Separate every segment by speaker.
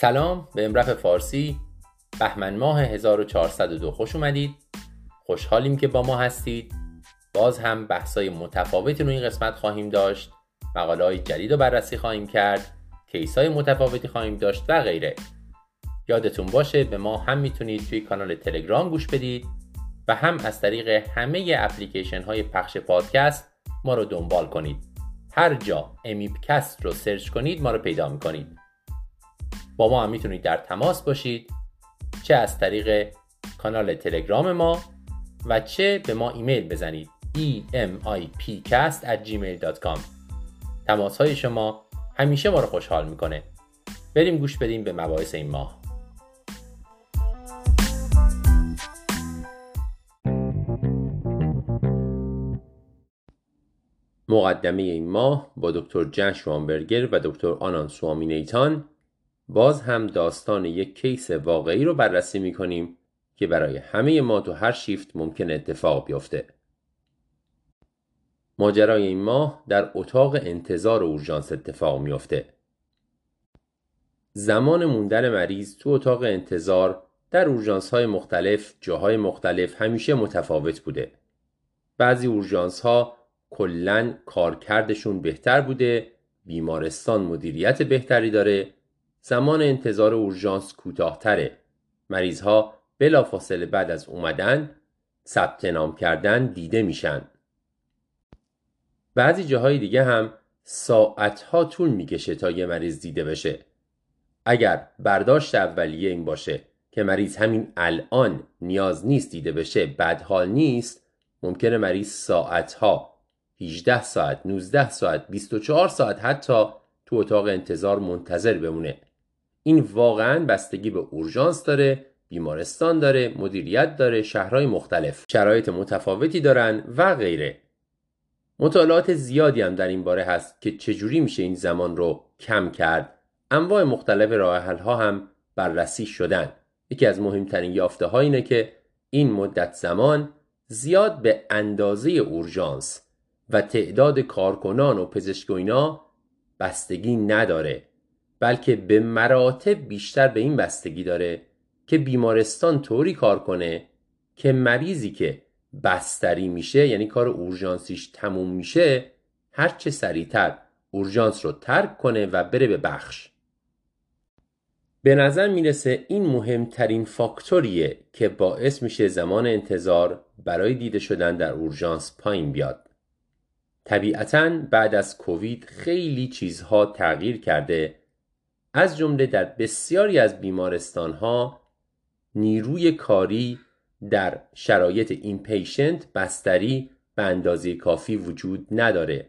Speaker 1: سلام به امرف فارسی. بهمن ماه 1402 خوش اومدید. خوشحالیم که با ما هستید. باز هم بحثای متفاوتی رو این قسمت خواهیم داشت. مقاله های جدید رو بررسی خواهیم کرد. کیس های متفاوتی خواهیم داشت و غیره. یادتون باشه به ما هم می‌تونید توی کانال تلگرام گوش بدید و هم از طریق همه اپلیکیشن های پخش پادکست ما رو دنبال کنید. هر جا امیپکست رو سرچ کنید ما رو پیدا می‌کنید. با ما هم می‌تونید در تماس باشید چه از طریق کانال تلگرام ما و چه به ما ایمیل بزنید. Emipcast@gmail.com تماس های شما همیشه ما رو خوشحال می‌کنه. بریم گوش بدیم به مباحث این ماه. مقدمه این ماه با دکتر جن شوانبرگر و دکتر آنان سوامی نیتان باز هم داستان یک کیس واقعی رو بررسی می‌کنیم که برای همه ما تو هر شیفت ممکن اتفاق بیفته. ماجرای این ماه در اتاق انتظار اورژانس اتفاق میفته. زمان موندن مریض تو اتاق انتظار در اورژانس های مختلف جاهای مختلف همیشه متفاوت بوده. بعضی اورژانس ها کلا کارکردشون بهتر بوده بیمارستان مدیریت بهتری داره زمان انتظار اورژانس کوتاهتره. مریض ها بلافاصله بعد از اومدن ثبت نام کردن دیده میشن. بعضی جاهای دیگه هم ساعتها طول می‌کشه تا یه مریض دیده بشه. اگر برداشت اولیه این باشه که مریض همین الان نیاز نیست دیده بشه بدحال نیست ممکنه مریض ساعتها 18 ساعت 19 ساعت 24 ساعت حتی تو اتاق انتظار منتظر بمونه. این واقعا بستگی به اورژانس داره بیمارستان داره مدیریت داره شهرهای مختلف. شرایط متفاوتی دارن و غیره. مطالعات زیادی هم در این باره هست که چجوری میشه این زمان رو کم کرد. انواع مختلف راه ها هم بررسی شدن. یکی از مهمترین یافته ها اینه که این مدت زمان زیاد به اندازه اورژانس و تعداد کارکنان و پزشکوینا بستگی نداره. بلکه به مراتب بیشتر به این بستگی داره که بیمارستان طوری کار کنه که مریضی که بستری میشه یعنی کار اورژانسیش تموم میشه هرچه سریعتر اورژانس رو ترک کنه و بره به بخش. به نظر می‌رسه این مهمترین فاکتوریه که باعث میشه زمان انتظار برای دیده شدن در اورژانس پایین بیاد. طبیعتا بعد از کووید خیلی چیزها تغییر کرده از جمله در بسیاری از بیمارستان ها نیروی کاری در شرایط اینپیشنت بستری به اندازه کافی وجود نداره.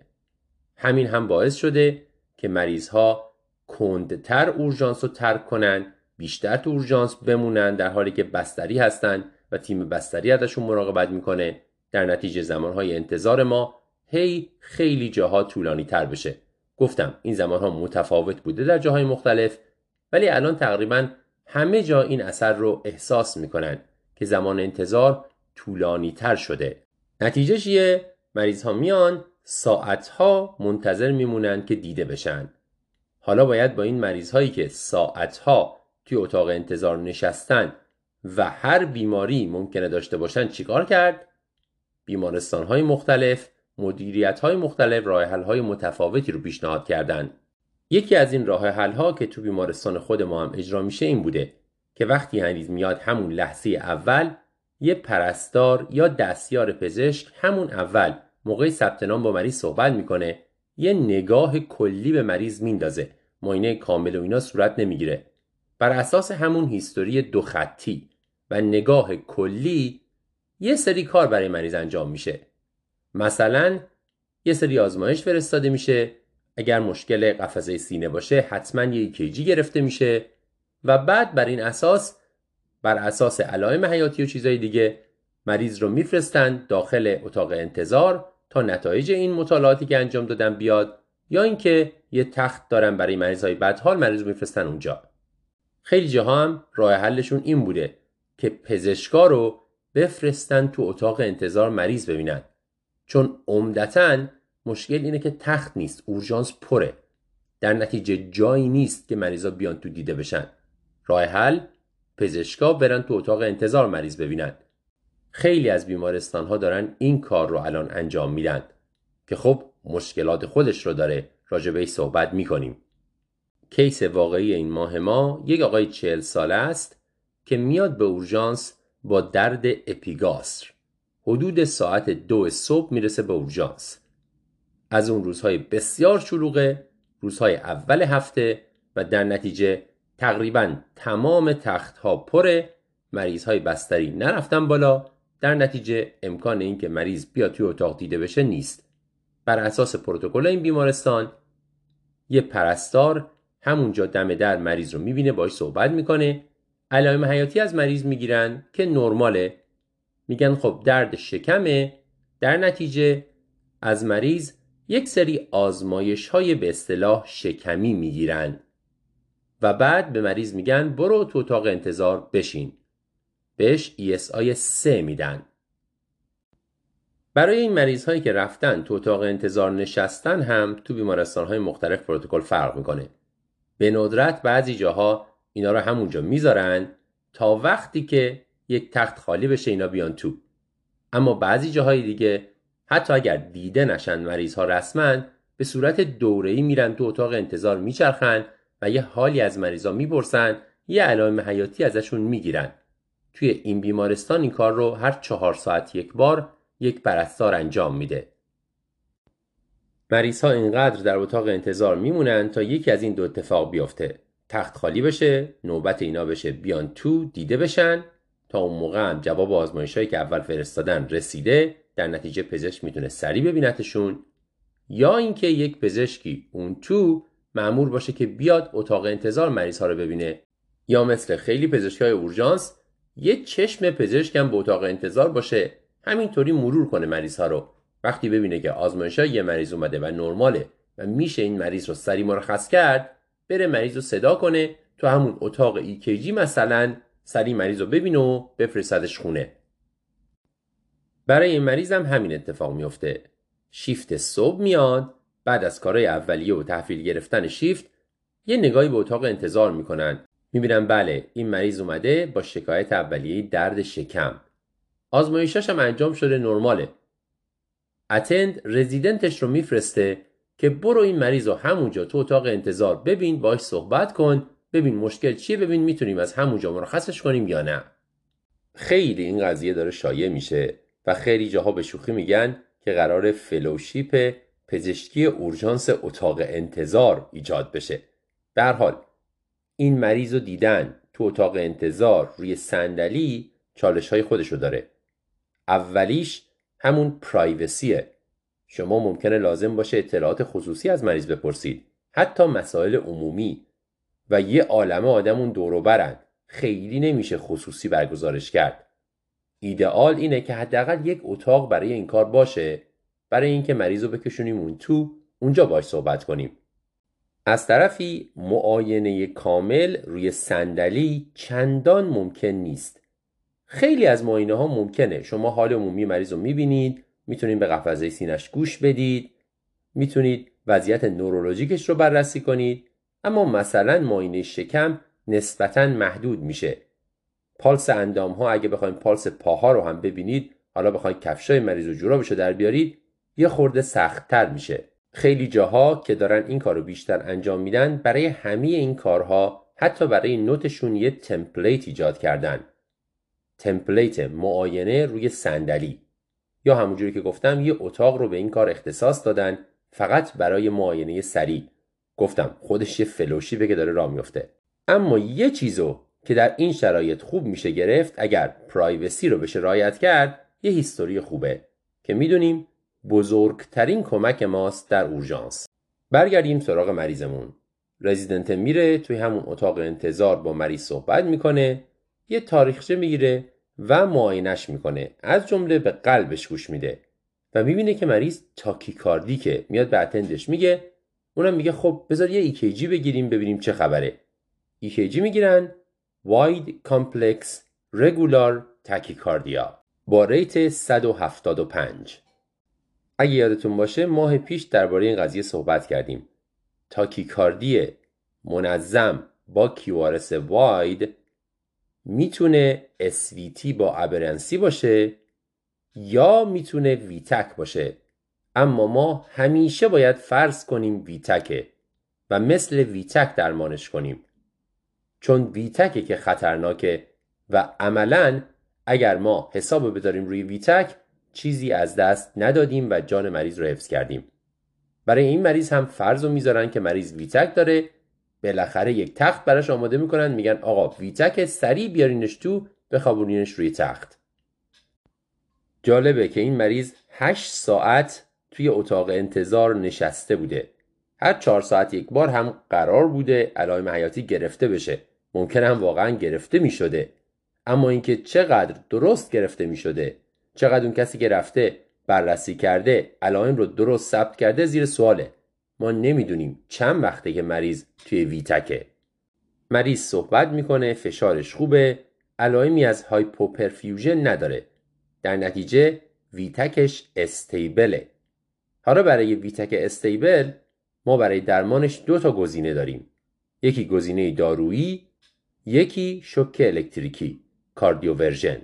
Speaker 1: همین هم باعث شده که مریض ها کندتر اورژانس رو ترک کنن بیشتر تو اورژانس بمونن در حالی که بستری هستن و تیم بستری ازشون مراقبت می‌کنه. در نتیجه زمانهای انتظار ما هی خیلی جاها طولانی تر بشه. گفتم این زمان ها متفاوت بوده در جاهای مختلف ولی الان تقریبا همه جا این اثر رو احساس می‌کنن که زمان انتظار طولانی تر شده نتیجه چیه؟ مریض ها میان ساعت ها منتظر میمونن که دیده بشن حالا باید با این مریض هایی که ساعت ها توی اتاق انتظار نشستن و هر بیماری ممکنه داشته باشن چیکار کرد؟ بیمارستان های مختلف مدیریت های مختلف راه حل های متفاوتی رو پیشنهاد کردن یکی از این راه حل ها که تو بیمارستان خود ما هم اجرا میشه این بوده که وقتی هنیز میاد همون لحظه اول یه پرستار یا دستیار پزشک همون اول موقع ثبت نام با مریض صحبت می‌کنه یه نگاه کلی به مریض میندازه. معاینه کامل و اینا صورت نمی‌گیره. بر اساس همون هیستوری دو خطی و نگاه کلی یه سری کار برای مریض انجام میشه. مثلا یه سری آزمایش فرستاده میشه. اگر مشکل قفسه سینه باشه حتما یه ایکیجی گرفته میشه. و بعد بر این اساس بر اساس علائم حیاتی و چیزهای دیگه مریض رو میفرستن داخل اتاق انتظار تا نتایج این مطالعاتی که انجام دادن بیاد. یا اینکه یه تخت دارن برای مریض های بدحال مریض میفرستن اونجا. خیلی جاها هم راه حلشون این بوده که پزشکا رو بفرستن تو اتاق انتظار مریض ببینن. چون عمدتا مشکل اینه که تخت نیست اورژانس پره. در نتیجه جایی نیست که مریضا بیان تو دیده بشن. راه حل پزشکا برن تو اتاق انتظار مریض ببینن. خیلی از بیمارستان ها دارن این کار رو الان انجام میدن که خب مشکلات خودش رو داره راجع صحبت می‌کنیم. کیس واقعی این ماه ما یک آقای چهل ساله است که میاد به اورژانس با درد اپیگاستر. حدود ساعت دو صبح می‌رسه به اورژانس. از اون روزهای بسیار شلوغه روزهای اول هفته و در نتیجه تقریبا تمام تخت ها پره مریض های بستری نرفتن بالا در نتیجه امکان اینکه مریض بیاد توی اتاق دیده بشه نیست. بر اساس پروتکل این بیمارستان یه پرستار همونجا دم در مریض رو می‌بینه باش صحبت می‌کنه. علائم حیاتی از مریض می‌گیرن که نرماله. میگن خب درد شکمه. در نتیجه از مریض یک سری آزمایش های به اصطلاح شکمی می‌گیرن و بعد به مریض میگن برو تو اتاق انتظار بشین. بهش ESI 3 میدن. برای این مریض هایی که رفتن تو اتاق انتظار نشستن هم تو بیمارستان های مختلف پروتکل فرق می‌کنه. به ندرت بعضی جاها اینا رو همونجا می‌ذارن تا وقتی که یک تخت خالی بشه اینا بیان تو. اما بعضی جاهای دیگه حتی اگر دیده نشن مریض ها رسما به صورت دوره‌ای میرن تو اتاق انتظار میچرخن و یه حالی از مریضا می‌پرسن یه علائم حیاتی ازشون می‌گیرن. توی این بیمارستان این کار رو هر چهار ساعت یک بار یک پرستار انجام میده. مریض ها اینقدر در اتاق انتظار میمونن تا یکی از این دو اتفاق بیفته. تخت خالی بشه نوبت اینا بشه بیان تو دیده بشن تا اون موقع هم جواب آزمایش هایی که اول فرستادن رسیده در نتیجه پزشک می‌تونه سریع ببینتشون. یا اینکه یک پزشکی اون تو معمور باشه که بیاد اتاق انتظار مریض ها رو ببینه. یا مثل خیلی پزشک های اورژانس یه چشم پزشکم به اتاق انتظار باشه. همینطوری مرور کنه مریض ها رو. وقتی ببینه که آزمایش یه مریض اومده و نرماله و میشه این مریض رو سریع مرخص کرد بره مریض رو صدا کنه. تو همون اتاق EKG مثلا سریع مریض رو ببینه و بفرستدش خونه. برای این مریض هم همین اتفاق میفته. شیفت صبح میاد بعد از کارهای اولیه و تحویل گرفتن شیفت یه نگاهی به اتاق انتظار می‌کنن. می‌بینن بله این مریض اومده با شکایت اولیه درد شکم. آزمایشاش هم انجام شده نرماله. اتند رزیدنتش رو میفرسته که برو این مریض رو همونجا تو اتاق انتظار ببین باش صحبت کن. ببین مشکل چیه؟ ببین می‌تونیم از همونجا مرخصش کنیم یا نه. خیلی این قضیه داره شایع میشه و خیلی جاها به شوخی میگن که قرار فلوشیپ پزشکی اورژانس اتاق انتظار ایجاد بشه. به حال این مریض رو دیدن تو اتاق انتظار روی صندلی چالش های خودشو داره. اولیش همون پرایوسیه. شما ممکنه لازم باشه اطلاعات خصوصی از مریض بپرسید. حتی مسائل عمومی و یه عالمه آدم اون دورو برند خیلی نمیشه خصوصی برگزارش کرد. ایدئال اینه که حداقل یک اتاق برای این کار باشه. برای اینکه مریض رو بکشونیم اون تو اونجا باش صحبت کنیم. از طرفی معاینه کامل روی صندلی چندان ممکن نیست. خیلی از معاینه ها ممکنه. شما حال عمومی مریض رو می‌بینید می‌تونید به قفزه سینش گوش بدید می‌تونید وضعیت نورولوژیکش رو بررسی کنید. اما مثلا معاینه شکم نسبتا محدود میشه. پالس اندام ها اگه بخواید پالس پاها رو هم ببینید حالا بخواید کفشای مریض و جورابش رو در بیارید یه خورده سختتر میشه. خیلی جاها که دارن این کار رو بیشتر انجام میدن برای همه این کارها حتی برای نوتشون یه تمپلیت ایجاد کردن. template معاینه روی صندلی. یا همونجوری که گفتم یه اتاق رو به این کار اختصاص دادن فقط برای معاینه سریع. گفتم خودش یه flow ای که داره راه میفته. اما یه چیزو که در این شرایط خوب میشه گرفت اگر privacy رو بشه رعایت کرد یه history خوبه که می‌دونیم بزرگترین کمک ماست در اورژانس. برگردیم سراغ مریضمون. رزیدنت میره توی همون اتاق انتظار با مریض صحبت می‌کنه یه تاریخچه می‌گیره و معاینش می‌کنه. از جمله به قلبش گوش میده و می‌بینه که مریض tachycardic ه. میاد به attend ش میگه اونم میگه خب بذار یه EKG بگیریم ببینیم چه خبره. EKG می‌گیرن. wide complex regular tachycardia با rate 175 اگه یادتون باشه ماه پیش درباره این قضیه صحبت کردیم. تاکیکاردی منظم با QRS واید می‌تونه SVT با ابرنسی باشه یا می‌تونه ویتک باشه. اما ما همیشه باید فرض کنیم ویتکه و مثل ویتک درمانش کنیم. چون ویتکه که خطرناکه و عملا اگر ما حساب بداریم روی ویتک چیزی از دست ندادیم و جان مریض رو حفظ کردیم. برای این مریض هم فرض رو می‌ذارن که مریض ویتک داره. بالاخره یک تخت براش آماده می‌کنن میگن آقا ویتک سریع بیارینش تو بخوابونینش روی تخت. جالبه که این مریض 8 ساعت توی اتاق انتظار نشسته بوده. هر چهار ساعت یک بار هم قرار بوده علائم حیاتی گرفته بشه. ممکن هم واقعا گرفته می شده. اما اینکه چقدر درست گرفته می شده چقدر اون کسی که رفته بررسی کرده علائم رو درست ثبت کرده زیر سواله. ما نمی‌دونیم چند وقته که مریض توی ویتکه. مریض صحبت می‌کنه فشارش خوبه علائمی از hypoperfusion نداره. در نتیجه V-tach ش stable ه حالا برای V-tach stable ما برای درمانش دو تا گزینه داریم. یکی گزینه دارویی یکی شوک الکتریکی کاردیوورژن.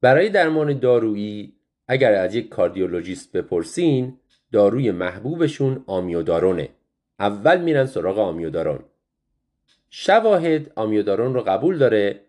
Speaker 1: برای درمان دارویی اگر از یک کاردیولوژیست بپرسین داروی محبوبشون آمیودارونه. اول میرن سراغ آمیودارون. شواهد آمیودارون رو قبول داره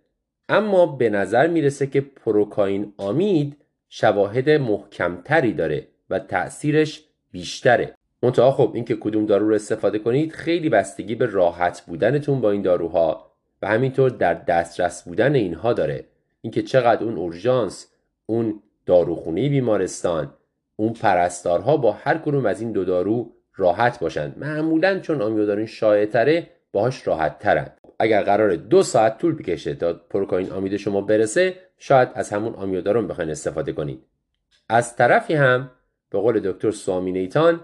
Speaker 1: اما به نظر می‌رسه که پروکاین آمید شواهد محکمتری داره. و تأثیرش بیشتره. منتها خب اینکه کدوم دارو رو استفاده کنید خیلی بستگی به راحت بودنتون با این داروها و همینطور در دسترس بودن اینها داره. اینکه چقدر اون اورژانس اون داروخونه بیمارستان اون پرستارها با هر کدوم از این دو دارو راحت باشند معمولا چون آمیودارین شایع تره باهاش راحت ترن اگر قرار دو ساعت طول بکشه تا پروکاین آمید شما برسه شاید از همون آمیودارون بخواین استفاده کنید. از طرفی هم به قول دکتر سوامینیتان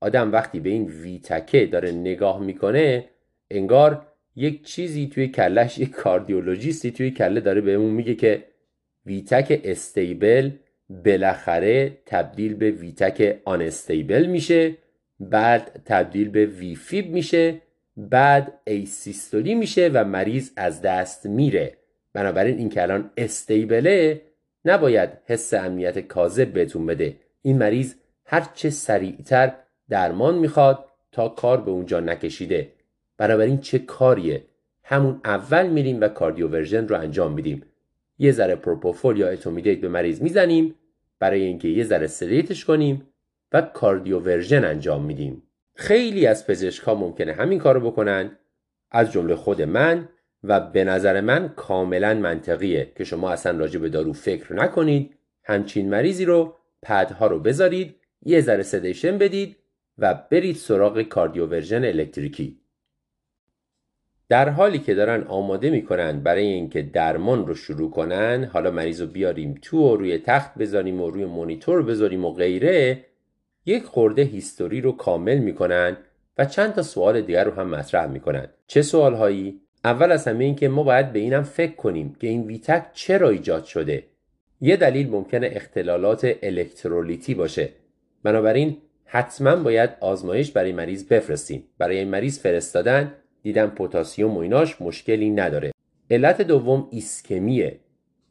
Speaker 1: آدم وقتی به این ویتکه داره نگاه می‌کنه انگار یک چیزی توی کلش یک cardiologist ی توی کله داره بهمون میگه که V-tach stable بالاخره تبدیل به V-tach unstable میشه بعد تبدیل به V-fib میشه بعد asystole ی میشه و مریض از دست میره. بنابراین این که الان stable ه نباید حس امنیت کاذب بهتون بده. این مریض هرچه سریعتر درمان می‌خواد تا کار به اونجا نکشیده. بنابراین چه کاریه؟ همون اول میریم و cardioversion رو انجام میدیم. یه ذره propofol یا etomidate به مریض می‌زنیم برای اینکه یه ذره sedate ش کنیم و cardioversion انجام میدیم. خیلی از پزشک ها ممکنه همین کارو بکنن. از جمله خود من و به نظر من کاملا منطقیه که شما اصلا راجع به دارو فکر نکنید. همچین مریضی رو پدها رو بذارید یه ذره سدیشن بدید و برید سراغ کاردیوورژن الکتریکی. در حالی که دارن آماده می‌کنن برای اینکه درمان رو شروع کنن حالا مریض رو بیاریم تو و روی تخت بذاریم و روی مونیتور بذاریم و غیره یک خورده هیستوری رو کامل می‌کنن و چند تا سوال دیگر رو هم مطرح می‌کنن. چه سوال هایی اول از همه این که ما باید به اینم فکر کنیم که این ویتک چرا ایجاد شده. یه دلیل ممکنه اختلالات الکترولیتی باشه. بنابراین حتما باید آزمایش برای مریض بفرستیم. برای این مریض فرستادن دیدن پتاسیم و ایناش مشکلی نداره. علت دوم ایسکمیه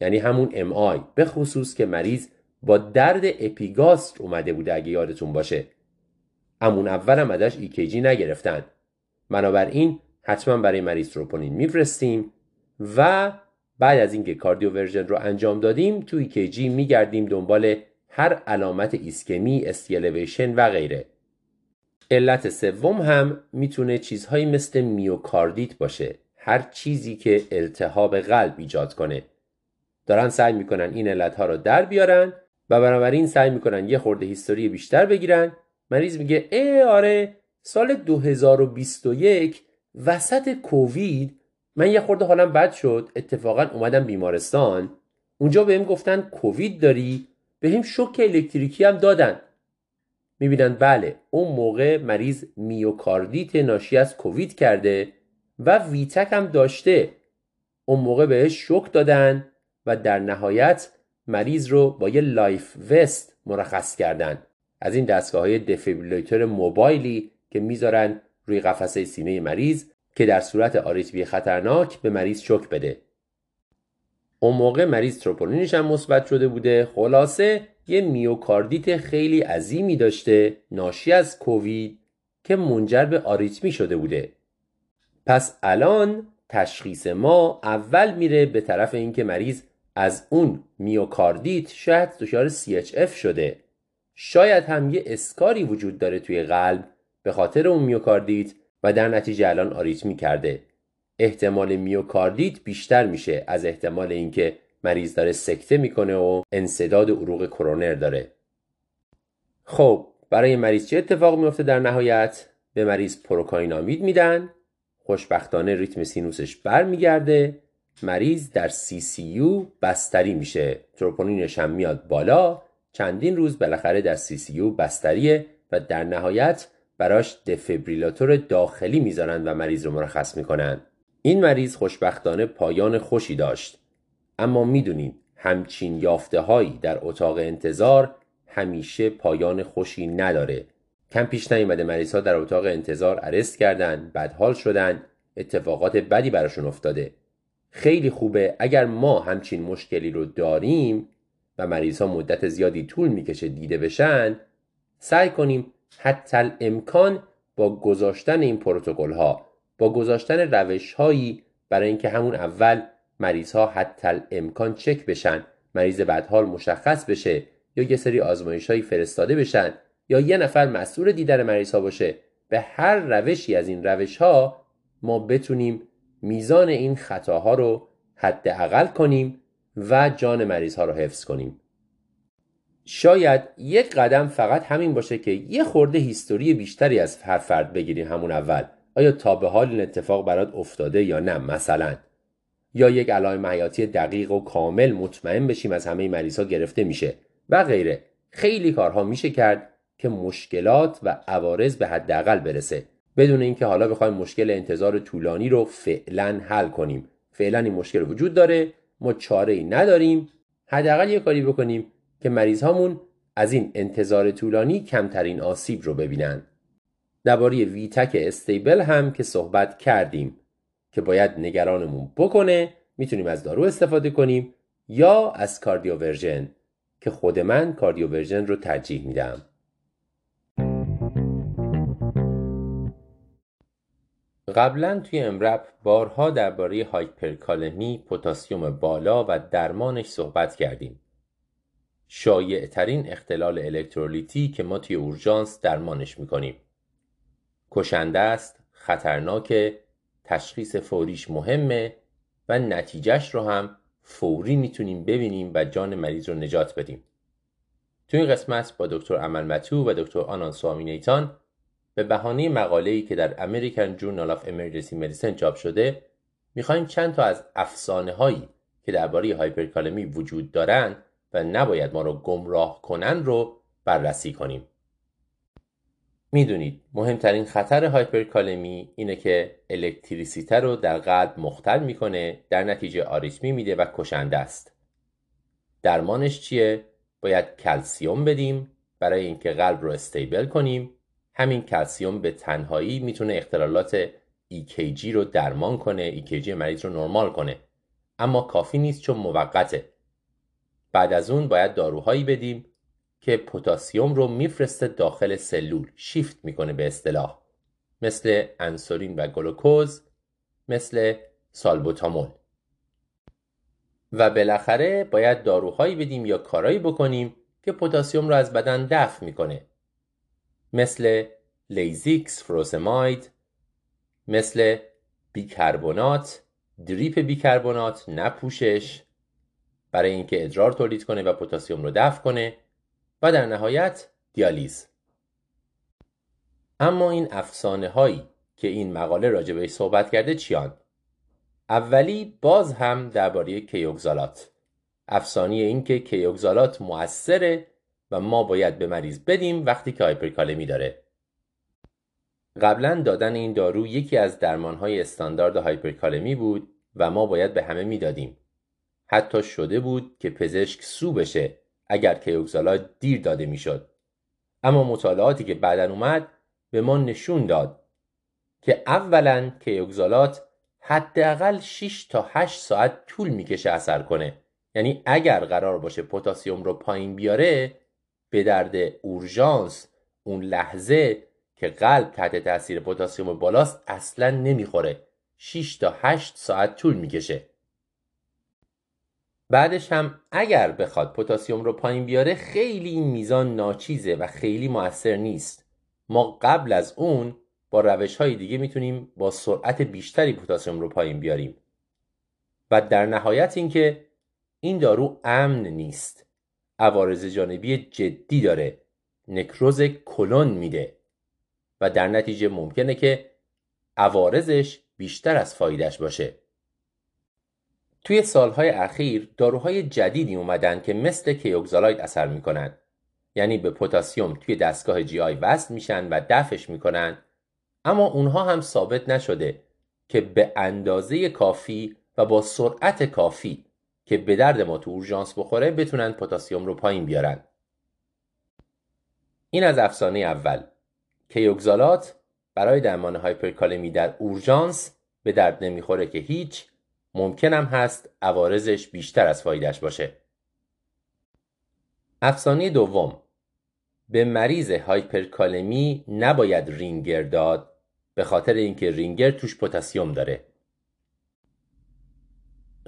Speaker 1: یعنی همون ام آی به خصوص که مریض با درد اپیگاستر اومده بوده اگه یادتون باشه. همون اول هم ازش EKG نگرفتن. بنابراین حتما برای مریض تروپونین میفرستیم و بعد از اینکه cardioversion رو انجام دادیم تو EKG میگردیم دنبال هر علامت ایسکمی ST elevation و غیره. علت سوم هم می‌تونه چیزهایی مثل میوکاردیت باشه. هر چیزی که التهاب قلب ایجاد کنه. دارن سعی می‌کنن این علت ها رو در بیارن و بنابراین سعی می‌کنن یه خورده هیستوری بیشتر بگیرن. مریض میگه ای آره سال 2021 وسط کووید من یه خورده حالم بد شد. اتفاقا اومدم بیمارستان. اونجا بهم گفتن کووید داری؟ بهم شوک الکتریکی هم دادن. می‌بینن بله اون موقع مریض میوکاردیت ناشی از کووید کرده و ویتک هم داشته. اون موقع بهش شوک دادن و در نهایت مریض رو با یه LifeVest مرخص کردن. از این دستگاه های موبایلی که می‌ذارن روی قفسه سینه مریض که در صورت آریتمی خطرناک به مریض شوک بده. اون موقع مریض تروپونینش هم مثبت شده بوده. خلاصه یه میوکاردیت خیلی عظیمی داشته ناشی از کووید که منجر به آریتمی شده بوده. پس الان تشخیص ما اول میره به طرف اینکه مریض از اون میوکاردیت شاید دچار CHF شده. شاید هم یه scar ی وجود داره توی قلب به خاطر اون میوکاردیت. و در نتیجه الان آریتمی کرده احتمال میوکاردیت بیشتر میشه از احتمال اینکه مریض داره سکته می‌کنه و انسداد عروق کرونر داره. خب برای مریض چه اتفاق میفته در نهایت؟ به مریض پروکاینامید میدن. خوشبختانه ریتم سینوسش برمیگرده. مریض در سی سی یو بستری میشه. تروپونینش هم میاد بالا. چندین روز بالاخره در سی سی یو بستریه و در نهایت براش دفبریلاتور داخلی می‌ذارن و مریض رو مرخص می‌کنن این مریض خوشبختانه پایان خوشی داشت. اما می‌دونین همچین یافته هایی در اتاق انتظار همیشه پایان خوشی نداره. کم پیش نیومده مریض ها در اتاق انتظار ارست کردن بدحال شدن اتفاقات بدی براشون افتاده. خیلی خوبه اگر ما همچین مشکلی رو داریم و مریض ها مدت زیادی طول می‌کشه دیده بشن سعی کنیم حتی امکان با گذاشتن این پروتکل ها با گذاشتن روش هایی برای اینکه همون اول مریض ها حتی امکان چک بشن مریض بدحال مشخص بشه یا یه سری آزمایش هایی فرستاده بشن یا یه نفر مسئول دیدن مریض ها باشه به هر روشی از این روش ها ما بتونیم میزان این خطاها رو حداقل کنیم و جان مریض ها رو حفظ کنیم. شاید یک قدم فقط همین باشه که یه خورده هیستوری بیشتری از هر فرد بگیریم همون اول. آیا تا به حال این اتفاق برات افتاده یا نه؟ مثلا. یا یک علائم حیاتی دقیق و کامل مطمئن بشیم از همه مریض ها گرفته میشه و غیره. خیلی کارها میشه کرد که مشکلات و عوارض به حداقل برسه. بدون اینکه حالا بخوایم مشکل انتظار طولانی رو فعلا حل کنیم. فعلا این مشکل وجود داره. ما چاره ای نداریم. حداقل یه کاری بکنیم که مریض هامون از این انتظار طولانی کمترین آسیب رو ببینن درباره ویتک استیبل هم که صحبت کردیم که باید نگرانمون بکنه می‌تونیم از دارو استفاده کنیم یا از cardioversion که خود من cardioversion رو ترجیح میدم قبلا توی EMRAP بارها درباره هایپرکالمی، پتاسیم بالا و درمانش صحبت کردیم. شایع ترین اختلال الکترولیتی که ما توی اورژانس درمانش می‌کنیم. کشنده است، خطرناکه، تشخیص فوریش مهمه و نتیجهش رو هم فوری می‌تونیم ببینیم و جان مریض رو نجات بدیم. تو این قسمت با دکتر عمل متو و دکتر آنان سوامینیتان به بهانه مقاله‌ای که در American Journal of Emergency Medicine چاپ شده می‌خوایم چند تا از افسانه هایی که درباره هایپرکالمی وجود دارند و نباید ما رو گمراه کنن رو بررسی کنیم. می‌دونید مهمترین خطر هایپرکالمی اینه که الکتریسیته رو در قلب مختل می‌کنه در نتیجه آریتمی میده و کشنده است. درمانش چیه؟ باید کلسیوم بدیم برای اینکه قلب رو استیبل کنیم همین کلسیوم به تنهایی می‌تونه اختلالات EKG رو درمان کنه EKG مریض رو نرمال کنه اما کافی نیست چون موقته بعد از اون باید داروهایی بدیم که پتاسیم رو میفرسته داخل سلول شیفت می‌کنه به اصطلاح. مثل انسولین و گلوکوز مثل سالبوتامول. و بالاخره باید داروهایی بدیم یا کارایی بکنیم که پتاسیم رو از بدن دفع می‌کنه. مثل Lasix furosemide مثل بیکربونات دریپ بیکربونات نپوشش برای اینکه ادرار تولید کنه و پتاسیم رو دفع کنه و در نهایت دیالیز. اما این افسانه هایی که این مقاله راجع صحبت کرده چیان؟ اولی باز هم درباره کیوگزالات. افسانی این که کیوگزالات موثره و ما باید به مریض بدیم وقتی که هایپرکالمی داره. قبلا دادن این دارو یکی از درمانهای استاندارد هایپرکالمی بود و ما باید به همه می‌دادیم. حتی شده بود که پزشک سو بشه اگر کیوکسالات دیر داده می‌شد. اما مطالعاتی که بعدا اومد به ما نشون داد که اولا کیوگزالات حداقل 6 تا 8 ساعت طول می‌کشه اثر کنه. یعنی اگر قرار باشه پتاسیم رو پایین بیاره به درد اورژانس اون لحظه که قلب تحت تاثیر پتاسیم بالاست اصلا نمی‌خوره. 6 تا 8 ساعت طول می‌کشه. بعدش هم اگر بخواد پتاسیم رو پایین بیاره خیلی این میزان ناچیزه و خیلی موثر نیست. ما قبل از اون با روش های دیگه می‌تونیم با سرعت بیشتری پتاسیم رو پایین بیاریم. و در نهایت اینکه این دارو امن نیست. عوارض جانبی جدی داره. نکروز کلون میده. و در نتیجه ممکنه که عوارضش بیشتر از فایدهش باشه. توی سالهای اخیر داروهای جدیدی اومدن که مثل کیوگزالاید اثر می‌کنن. یعنی به پتاسیم توی دستگاه جی آی وصل میشن و دفش می‌کنن اما اونها هم ثابت نشده که به اندازه کافی و با سرعت کافی که به درد ما تو اورژانس بخوره بتونن پتاسیم رو پایین بیارن. این از افسانه اول. Kayexalate برای درمان هایپرکالمی در اورژانس به درد نمی‌خوره که هیچ ممکنم هست عوارضش بیشتر از فایدهش باشه. افسانه دوم. به مریض هایپرکالمی نباید رینگر داد به خاطر اینکه رینگر توش پتاسیم داره.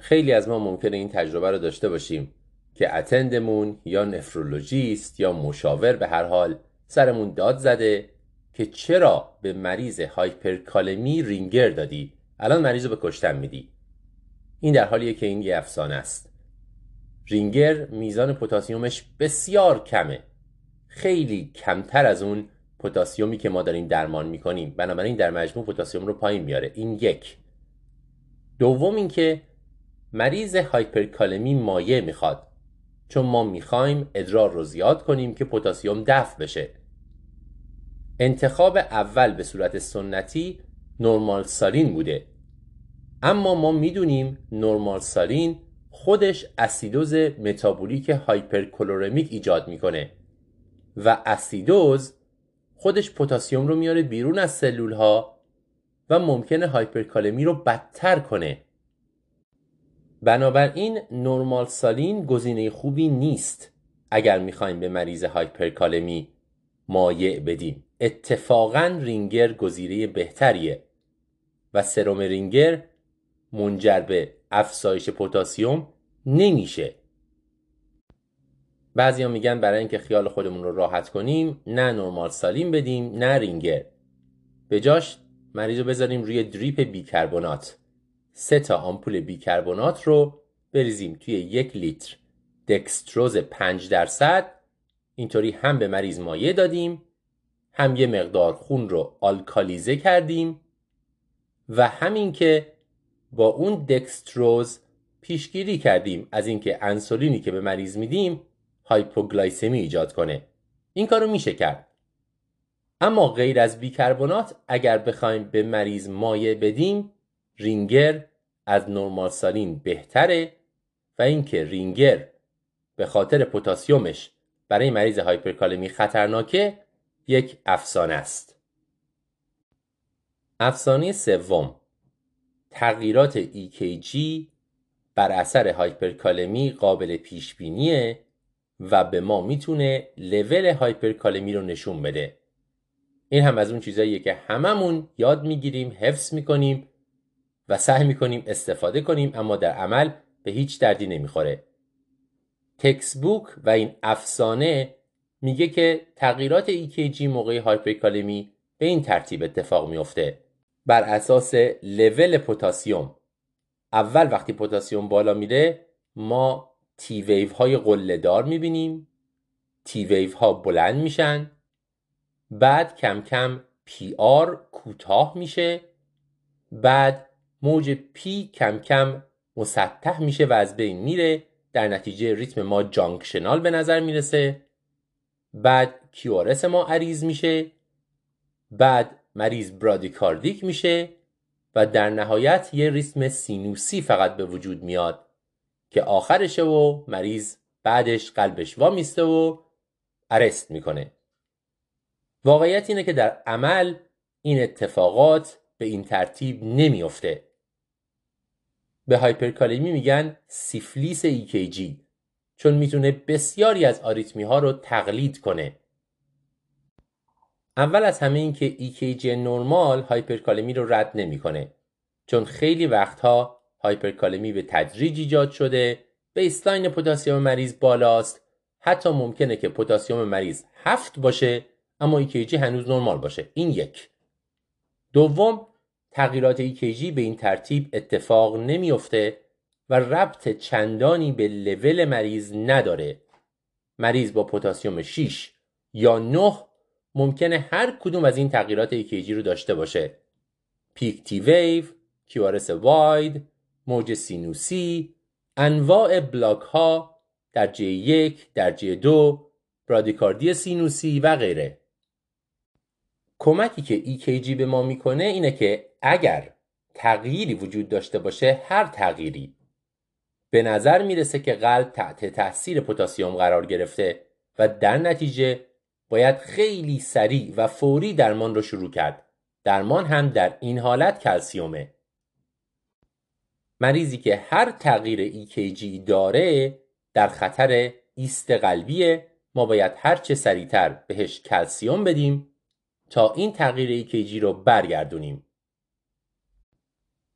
Speaker 1: خیلی از ما ممکنه این تجربه رو داشته باشیم که اتندمون یا نفرولوژیست یا مشاور به هر حال سرمون داد زده که چرا به مریض هایپرکالمی رینگر دادی؟ الان مریض رو به کشتن میدی. این در حالیه که این یه افسانه است. رینگر میزان پتاسیمش بسیار کمه. خیلی کمتر از اون پتاسیمی که ما داریم درمان می‌کنیم. بنابراین در مجموع پتاسیم رو پایین میاره. این یک. دوم اینکه مریض هایپرکالمی مایع می‌خواد. چون ما می‌خوایم ادرار رو زیاد کنیم که پتاسیم دفع بشه. انتخاب اول به صورت سنتی نرمال سالین بوده. اما ما می‌دونیم نرمال سالین خودش اسیدوز متابولیک hyperchloremic ایجاد می‌کنه و اسیدوز خودش پتاسیم رو میاره بیرون از سلول ها و ممکنه هایپرکالمی رو بدتر کنه. بنابراین normal saline گزینه خوبی نیست اگر می‌خوایم به مریض هایپرکالمی مایع بدیم. اتفاقا رینگر گزینه بهتریه و سرم رینگر منجر به افزایش پتاسیم نمیشه. بعضیا میگن برای اینکه خیال خودمون رو راحت کنیم نه نرمال سالین بدیم نه رینگر. به جاش مریض رو بذاریم روی دریپ بیکربونات سه تا آمپول بیکربونات رو بریزیم توی یک لیتر. دکستروز 5 درصد. اینطوری هم به مریض مایع دادیم هم یه مقدار خون رو آلکالیزه کردیم و همین که با اون دکستروز پیشگیری کردیم از اینکه انسولینی که به مریض میدیم هایپوگلایسمی ایجاد کنه. این کارو میشه کرد. اما غیر از بیکربنات اگر بخوایم به مریض مایع بدیم رینگر از normal saline بهتره و اینکه رینگر به خاطر پتاسیمش برای مریض هایپرکالمی خطرناکه یک افسانه است. افسانه سوم. تغییرات EKG بر اثر هایپرکالمی قابل پیش بینیه و به ما می‌تونه لول هایپرکالمی رو نشون بده. این هم از اون چیزاییه که هممون یاد می‌گیریم حفظ می‌کنیم و سعی می‌کنیم استفاده کنیم اما در عمل به هیچ دردی نمی‌خوره. textbook و این افسانه میگه که تغییرات EKG موقع هایپرکالمی به این ترتیب اتفاق میفته بر اساس لول پتاسیم اول وقتی پتاسیم بالا میره ما T wave های قله دار می‌بینیم. T wave ها بلند میشن. بعد کم کم PR کوتاه میشه. بعد موج P کم کم مسطح میشه و از بین میره. در نتیجه ریتم ما junctional به نظر می‌رسه. بعد QRS ما عریض میشه. بعد مریض bradycardic میشه و در نهایت یه ریتم سینوسی فقط به وجود میاد که آخرشه و مریض بعدش قلبش وا میسته و arrest می‌کنه. واقعیت اینه که در عمل این اتفاقات به این ترتیب نمیافته به هایپرکالمی میگن سیفلیس EKG چون می‌تونه بسیاری از آریتمی ها رو تقلید کنه. اول از همه این که EKG نرمال هایپرکالمی رو رد نمی‌کنه. چون خیلی وقتها هایپرکالمی به تدریج ایجاد شده بیسلاین پتاسیم مریض بالاست. حتی ممکنه که پتاسیم مریض هفت باشه اما EKG هنوز نرمال باشه. این یک. دوم تغییرات EKG به این ترتیب اتفاق نمیافته و ربط چندانی به لول مریض نداره. مریض با پتاسیم 6 یا 9 ممکنه هر کدوم از این تغییرات EKG رو داشته باشه. پیک تی ویو، کیوارس واید، موج سینوسی، انواع بلاک ها درجه یک، درجه دو، برادیکاردی سینوسی و غیره. کمکی که EKG به ما می‌کنه اینه که اگر تغییری وجود داشته باشه هر تغییری به نظر می‌رسه که قلب تحت تاثیر پتاسیم قرار گرفته و در نتیجه باید خیلی سریع و فوری درمان رو شروع کرد. درمان هم در این حالت کلسیومه. مریضی که هر تغییر EKG داره در خطر ایست قلبیه. ما باید هرچه سریعتر بهش کلسیوم بدیم تا این تغییر EKG رو برگردونیم.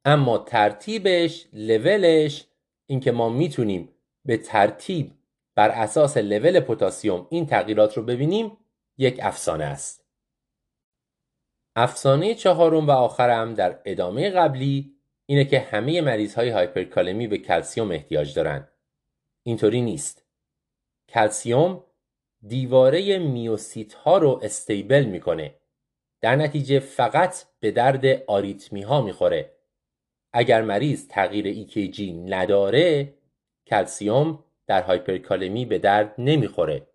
Speaker 1: اما ترتیبش لولش اینکه ما می‌تونیم به ترتیب بر اساس لول پتاسیم این تغییرات رو ببینیم یک افسانه است. افسانه چهارم و آخرم در ادامه قبلی اینه که همه مریض های هایپرکالمی به کلسیوم احتیاج دارند اینطوری نیست. کلسیوم دیواره میوسیت ها رو استیبل می‌کنه. در نتیجه فقط به درد آریتمی ها می‌خوره. اگر مریض تغییر EKG نداره کلسیوم در هایپرکالمی به درد نمی‌خوره.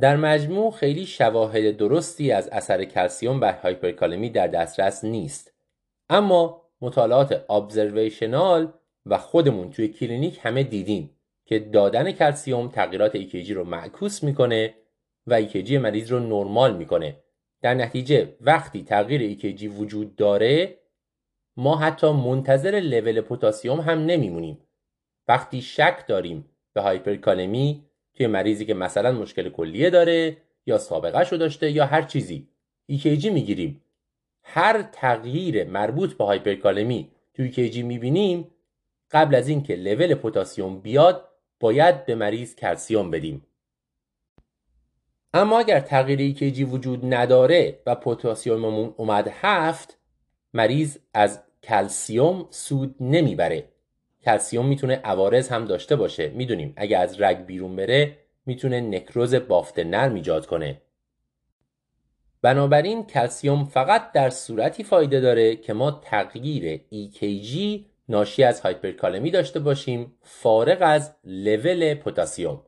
Speaker 1: در مجموع خیلی شواهد درستی از اثر کلسیوم بر هایپرکالمی در دسترس نیست. اما مطالعات observational و خودمون توی کلینیک همه دیدیم که دادن کلسیوم تغییرات EKG رو معکوس می‌کنه و EKG مریض رو نرمال می‌کنه. در نتیجه وقتی تغییر EKG وجود داره ما حتی منتظر لول پتاسیم هم نمیمونیم. وقتی شک داریم به هایپرکالمی توی مریضی که مثلا مشکل کلیه داره یا سابقه شو داشته یا هر چیزی. EKG می‌گیریم. هر تغییر مربوط به هایپرکالمی توی EKG می‌بینیم قبل از اینکه لول پتاسیم بیاد باید به مریض کلسیوم بدیم. اما اگر تغییر EKG وجود نداره و پتاسیممون اومد هفت مریض از کلسیوم سود نمی‌بره. کلسیوم می‌تونه عوارض هم داشته باشه. می‌دونیم اگه از رگ بیرون بره می‌تونه نکروز بافت نرم ایجاد کنه. بنابراین کلسیوم فقط در صورتی فایده داره که ما تغییر EKG ناشی از هایپرکالمی داشته باشیم فارغ از لول پتاسیم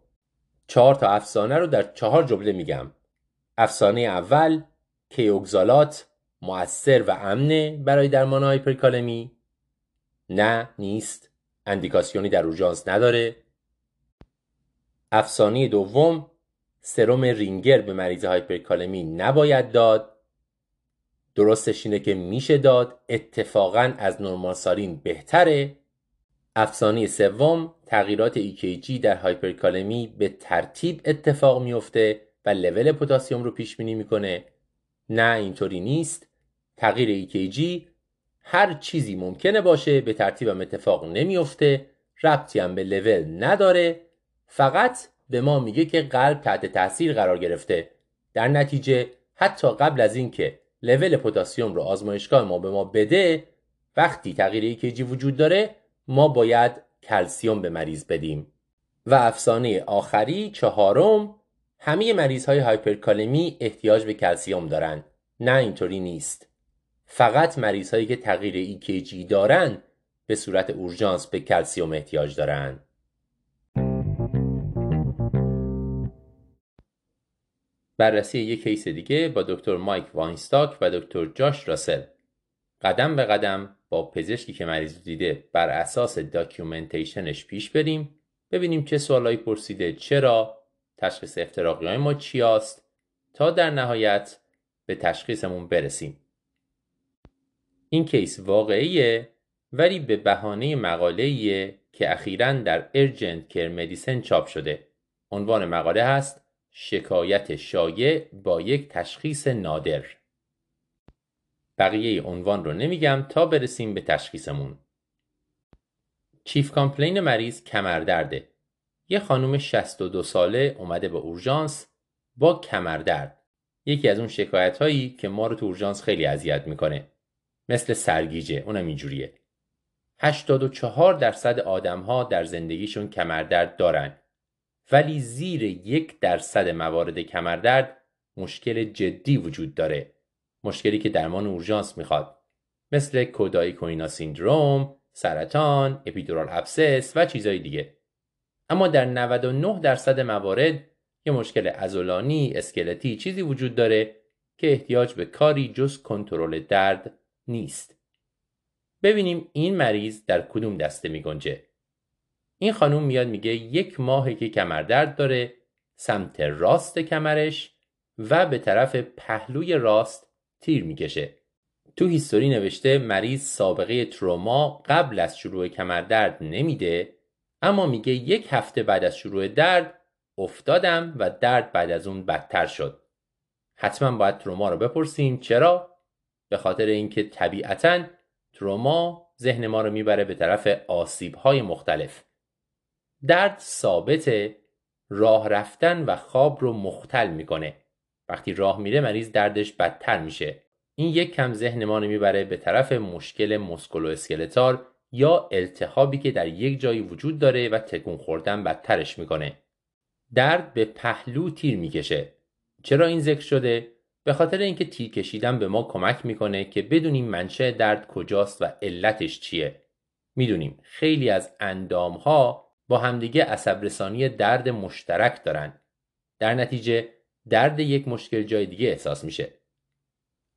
Speaker 1: چهار تا افسانه رو در چهار جمله میگم. افسانه اول کیوگزالات مؤثر و امنه برای درمان هایپرکالمی. نه نیست. اندیکاسیونی در اورژانس نداره. افسانه دوم سرم رینگر به مریض هایپرکالمی نباید داد. درستش اینه که میشه داد. اتفاقا از نرمالسارین بهتره. افسانه سوم تغییرات EKG در هایپرکالمی به ترتیب اتفاق میفته و لول پتاسیم رو پیش بینی می‌کنه. نه اینطوری نیست. تغییر EKG هر چیزی ممکنه باشه به ترتیبم اتفاق نمیفته ربطی هم به لول نداره فقط به ما میگه که قلب تحت تاثیر قرار گرفته. در نتیجه حتی قبل از اینکه لول پتاسیم رو آزمایشگاه ما به ما بده وقتی تغییر EKG وجود داره ما باید کلسیوم به مریض بدیم. و افسانه آخری چهارم همه مریض های هایپرکالمی احتیاج به کلسیوم دارند نه اینطوری نیست. فقط مریض هایی که تغییر EKG دارن به صورت اورژانس به کلسیوم احتیاج دارند. بررسی یک case دیگه با دکتر مایک واینستاک و دکتر جاش راسل قدم به قدم با پزشکی که مریض دیده بر اساس documentation ش پیش بریم ببینیم چه سوالایی پرسیده چرا تشخیص افتراقی های ما چی است تا در نهایت به تشخیصمون برسیم این کیس واقعیه ولی به بهانه مقاله‌ایه که اخیرا در ارجنت کر مدیسن چاپ شده. عنوان مقاله هست شکایت شایع با یک تشخیص نادر. بقیه عنوان رو نمیگم تا برسیم به تشخیصمون. chief complaint مریض کمردرده. یه خانم 62 ساله اومده به اورژانس با کمردرد. یکی از اون شکایت هایی که ما رو تو اورژانس خیلی اذیت می‌کنه. مثل سرگیجه. اونم اینجوریه. 84 درصد آدم ها در زندگیشون کمردرد دارن. ولی زیر یک درصد موارد کمردرد مشکل جدی وجود داره. مشکلی که درمان اورژانس می‌خواد. مثل کودای کوینا سیندروم، سرطان، اپیدورال ابسس و چیزهای دیگه. اما در 99 درصد موارد یه مشکل ازولانی، اسکلتی چیزی وجود داره که احتیاج به کاری جز کنترل درد نیست. ببینیم این مریض در کدوم دسته می گنجه. این خانوم میاد میگه یک ماهی که کمردرد داره سمت راست کمرش و به طرف پهلوی راست تیر می‌کشه. تو هیستوری نوشته مریض سابقه تروما قبل از شروع کمردرد نمیده اما میگه یک هفته بعد از شروع درد افتادم و درد بعد از اون بدتر شد. حتما باید تروما رو بپرسیم چرا؟ به خاطر اینکه طبیعتا تروما ذهن ما رو می‌بره به طرف آسیب های مختلف. درد ثابت راه رفتن و خواب رو مختل می‌کنه. وقتی راه میره مریض دردش بدتر میشه. این یک کم ذهن ما رو می‌بره به طرف مشکل مسکولو اسکلتار یا التهابی که در یک جایی وجود داره و تکون خوردن بدترش می‌کنه. درد به پهلو تیر می‌کشه. چرا این ذکر شده؟ به خاطر اینکه تیر کشیدن به ما کمک می‌کنه که بدونیم منشأ درد کجاست و علتش چیه. می‌دونیم خیلی از اندام ها با همدیگه عصب رسانی درد مشترک دارن. در نتیجه درد یک مشکل جای دیگه احساس میشه.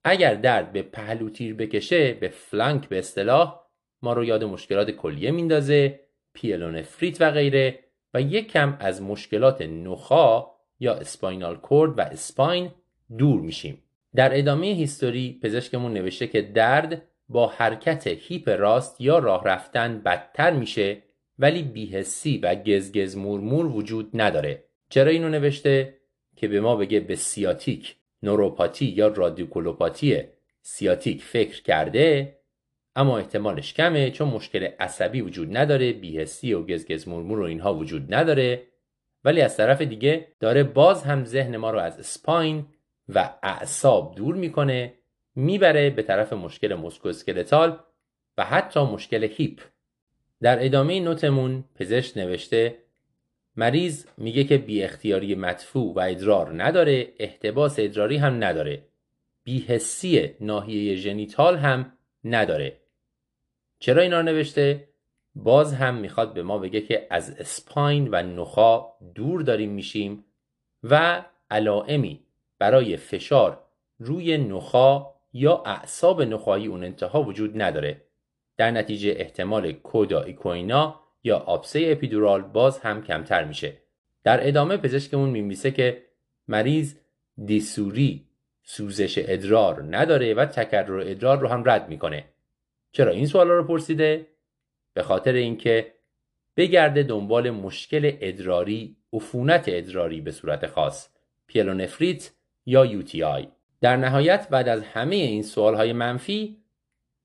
Speaker 1: اگر درد به پهلو تیر بکشه به فلانک به اصطلاح ما رو یاد مشکلات کلیه میندازه پیلونفریت و غیره و یک کم از مشکلات نخا یا اسپاینال کورد و اسپاین دور میشیم. در ادامه هیستوری پزشکمون نوشته که درد با حرکت هیپ راست یا راه رفتن بدتر میشه ولی بیهسی و گزگز مورمور وجود نداره. چرا اینو نوشته؟ که به ما بگه به سیاتیک نوروپاتی یا رادیکولوپاتی سیاتیک فکر کرده اما احتمالش کمه چون مشکل عصبی وجود نداره بیهسی و گزگز مرمور و اینها وجود نداره. ولی از طرف دیگه داره باز هم ذهن ما رو از اسپاین و اعصاب دور می‌کنه می‌بره به طرف مشکل مسکوسکلتال و حتی مشکل هیپ. در ادامه نوتمون پزشک نوشته مریض میگه که بی اختیاری مدفوع و ادرار نداره احتباس ادراری هم نداره. بیهسی ناحیه ژنیتال هم نداره. چرا اینا رو نوشته؟ باز هم می‌خواد به ما بگه که از اسپاین و نخا دور داریم میشیم و علائمی برای فشار روی نخا یا اعصاب نخایی اون انتها وجود نداره. در نتیجه احتمال کودا ایکوینا یا آبسه اپیدورال باز هم کمتر میشه. در ادامه پزشکمون میمیسه که مریض دیسوری سوزش ادرار نداره و تکرر ادرار رو هم رد می‌کنه. چرا این سوال رو پرسیده؟ به خاطر اینکه بگرده دنبال مشکل ادراری عفونت ادراری به صورت خاص. پیلونفریت یا آی. در نهایت بعد از همه این سوال های منفی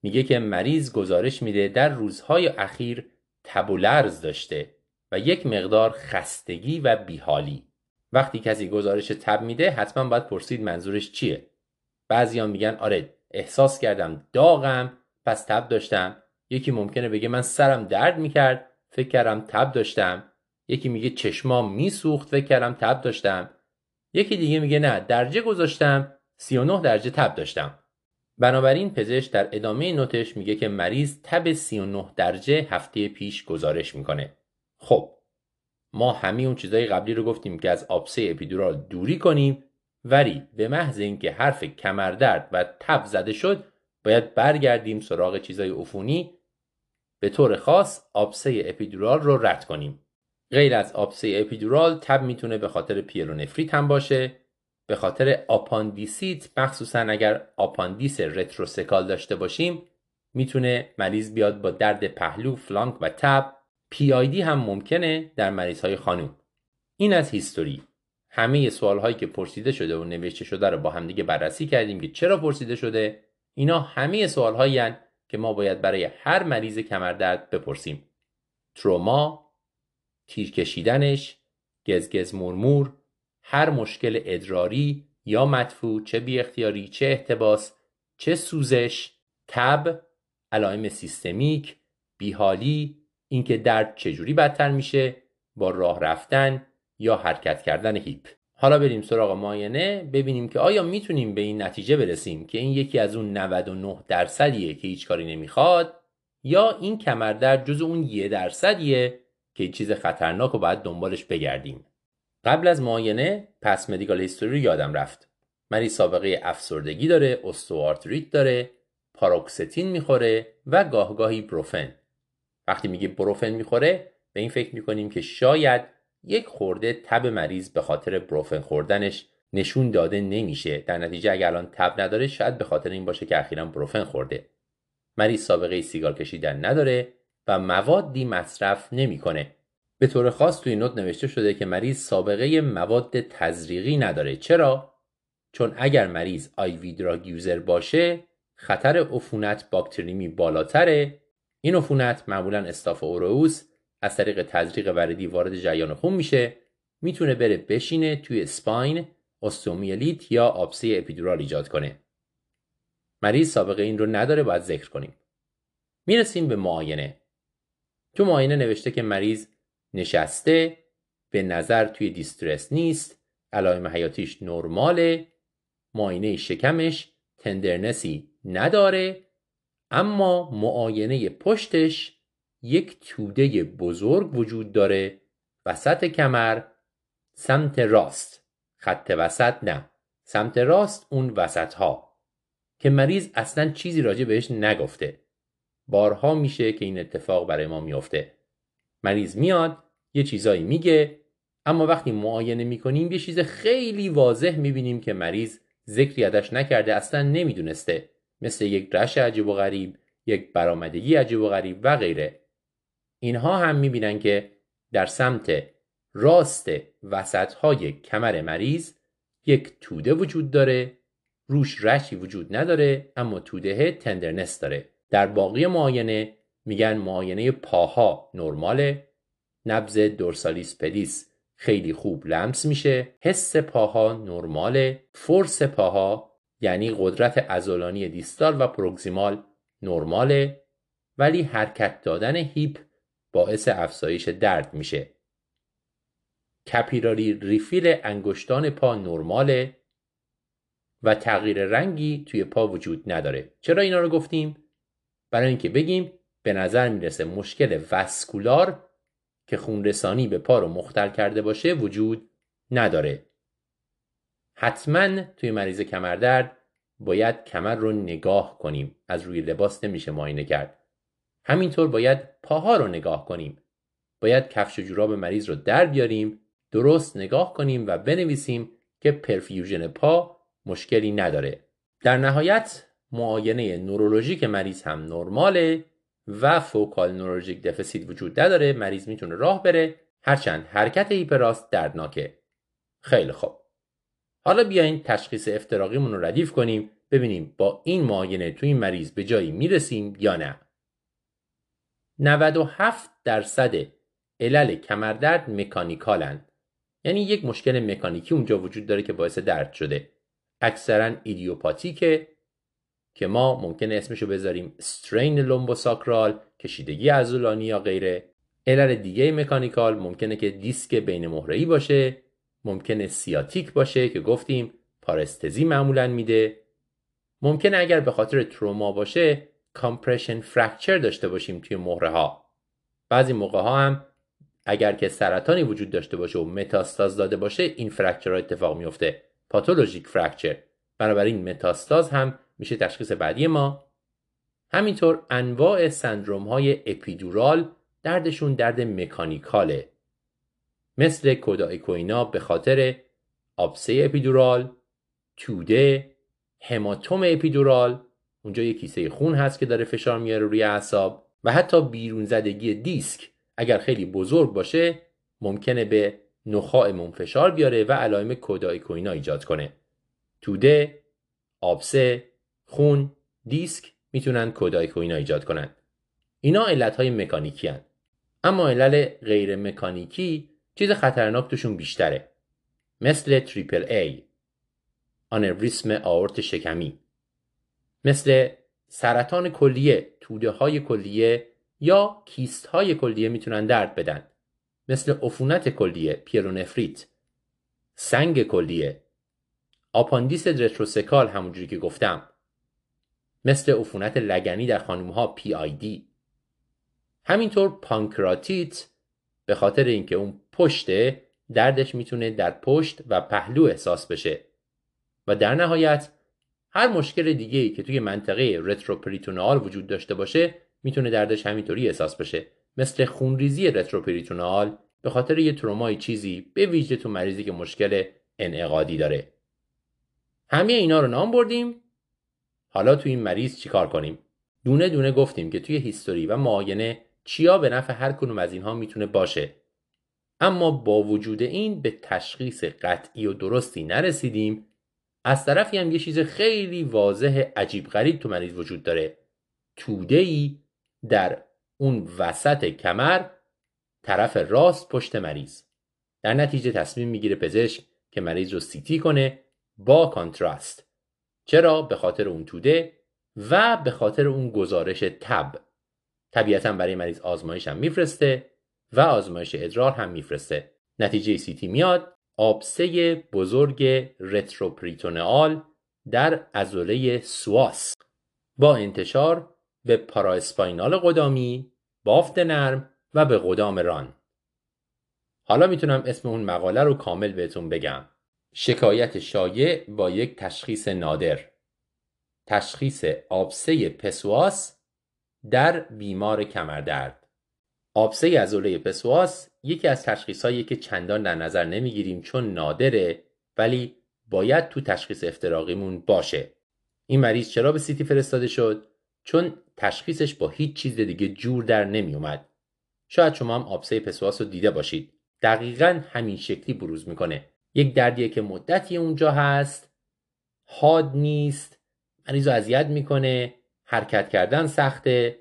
Speaker 1: میگه که مریض گزارش میده در روزهای اخیر تب داشته و یک مقدار خستگی و بیحالی. وقتی کسی گزارش تب میده حتما باید پرسید منظورش چیه. بعضیان میگن آره احساس کردم داغم پس تب داشتم. یکی ممکنه بگه من سرم درد می‌کرد فکر کردم تب داشتم. یکی میگه چشمام میسوخت فکر کردم تب داشتم. یکی دیگه میگه نه درجه گذاشتم 39 درجه تب داشتم. بنابراین پزشک در ادامه نوتش میگه که مریض تب 39 درجه هفته پیش گزارش می‌کنه. خب ما همه اون چیزای قبلی رو گفتیم که از آبسه اپیدورال دوری کنیم ولی به محض اینکه حرف کمردرد و تب زده شد باید برگردیم سراغ چیزای عفونی. به طور خاص آبسه اپیدورال رو رد کنیم. غیر از آبسه اپیدورال تب می‌تونه به خاطر پیلونفریت هم باشه. به خاطر آپاندیسیت مخصوصا اگر آپاندیس retrocecal داشته باشیم می‌تونه مریض بیاد با درد پهلو flank و تب. PID هم ممکنه در مریض های خانوم. این از history. همه سوال هایی که پرسیده شده و نوشته شده رو با همدیگه بررسی کردیم که چرا پرسیده شده. اینا همه سوال هایی که ما باید برای هر مریض کمردرد بپرسیم. تروما تیر کشیدنش گزگز مرمور هر مشکل ادراری یا مدفوع چه بی اختیاری چه احتباس چه سوزش تب علائم سیستمیک بیحالی اینکه درد چجوری بدتر میشه با راه رفتن یا حرکت کردن هیپ. حالا بریم سراغ ماینه ببینیم که آیا می‌تونیم به این نتیجه برسیم که این یکی از اون 99 درصدیه که هیچ کاری نمی‌خواد یا این کمردرد جز اون یه درصدیه؟ که چیز خطرناک و باید دنبالش بگردیم. قبل از معاینه پس مدیکال هیستوری یادم رفت. مریض سابقه افسردگی داره استوارتریت داره پاروکستین می‌خوره و گاهگاهی بروفن وقتی میگه بروفن می‌خوره به این فکر می‌کنیم که شاید یک خورده تب مریض به خاطر بروفن خوردنش نشون داده نمیشه. در نتیجه اگر الان تب نداره شاید به خاطر این باشه که اخیرا بروفن خورده. مریض سابقه سیگار کشیدن نداره و موادی مصرف نمی‌کنه. به طور خاص توی نوت نوشته شده که مریض سابقه مواد تزریقی نداره. چرا؟ چون اگر مریض آیوی دراگ یوزر باشه خطر عفونت باکتریمی بالاتره. این عفونت معمولا استاف اوروس از طریق تزریق وردی وارد جریان خون میشه. می‌تونه بره بشینه توی سپاین استومیلیت یا آبسه اپیدورال ایجاد کنه. مریض سابقه این رو نداره باید ذکر کنیم. می‌رسیم به معاینه. تو معاینه نوشته که مریض نشسته به نظر توی دیسترس نیست علائم حیاتیش نرماله معاینه شکمش تندرنسی نداره اما معاینه پشتش یک توده بزرگ وجود داره وسط کمر سمت راست. خط وسط نه. سمت راست اون وسط ها که مریض اصلا چیزی راجع بهش نگفته. بارها میشه که این اتفاق برای ما میفته مریض میاد یه چیزایی میگه اما وقتی معاینه می‌کنیم یه چیز خیلی واضح می‌بینیم که مریض ذکری ازش نکرده اصلا نمی‌دونسته. مثل یک رش عجیب و غریب یک برآمدگی عجیب و غریب و غیره. اینها هم می‌بینن که در سمت راست وسط های کمر مریض یک توده وجود داره. روش rash ی وجود نداره اما توده tenderness داره. در باقی معاینه میگن معاینه پاها نرماله. نبض dorsalis pedis خیلی خوب لمس میشه. حس پاها نرماله. force پاها یعنی قدرت عضلانی distal و proximal نرماله. ولی حرکت دادن هیپ باعث افزایش درد میشه. کپیراری ریفیل انگشتان پا نرماله و تغییر رنگی توی پا وجود نداره. چرا اینا رو گفتیم؟ برای اینکه بگیم به نظر می‌رسه مشکل وسکولار که خونرسانی به پا رو مختل کرده باشه وجود نداره. حتما توی مریض کمردرد باید کمر رو نگاه کنیم. از روی لباس نمیشه معاینه کرد. همینطور باید پاها رو نگاه کنیم. باید کفش و جوراب مریض رو در بیاریم درست نگاه کنیم و بنویسیم که perfusion پا مشکلی نداره. در نهایت معاینه نورولوژیک مریض هم نرماله و focal neurologic deficit وجود نداره مریض می‌تونه راه بره. هرچند حرکت hip راست دردناکه. خیلی خوب. حالا بیاین تشخیص افتراقیمون رو ردیف کنیم ببینیم با این معاینه تو این مریض به جایی می‌رسیم یا نه. 97 درصد علل کمردرد مکانیکالن. یعنی یک مشکل مکانیکی اونجا وجود داره که باعث درد شده. اکثرا ایدیوپاتیکه. که ما ممکنه اسمشو بذاریم استرین لومبوساکرال کشیدگی عضلانی یا غیره. علل دیگه mechanical ممکنه که دیسک بین مهره‌ای باشه ممکنه سیاتیک باشه که گفتیم پارستزی معمولا میده. ممکنه اگر به خاطر تروما باشه compression fracture داشته باشیم توی مهره ها بعضی موقع ها هم اگر که سرطانی وجود داشته باشه و متاستاز داده باشه این fracture اتفاق میفته pathologic fracture بنابراین متاستاز هم میشه تشخیص بعدی ما. همینطور انواع سندروم های اپیدورال دردشون درد مکانیکاله. مثل کودایکوینا به خاطر آبسه اپیدورال توده هماتوم اپیدورال اونجا یه کیسه خون هست که داره فشار میاره روی اعصاب و حتی بیرون زدگی دیسک اگر خیلی بزرگ باشه ممکنه به نخاع منفشار بیاره و علائم کودایکوینا ایجاد کنه. توده آبسه خون دیسک می‌تونن کودایکوینا ایجاد کنن. اینا علت های مکانیکی هن. اما علل غیر مکانیکی چیز خطرناک توشون بیشتره. مثل تریپل ای آنوریسم آورت شکمی. مثل سرطان کلیه توده های کلیه یا کیست های کلیه می‌تونن درد بدن. مثل عفونت کلیه پیرونفریت. سنگ کلیه. آپاندیس retrocecal همونجوری که گفتم. مثل عفونت لگنی در خانم ها PID همینطور پانکراتیت به خاطر اینکه اون پشته دردش می‌تونه در پشت و پهلو احساس بشه. و در نهایت هر مشکل دیگه که توی منطقه retroperitoneal وجود داشته باشه می‌تونه دردش همینطوری احساس بشه. مثل خونریزی retroperitoneal به خاطر یه ترومای چیزی به ویژه تو مریضی که مشکل انعقادی داره. همه اینا رو نام بردیم حالا تو این مریض چیکار کنیم؟ دونه دونه گفتیم که توی هیستوری و معاینه چیا به نفع هر کنوم از اینها می‌تونه باشه. اما با وجود این به تشخیص قطعی و درستی نرسیدیم. از طرفی هم یه چیز خیلی واضح عجیب غریب تو مریض وجود داره. توده ای در اون وسط کمر طرف راست پشت مریض. در نتیجه تصمیم می‌گیره پزشک که مریض رو CT کنه با contrast. چرا؟ به خاطر اون توده و به خاطر اون گزارش تب طبیعتا برای مریض آزمایش هم میفرسته و آزمایش ادرار هم میفرسته. نتیجه CT میاد. آبسه بزرگ retroperitoneal در ازوله سواس. با انتشار به پاراسپاینال قدامی بافت نرم و به قدام ران. حالا می‌تونم اسم اون مقاله رو کامل بهتون بگم. شکایت شایع با یک تشخیص نادر تشخیص آبسه پسواس در بیمار کمردرد آبسه ازوله پسواس یکی از تشخیص که چندان در نظر نمی‌گیریم چون نادره ولی باید تو تشخیص افتراقیمون باشه این مریض چرا به سیتی فرستاده شد چون تشخیصش با هیچ چیز دیگه جور در نمی اومد. شاید شما هم آبسه پسواس رو دیده باشید. دقیقا همین شکلی بروز می‌کنه. یک دردیه که مدتی اونجا هست. حاد نیست. مریض رو اذیت می‌کنه. حرکت کردن سخته.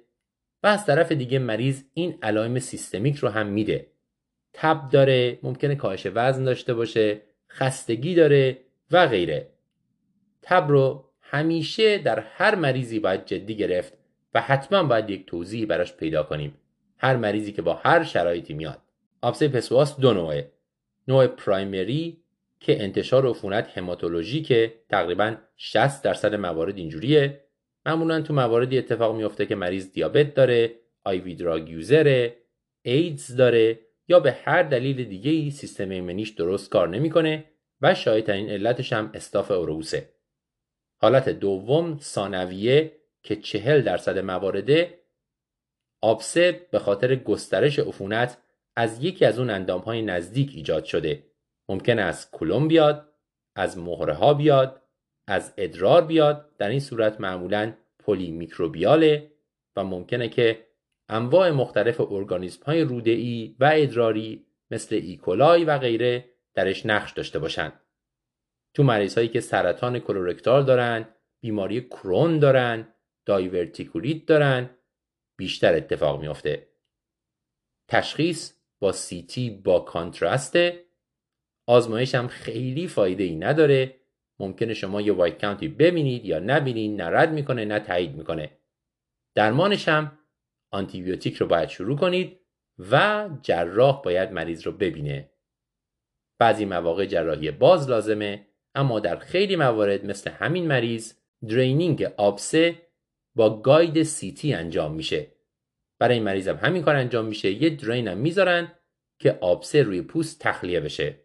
Speaker 1: و از طرف دیگه مریض این علائم سیستمیک رو هم میده. تب داره ممکنه کاهش وزن داشته باشه خستگی داره و غیره. تب رو همیشه در هر مریضی باید جدی گرفت و حتما باید یک توضیحی براش پیدا کنیم. هر مریضی که با هر شرایطی میاد. آبسه پسواس دو نوعه. نوع پرایمری که انتشار عفونت هماتولوژیکه تقریبا 60 درصد موارد اینجوریه. معمولا تو مواردی اتفاق میفته که مریض دیابت داره آیوی دراگ یوزره ایدز داره یا به هر دلیل دیگه ای سیستم ایمنیش درست کار نمی‌کنه و شاید این علتش هم استاف اوروسه حالت دوم ثانویه که چهل درصد موارده آبسه به خاطر گسترش عفونت از یکی از اون اندام های نزدیک ایجاد شده ممکن از کلم بیاد از مهره ها بیاد از ادرار بیاد در این صورت معمولا polymicrobial ه و ممکنه که انواع مختلف ارگانیسم های روده‌ای و ادراری مثل E. coli و غیره درش نقش داشته باشند. تو مریض هایی که سرطان colorectal دارن، بیماری کرون دارن، دایورتیکولیت دارن، بیشتر اتفاق میافته. تشخیص با CT با contrast ه آزمایش هم خیلی فایده ای نداره. ممکنه شما یه white count ی ببینید یا نبینید نه رد می‌کنه نه تایید می‌کنه. درمانش هم آنتیبیوتیک رو باید شروع کنید و جراح باید مریض رو ببینه. بعضی مواقع جراحی باز لازمه اما در خیلی موارد مثل همین مریض draining آبسه با guide CT انجام میشه. برای این مریض هم همین کار انجام میشه. یه drain هم می‌ذارن که آبسه روی پوست تخلیه بشه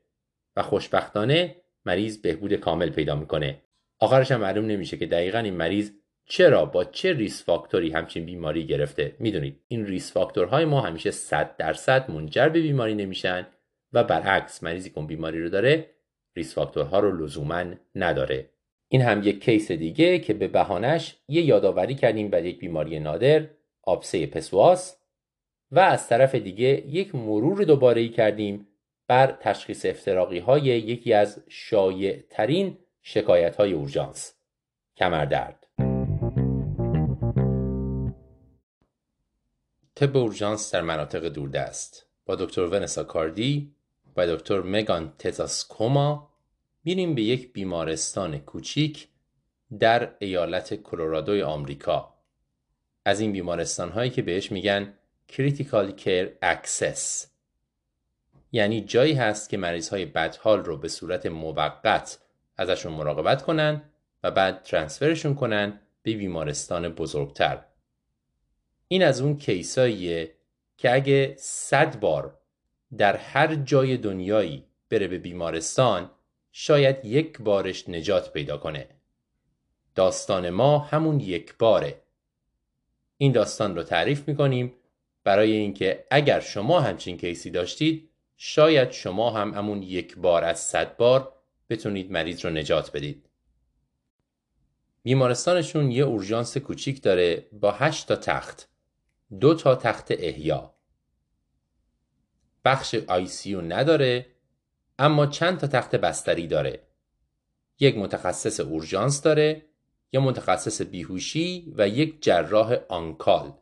Speaker 1: و خوشبختانه مریض بهبود کامل پیدا می‌کنه. آخرش هم معلوم نمیشه که دقیقا این مریض چرا با چه risk factor ی همچین بیماری گرفته. می‌دونید این risk factor های ما همیشه 100 درصد منجر به بیماری نمیشن و برعکس مریضی که بیماری رو داره risk factor ها رو لزوما نداره. این هم یک case دیگه که به بهانش یه یادآوری کردیم بر یک بیماری نادر. آبسه psoas و از طرف دیگه یک مرور دوباره کردیم بر تشخیص افتراقی های یکی از شایع ترین شکایت های اورژانس کمردرد. طب اورژانس در مناطق دوردست. با دکتر ونسا کاردی و دکتر مگان تزاسکوما میریم به یک بیمارستان کوچیک در ایالت کلرادوی آمریکا. از این بیمارستان هایی که بهش میگن Critical Care Access. یعنی جایی هست که مریض های بدحال رو به صورت موقت ازشون مراقبت کنن و بعد ترانسفرشون کنن به بیمارستان بزرگتر. این از اون کیساییه که اگه صد بار در هر جای دنیایی بره به بیمارستان شاید یک بارش نجات پیدا کنه. داستان ما همون یک باره. این داستان رو تعریف می‌کنیم. برای اینکه اگر شما همچین کیسی داشتید شاید شما هم همون یک بار از صد بار بتونید مریض رو نجات بدید. بیمارستانشون یه اورژانس کوچیک داره با هشت تا تخت دو تا تخت احیا. بخش آیسیو نداره اما چند تا تخت بستری داره. یک متخصص اورژانس داره یا متخصص بیهوشی و یک جراح on-call.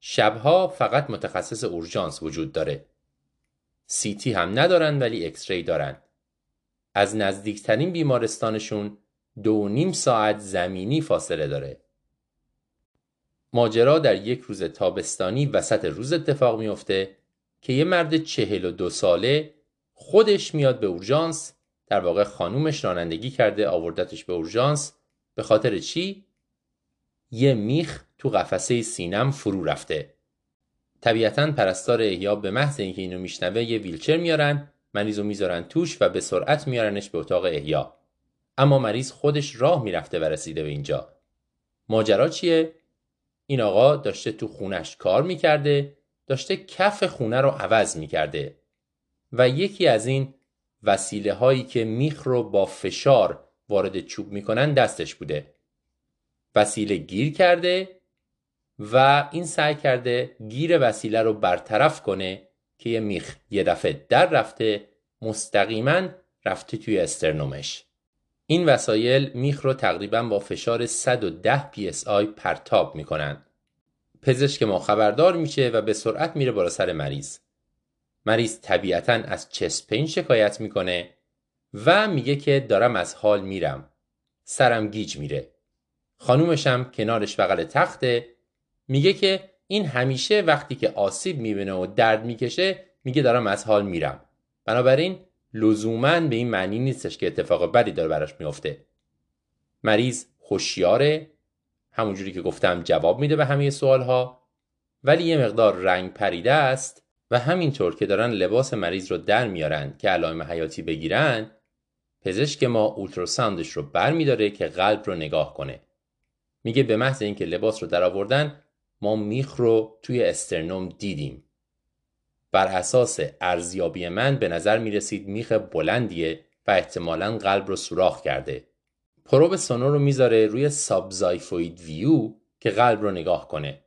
Speaker 1: شبها فقط متخصص اورژانس وجود داره. CT هم ندارن ولی X-ray دارن. از نزدیکترین بیمارستانشون دو نیم ساعت زمینی فاصله داره. ماجرا در یک روز تابستانی وسط روز اتفاق میافته که یه مرد چهل و دو ساله خودش میاد به اورژانس در واقع خانومش رانندگی کرده آوردتش به اورژانس به خاطر چی؟ یه میخ تو قفسه سینم فرو رفته. طبیعتا پرستار احیا به محض اینکه اینو میشنوه یه ویلچر میارن مریض رو می‌ذارن توش و به سرعت میارنش به اتاق احیا. اما مریض خودش راه می‌رفته و رسیده به اینجا. ماجرا چیه؟ این آقا داشته تو خونش کار می‌کرده داشته کف خونه رو عوض می‌کرده. و یکی از این وسیله هایی که میخ رو با فشار وارد چوب می‌کنن دستش بوده. وسیله گیر کرده و این سعی کرده گیر وسیله رو برطرف کنه که یه میخ یه دفعه در رفته مستقیما رفته توی استرنومش. این وسایل میخ رو تقریبا با فشار 110 آی پرتاب می‌کنن. پزشک ما خبردار میشه و به سرعت میره بالا سر مریض. مریض طبیعتا از چسپین شکایت می‌کنه و میگه که دارم از حال میرم. سرم گیج میره. خانومشم کنارش بغل تخته. میگه که این همیشه وقتی که آسیب می‌بینه و درد می‌کشه میگه دارم از حال میرم. بنابراین لزوما به این معنی نیستش که اتفاق بدی داره براش میفته. مریض خوشیاره همونجوری که گفتم جواب میده به همه سوال ها ولی یه مقدار رنگ پریده است و همینطور که دارن لباس مریض رو در میارن که علائم حیاتی بگیرن پزشک ما اولتراساندش رو بر میداره که قلب رو نگاه کنه. میگه به محض اینکه لباس رو در آوردن ما میخ رو توی استرنوم دیدیم. بر اساس ارزیابی من به نظر می رسید میخ بلندیه و احتمالا قلب رو سوراخ کرده. پروب سونور رو می‌ذاره روی سابزایفوید ویو که قلب رو نگاه کنه.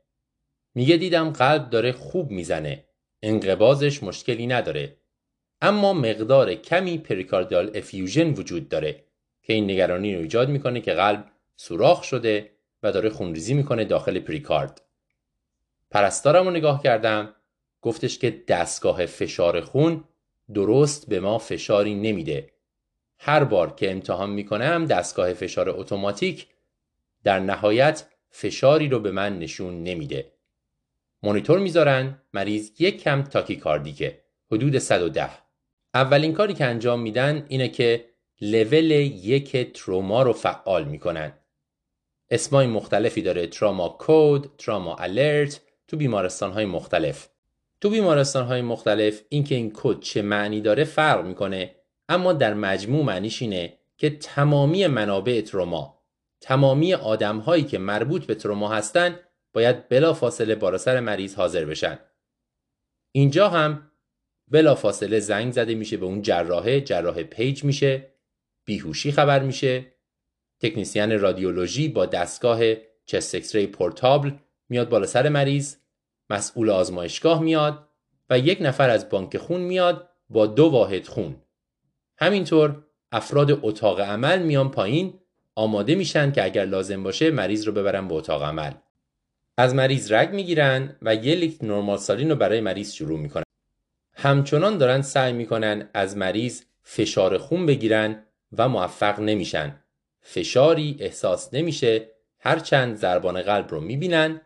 Speaker 1: میگه دیدم قلب داره خوب می‌زنه. انقبازش مشکلی نداره. اما مقدار کمی پریکاردیال افیوژن وجود داره که این نگرانی رو ایجاد می‌کنه که قلب سوراخ شده و داره خونریزی می‌کنه داخل پریکارد. پرستارم رو نگاه کردم گفتش که دستگاه فشار خون درست به ما فشاری نمیده. هر بار که امتحان می‌کنم دستگاه فشار اتوماتیک در نهایت فشاری رو به من نشون نمیده. مانیتور می‌ذارن مریض یک کم تاکیکاردیکه حدود 110 اولین کاری که انجام میدن اینه که لول یک تروما رو فعال می‌کنن. اسمای مختلفی داره. تراما کود، تراما الرت تو بیمارستان های مختلف. تو بیمارستان های مختلف اینکه این کد چه معنی داره فرق می‌کنه. اما در مجموع معنیش اینه که تمامی منابع تروما تمامی آدم هایی که مربوط به تروما هستن باید بلا فاصله بالا سر مریض حاضر بشن. اینجا هم بلا فاصله زنگ زده میشه به اون جراحه جراح page میشه بیهوشی خبر میشه. تکنیسین رادیولوژی با دستگاه چست اکسری پورتابل میاد بالا سر مریض مسئول آزمایشگاه میاد و یک نفر از بانک خون میاد با دو واحد خون. همینطور افراد اتاق عمل میان پایین آماده میشن که اگر لازم باشه مریض رو ببرن به اتاق عمل. از مریض رگ می‌گیرن و یه لیتر نرمال سالین رو برای مریض شروع می‌کنن. همچنان دارن سعی می‌کنن از مریض فشار خون بگیرن و موفق نمیشن. فشاری احساس نمیشه هرچند ضربان قلب رو می‌بینن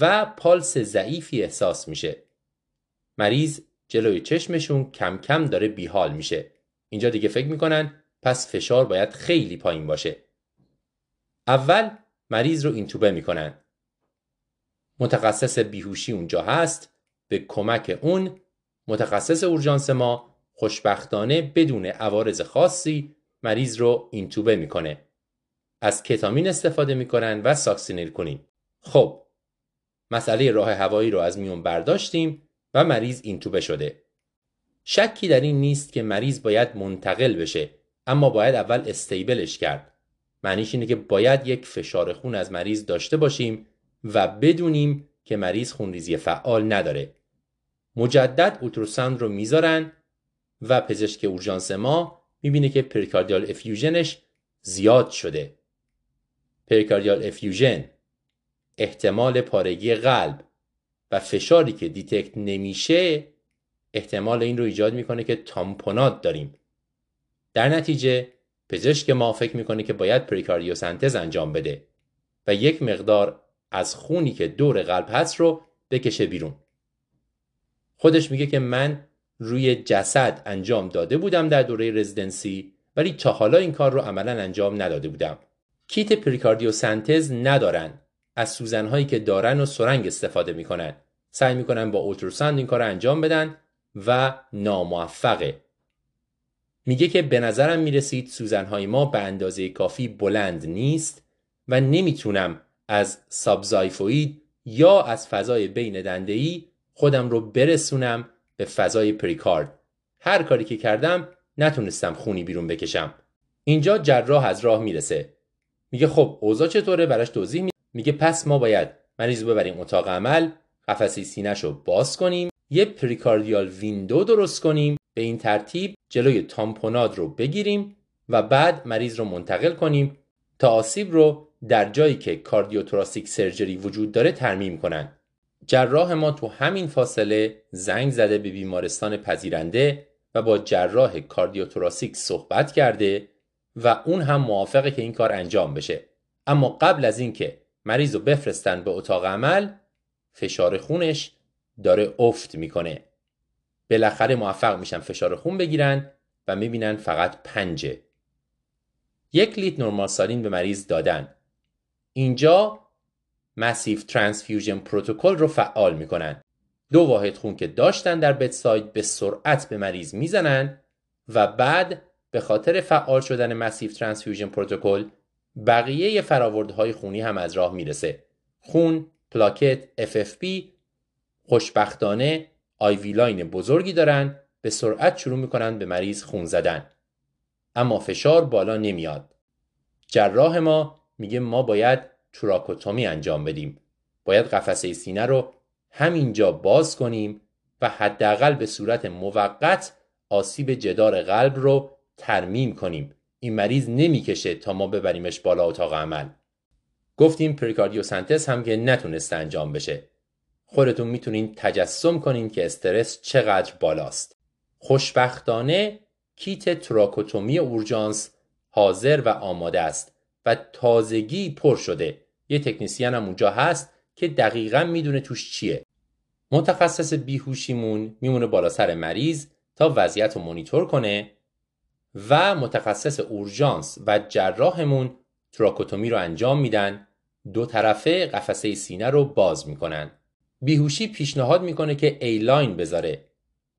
Speaker 1: و پالس ضعیفی احساس میشه. مریض جلوی چشمشون کم کم داره بیحال میشه. اینجا دیگه فکر می‌کنن پس فشار باید خیلی پایین باشه. اول مریض رو اینتوبه می‌کنن. متخصص بیهوشی اونجا هست. به کمک اون متخصص اورژانس ما خوشبختانه بدون عوارض خاصی مریض رو اینتوبه می‌کنه. از کتامین استفاده می‌کنن و ساکسینیل کنین. خب مسئله راه هوایی رو از میون برداشتیم و مریض اینتوبه شده. شکی در این نیست که مریض باید منتقل بشه اما باید اول استیبلش کرد. معنیش اینه که باید یک فشار خون از مریض داشته باشیم و بدونیم که مریض خونریزی فعال نداره. مجدد ultrasound رو می‌ذارن و پزشک اورژانس ما می‌بینه که pericardial effusion ش زیاد شده. pericardial effusion احتمال پارگی قلب و فشاری که detect نمیشه احتمال این رو ایجاد می‌کنه که تامپوناد داریم. در نتیجه پزشک ما فکر می‌کنه که باید پریکاردیوسنتز انجام بده و یک مقدار از خونی که دور قلب هست رو بکشه بیرون. خودش میگه که من روی جسد انجام داده بودم در دوره رزیدنسی ولی تا حالا این کار رو عملا انجام نداده بودم. کیت پریکاردیوسنتز ندارن. از سوزنهایی که دارن و سرنگ استفاده می‌کنن. سعی می‌کنن با اولتراساند این کار رو انجام بدن و ناموفقه. میگه که به نظرم می‌رسید سوزنهای ما به اندازه کافی بلند نیست و نمی‌تونم از سابزایفوید یا از فضای بین دندهی خودم رو برسونم به فضای پریکارد. هر کاری که کردم نتونستم خونی بیرون بکشم. اینجا جراح از راه می‌رسه. میگه خب اوضاع چطوره؟ براش توضیح میگه پس ما باید مریض رو ببریم اتاق عمل قفسه سینه‌شو رو باز کنیم یه پریکاردیال ویندو درست کنیم به این ترتیب جلوی تامپوناد رو بگیریم و بعد مریض رو منتقل کنیم تا آسیب رو در جایی که کاردیوتوراسیک سرجری وجود داره ترمیم کنن. جراح ما تو همین فاصله زنگ زده به بیمارستان پذیرنده و با جراح کاردیوتوراسیک صحبت کرده و اون هم موافقه که این کار انجام بشه. اما قبل از اینکه مریض رو بفرستن به اتاق عمل فشار خونش داره افت می‌کنه. بالاخره موفق میشن فشار خون بگیرن و می‌بینن فقط پنجه. یک لیتر normal saline به مریض دادن. اینجا massive transfusion protocol رو فعال می‌کنن. دو واحد خون که داشتن در bedside به سرعت به مریض می‌زنن و بعد به خاطر فعال شدن massive transfusion protocol بقیه فراورده‌های خونی هم از راه می‌رسه. خون، پلاکت، FFP خوشبختانه IV line بزرگی دارن به سرعت شروع می‌کنن به مریض خون زدن. اما فشار بالا نمیاد. جراح ما میگه ما باید توراکوتومی انجام بدیم. باید قفسه سینه رو همینجا باز کنیم و حداقل به صورت موقت آسیب جدار قلب رو ترمیم کنیم. این مریض نمی‌کشه تا ما ببریمش بالا اتاق عمل. گفتیم پریکاردیوسنتز هم که نتونسته انجام بشه. خودتون می‌تونین تجسم کنین که استرس چقدر بالاست. خوشبختانه کیت تراکوتومی اورژانس حاضر و آماده است. و تازگی پر شده. یه تکنیسیان هم اونجا هست که دقیقا می‌دونه توش چیه. متخصص بیهوشیمون میمونه بالا سر مریض تا وضعیت رو مونیتور کنه و متخصص اورژانس و جراحمون توراکوتومی رو انجام میدن. دو طرفه قفسه سینه رو باز می‌کنن. بیهوشی پیشنهاد می‌کنه که A-line بذاره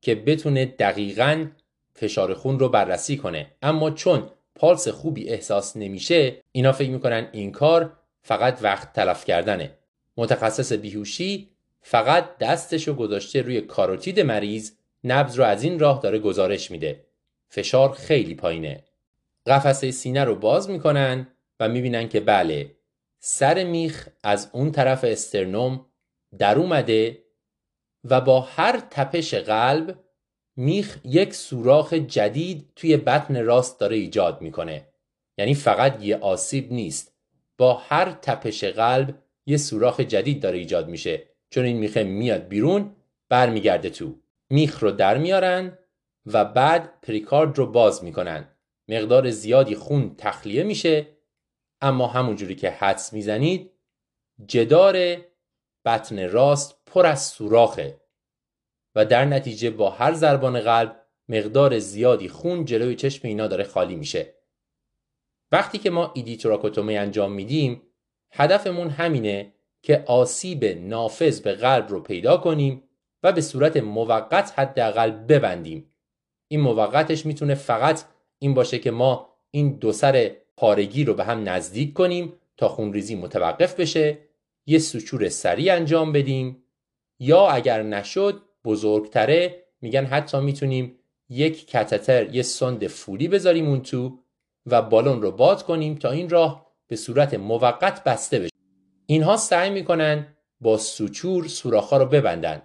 Speaker 1: که بتونه دقیقا فشار خون رو بررسی کنه. اما چون پالس خوبی احساس نمیشه اینا فکر می‌کنن این کار فقط وقت تلف کردنه. متخصص بیهوشی فقط دستش رو گذاشته روی کاروتید مریض نبز رو از این راه داره گزارش میده. فشار خیلی پایینه. قفسه سینه رو باز می‌کنن و می‌بینن که بله سر میخ از اون طرف استرنوم در اومده و با هر تپش قلب میخ یک سوراخ جدید توی بطن راست داره ایجاد می‌کنه. یعنی فقط یه آسیب نیست. با هر تپش قلب یه سوراخ جدید داره ایجاد میشه. چون این میخه میاد بیرون برمیگرده تو. میخ رو در میارن و بعد پریکارد رو باز می‌کنن. مقدار زیادی خون تخلیه میشه. اما همونجوری که حدس می‌زنید جدار بطن راست پر از سوراخه. و در نتیجه با هر ضربان قلب مقدار زیادی خون جلوی چشم اینا داره خالی میشه. وقتی که ما ایدیتوراکوتومی انجام میدیم هدفمون همینه که آسیب نافذ به قلب رو پیدا کنیم و به صورت موقت حداقل ببندیم. این موقتش می‌تونه فقط این باشه که ما این دو سر پارگی رو به هم نزدیک کنیم تا خونریزی متوقف بشه یه سوچور سریع انجام بدیم یا اگر نشد بزرگتره میگن حتی می‌تونیم یک کتتر یه سند فولی بذاریم اون تو و بالون رو باد کنیم تا این راه به صورت موقت بسته بشه. اینها سعی می‌کنن با سوچور سوراخ رو ببندن.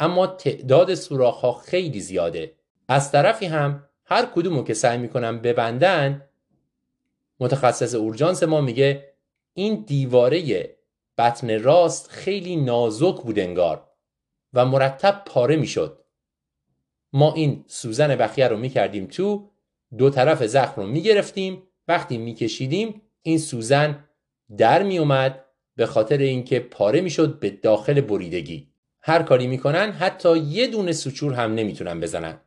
Speaker 1: اما تعداد سوراخ ها خیلی زیاده. از طرفی هم هر کدومو که سعی می‌کنن ببندن متخصص اورژانس ما میگه این دیواره بطن راست خیلی نازک بود انگار. و مرتب پاره می‌شد. ما این سوزن بخیه رو می‌کردیم تو دو طرف زخم رو می‌گرفتیم. وقتی میکشیدیم این سوزن در میومد به خاطر اینکه پاره می‌شد به داخل بریدگی. هر کاری می‌کنن حتی یه دونه سوچور هم نمی‌تونن بزنن.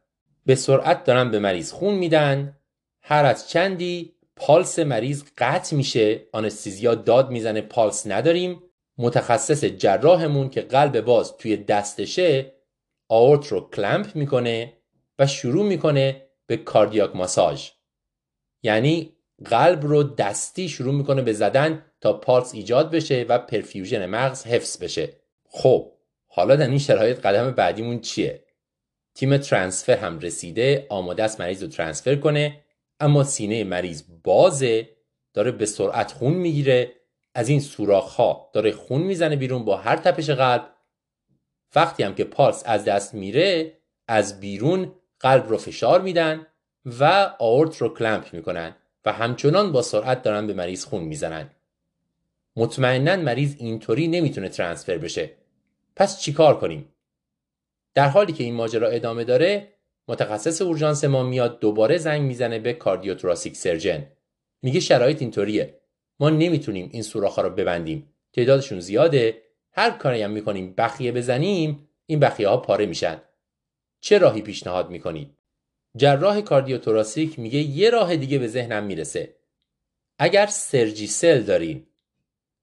Speaker 1: به سرعت دارن به مریض خون میدن. هر از چندی پالس مریض قطع میشه. آنستیزیا داد می‌زنه پالس نداریم. متخصص جراحمون که قلب باز توی دستشه آورت رو کلمپ می‌کنه و شروع می‌کنه به کاردیاک ماساژ. یعنی قلب رو دستی شروع می‌کنه به زدن تا پالس ایجاد بشه و پرفیوژن مغز حفظ بشه. خب حالا در این شرایط قدم بعدیمون چیه؟ تیم ترانسفر هم رسیده آماده است مریض رو ترانسفر کنه اما سینه مریض بازه داره به سرعت خون می‌گیره از این سوراخ ها داره خون می‌زنه بیرون با هر تپش قلب. وقتی هم که پالس از دست میره از بیرون قلب رو فشار میدن و آورت رو کلمپ می‌کنن و همچنان با سرعت دارن به مریض خون می‌زنن. مطمئنا مریض اینطوری نمی‌تونه ترانسفر بشه. پس چیکار کنیم؟ در حالی که این ماجرا ادامه داره متخصص اورژانس ما میاد دوباره زنگ می‌زنه به کاردیوتراسیک سرجن. میگه شرایط اینطوریه. ما نمی‌تونیم این سوراخ رو ببندیم. تعدادشون زیاده. هر کاری هم می‌کنیم بخیه بزنیم این بخیه ها پاره میشن. چه راهی پیشنهاد می‌کنید جراح کاردیوتوراسیک میگه یه راه دیگه به ذهنم می‌رسه. اگر سرجیسل دارین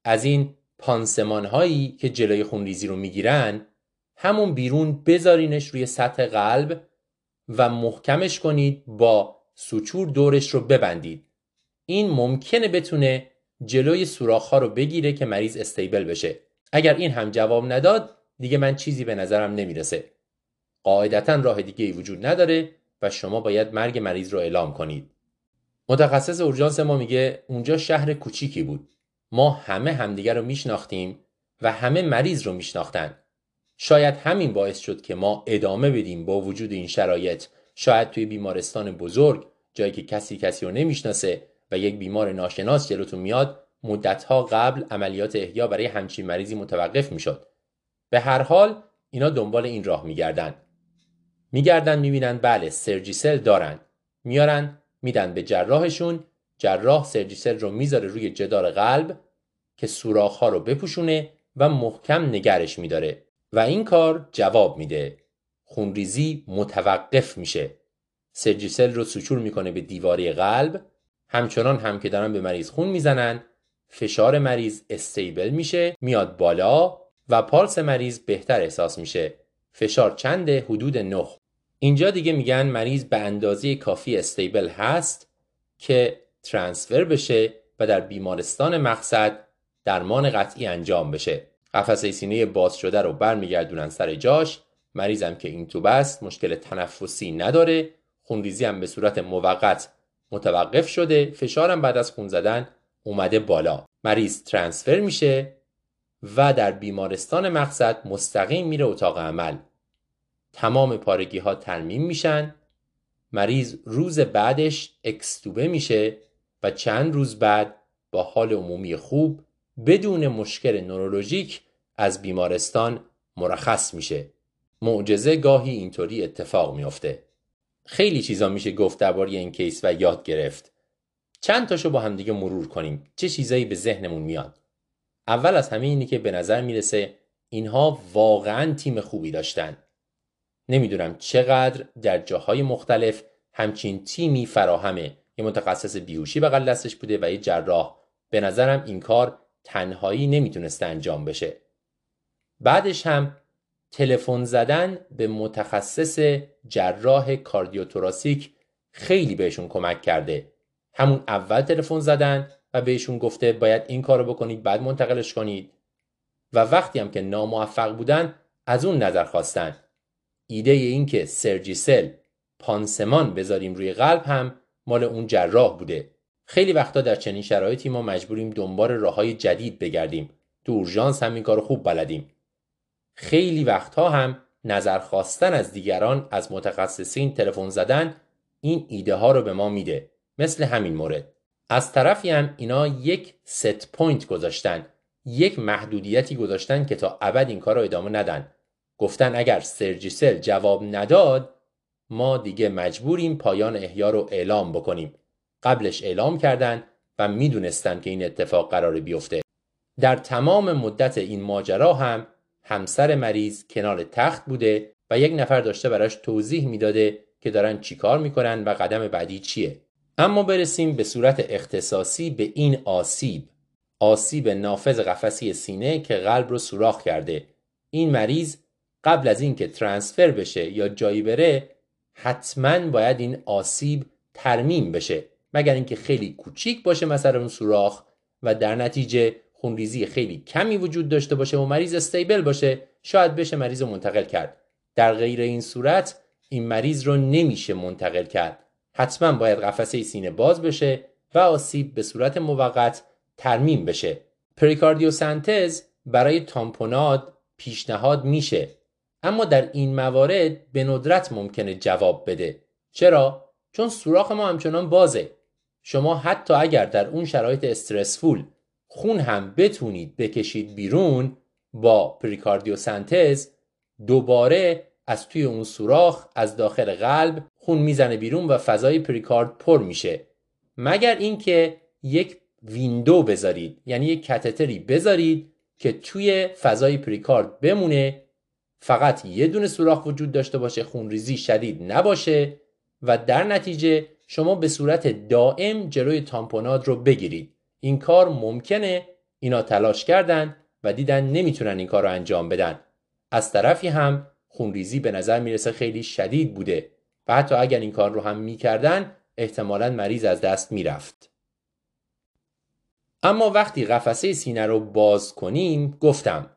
Speaker 1: از این پانسمان هایی که جلوی خونریزی رو می‌گیرن همون بیرون بذارینش روی سطح قلب و محکمش کنید با سوچور دورش رو ببندید. این ممکنه بتونه جلوی سوراخ ها رو بگیره که مریض استیبل بشه. اگر این هم جواب نداد دیگه من چیزی به نظرم نمی‌رسه. قاعدتا راه دیگه ای وجود نداره و شما باید مرگ مریض رو اعلام کنید. متخصص اورژانس ما میگه اونجا شهر کوچیکی بود. ما همه همدیگر رو میشناختیم و همه مریض رو میشناختن. شاید همین باعث شد که ما ادامه بدیم با وجود این شرایط. شاید توی بیمارستان بزرگ جایی که کسی کسی رو نمی‌شناسه یک بیمار ناشناس جلوتون میاد مدتها قبل عملیات احیا برای همچین مریضی متوقف می‌شد. به هر حال اینا دنبال این راه میگردن. میگردن می‌بینن بله سرجیسل دارن. میارن میدن به جراحشون. جراح سرجیسل رو می‌ذاره روی جدار قلب که سوراخ رو بپوشونه و محکم نگرش میداره. و این کار جواب میده. خونریزی متوقف میشه. سرجیسل رو سوچور می‌کنه به دیواری قلب همچنان هم که دارن به مریض خون می‌زنن فشار مریض استیبل میشه میاد بالا و پالس مریض بهتر احساس میشه. فشار چنده حدود 9 اینجا دیگه میگن مریض به اندازه کافی استیبل هست که ترانسفر بشه و در بیمارستان مقصد درمان قطعی انجام بشه. قفسه سینه باز شده رو برمیگردونن سر جاش. مریضم که این توب است مشکل تنفسی نداره. خونریزی هم به صورت موقت متوقف شده فشارم بعد از خون زدن اومده بالا. مریض ترانسفر میشه و در بیمارستان مقصد مستقیم میره اتاق عمل. تمام پارگی ها ترمیم میشن. مریض روز بعدش اکستوبه میشه و چند روز بعد با حال عمومی خوب بدون مشکل نورولوژیک از بیمارستان مرخص میشه. معجزه گاهی اینطوری اتفاق میافته. خیلی چیزا میشه گفت درباره این کیس و یاد گرفت. چند تاشو با همدیگه مرور کنیم. چه چیزایی به ذهنمون میاد؟ اول از همه اینی که به نظر می‌رسه اینها واقعا تیم خوبی داشتن. نمی‌دونم چقدر در جاهای مختلف همچین تیمی فراهمه. یه متخصص بیهوشی بغل دستش بوده و یه جراح. به نظرم این کار تنهایی نمی‌تونسته انجام بشه. بعدش هم تلفن زدن به متخصص جراح کاردیوتوراسیک خیلی بهشون کمک کرده. همون اول تلفن زدن و بهشون گفته باید این کارو بکنید بعد منتقلش کنید. و وقتی هم که ناموفق بودن از اون نظر خواستن. ایده این که Surgicel پانسمان بذاریم روی قلب هم مال اون جراح بوده. خیلی وقتا در چنین شرایطی ما مجبوریم دنبال راههای جدید بگردیم. تو اورژانس هم این کارو خوب بلدیم. خیلی وقتها هم نظر خواستن از دیگران از متخصصین تلفن زدن این ایده ها رو به ما میده مثل همین مورد. از طرفی هم اینا یک set point گذاشتن یک محدودیتی گذاشتن که تا ابد این کار رو ادامه ندن. گفتن اگر سرجیسل جواب نداد ما دیگه مجبوریم پایان احیا رو اعلام بکنیم. قبلش اعلام کردن و می‌دونستن که این اتفاق قرار بیفته. در تمام مدت این ماجرا هم همسر مریض کنار تخت بوده و یک نفر داشته براش توضیح می‌داده که دارن چیکار می‌کنن و قدم بعدی چیه. اما برسیم به صورت اختصاصی به این آسیب. آسیب نافذ قفسی سینه که قلب رو سوراخ کرده. این مریض قبل از اینکه ترانسفر بشه یا جایی بره حتما باید این آسیب ترمیم بشه. مگر اینکه خیلی کوچیک باشه مثلا اون سوراخ و در نتیجه خونریزی خیلی کمی وجود داشته باشه و مریض استیبل باشه شاید بشه مریض رو منتقل کرد. در غیر این صورت این مریض رو نمیشه منتقل کرد. حتما باید قفسه سینه باز بشه و آسیب به صورت موقت ترمیم بشه. پریکاردیوسنتز برای تامپوناد پیشنهاد میشه. اما در این موارد به ندرت ممکنه جواب بده. چرا؟ چون سوراخ ما همچنان بازه. شما حتی اگر در اون شرایط استرسفول خون هم بتونید بکشید بیرون با پریکاردیوسنتز دوباره از توی اون سوراخ از داخل قلب خون می‌زنه بیرون و فضای پریکارد پر میشه. مگر اینکه یک ویندو بذارید یعنی یک کتتری بذارید که توی فضای پریکارد بمونه فقط یه دونه سوراخ وجود داشته باشه خونریزی شدید نباشه و در نتیجه شما به صورت دائم جلوی تامپوناد رو بگیرید. این کار ممکنه اینا تلاش کردن و دیدن نمی‌تونن این کار رو انجام بدن. از طرفی هم خونریزی به نظر می‌رسه خیلی شدید بوده و حتی اگر این کار رو هم می‌کردن احتمالا مریض از دست می‌رفت. اما وقتی قفسه سینه رو باز کنیم گفتم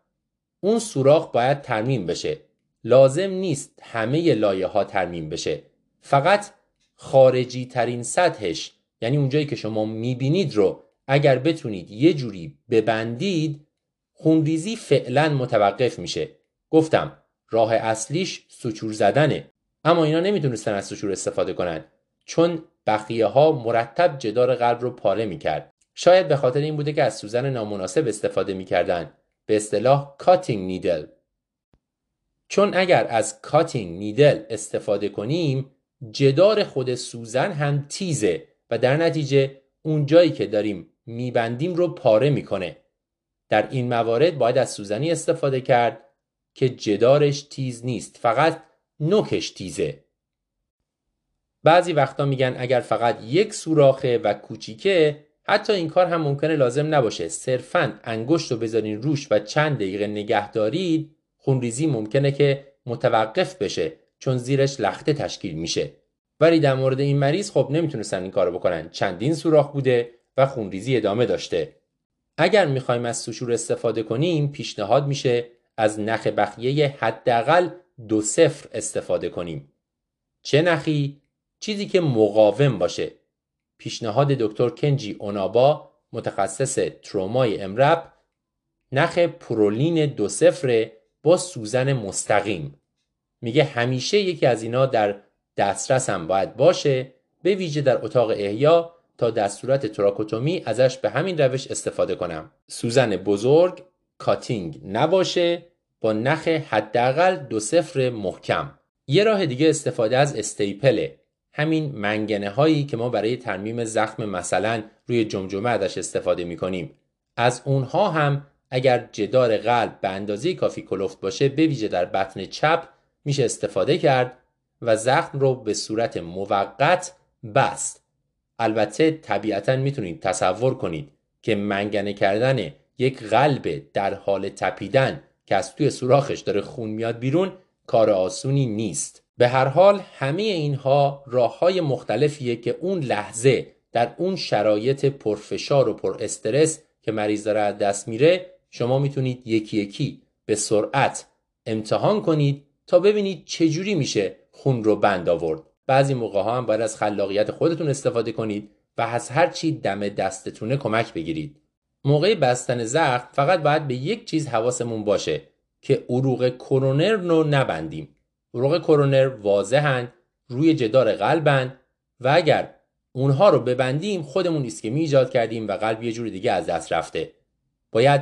Speaker 1: اون سوراخ باید ترمیم بشه. لازم نیست همه لایه ها ترمیم بشه. فقط خارجی ترین سطحش یعنی اونجایی که شما می‌بینید رو اگر بتونید یه جوری ببندید خونریزی فعلا متوقف میشه. گفتم راه اصلیش suture زدنه. اما اینا نمی‌تونستن از suture استفاده کنن چون بخیه ها مرتب جدار قلب رو پاره می‌کرد. شاید به خاطر این بوده که از سوزن نامناسب استفاده می‌کردن. به اصطلاح cutting needle چون اگر از cutting needle استفاده کنیم جدار خود سوزن هم تیزه و در نتیجه اون جایی که داریم میبندیم رو پاره می‌کنه. در این موارد باید از سوزنی استفاده کرد که جدارش تیز نیست فقط نوکش تیزه. بعضی وقتا میگن اگر فقط یک سوراخه و کوچیکه حتی این کار هم ممکنه لازم نباشه. صرفا انگشت رو بذارین روش و چند دقیقه نگه دارید خونریزی ممکنه که متوقف بشه چون زیرش لخته تشکیل میشه. ولی در مورد این مریض خب نمی‌تونستن این کارو بکنن. چندین سوراخ بوده و خونریزی ادامه داشته. اگر می‌خوایم از سشور استفاده کنیم پیشنهاد میشه از نخ بخیه حداقل دو صفر استفاده کنیم. چه نخی؟ چیزی که مقاوم باشه. پیشنهاد دکتر کنجی اونابا متخصص ترومای امرب نخ پرولین دو سفره با سوزن مستقیم. میگه همیشه یکی از اینا در دسترس هم باید باشه به ویژه در اتاق احیا تا در صورت توراکوتومی ازش به همین روش استفاده کنم. سوزن بزرگ cutting نباشه با نخ حداقل دو صفر محکم. یه راه دیگه استفاده از stapler ه همین منگنه هایی که ما برای ترمیم زخم مثلا روی جمجمه ازش استفاده می کنیم از اونها هم اگر جدار قلب به اندازه کافی کلفت باشه به ویژه در بطن چپ میشه استفاده کرد و زخم رو به صورت موقت بست. البته طبیعتا می‌تونید تصور کنید که منگنه کردن یک قلب در حال تپیدن که از توی سوراخش داره خون میاد بیرون کار آسونی نیست. به هر حال همه اینها راه های مختلفیه که اون لحظه در اون شرایط پرفشار و پر استرس که مریض داره از دست میره شما می‌تونید یکی یکی به سرعت امتحان کنید تا ببینید چجوری میشه خون رو بند آورد. بعضی موقع ها هم باید از خلاقیت خودتون استفاده کنید و از هر چی دم دستتونه کمک بگیرید. موقع بستن زخم فقط باید به یک چیز حواسمون باشه که عروق کرونر رو نبندیم. عروق کرونر واضحن روی جدار قلبن و اگر اونها رو ببندیم خودمون ایسکمی ایجاد کردیم و قلب یه جور دیگه از دست رفته. باید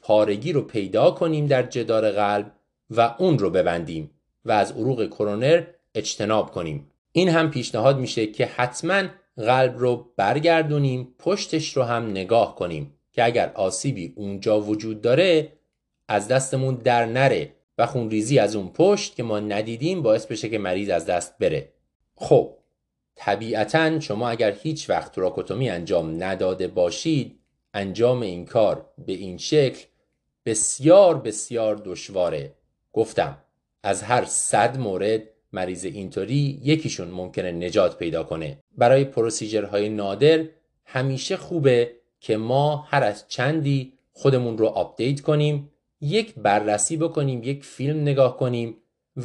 Speaker 1: پارگی رو پیدا کنیم در جدار قلب و اون رو ببندیم و از عروق کرونر اجتناب کنیم. این هم پیشنهاد میشه که حتما قلب رو برگردونیم پشتش رو هم نگاه کنیم که اگر آسیبی اونجا وجود داره از دستمون در نره و خونریزی از اون پشت که ما ندیدیم باعث بشه که مریض از دست بره. خب طبیعتا شما اگر هیچ وقت تراکوتومی انجام نداده باشید انجام این کار به این شکل بسیار بسیار دشواره. گفتم از هر صد مورد مریض اینطوری یکیشون ممکنه نجات پیدا کنه. برای procedure های نادر همیشه خوبه که ما هر از چندی خودمون رو update کنیم یک بررسی بکنیم یک فیلم نگاه کنیم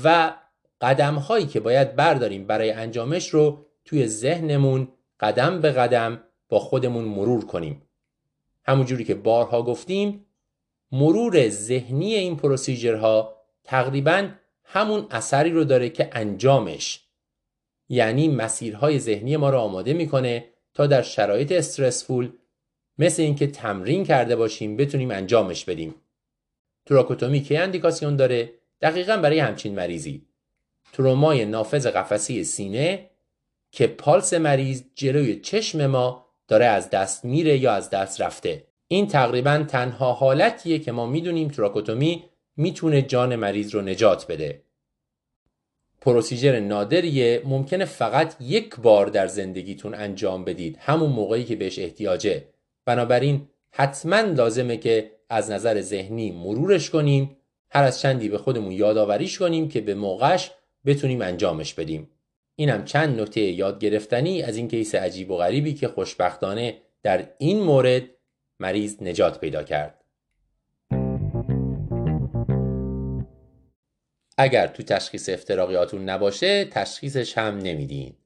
Speaker 1: و قدم هایی که باید برداریم برای انجامش رو توی ذهنمون قدم به قدم با خودمون مرور کنیم. همونجوری که بارها گفتیم مرور ذهنی این پروسیجرها تقریبا همون اثری رو داره که انجامش یعنی مسیرهای ذهنی ما رو آماده می‌کنه تا در شرایط استرسفول مثل اینکه تمرین کرده باشیم بتونیم انجامش بدیم. تراکوتومی که اندیکاسیون داره دقیقا برای همچین مریضی. ترومای نافذ قفسی سینه که پالس مریض جلوی چشم ما داره از دست میره یا از دست رفته. این تقریبا تنها حالتیه که ما می‌دونیم تراکوتومی می‌تونه جان مریض رو نجات بده. پروسیجر نادریه ممکنه فقط یک بار در زندگیتون انجام بدید. همون موقعی که بهش احتیاجه. بنابراین حتما لازمه که از نظر ذهنی مرورش کنیم. هر از چندی به خودمون یادآوریش کنیم که به موقعش بتونیم انجامش بدیم. اینم چند نکته یاد گرفتنی از این کیس عجیب و غریبی که خوشبختانه در این مورد مریض نجات پیدا کرد. اگر تو تشخیص افتراقیاتون نباشه تشخیصش هم نمیدین.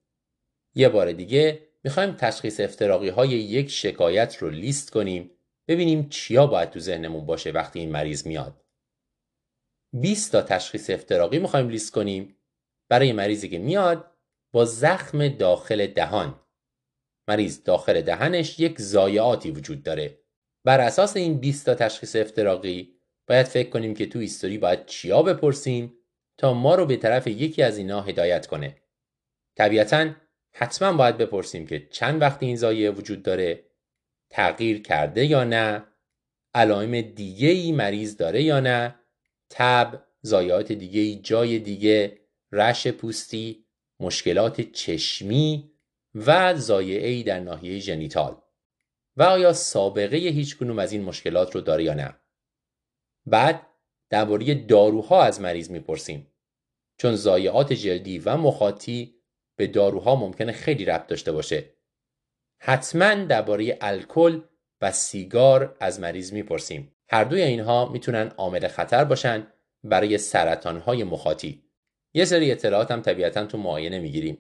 Speaker 1: یه بار دیگه می‌خوایم تشخیص افتراقی های یک شکایت رو لیست کنیم ببینیم چیا باید تو ذهنمون باشه وقتی این مریض میاد. 20 تا تشخیص افتراقی می‌خوایم لیست کنیم برای مریضی که میاد با زخم داخل دهان. مریض داخل دهنش یک زایعاتی وجود داره. بر اساس این 20 تا تشخیص افتراقی باید فکر کنیم که تو هیستوری باید چیا بپرسیم تا ما رو به طرف یکی از اینا هدایت کنه. طبیعتا حتما باید بپرسیم که چند وقت این زایعه وجود داره تغییر کرده یا نه علائم دیگه ای مریض داره یا نه تب زایات دیگه ای جای دیگه رش پوستی مشکلات چشمی و زایعه ای در ناحیه ژنیتال. و آیا سابقه هیچ کنوم از این مشکلات رو داره یا نه؟ بعد درباره داروها از مریض می‌پرسیم. چون زایعات جلدی و مخاطی به داروها ممکنه خیلی ربط داشته باشه. حتما درباره الکل و سیگار از مریض می‌پرسیم. هر دوی اینها می‌تونن عامل خطر باشن برای سرطانهای مخاطی. یه سری اطلاعات هم طبیعتا تو معاینه می‌گیریم.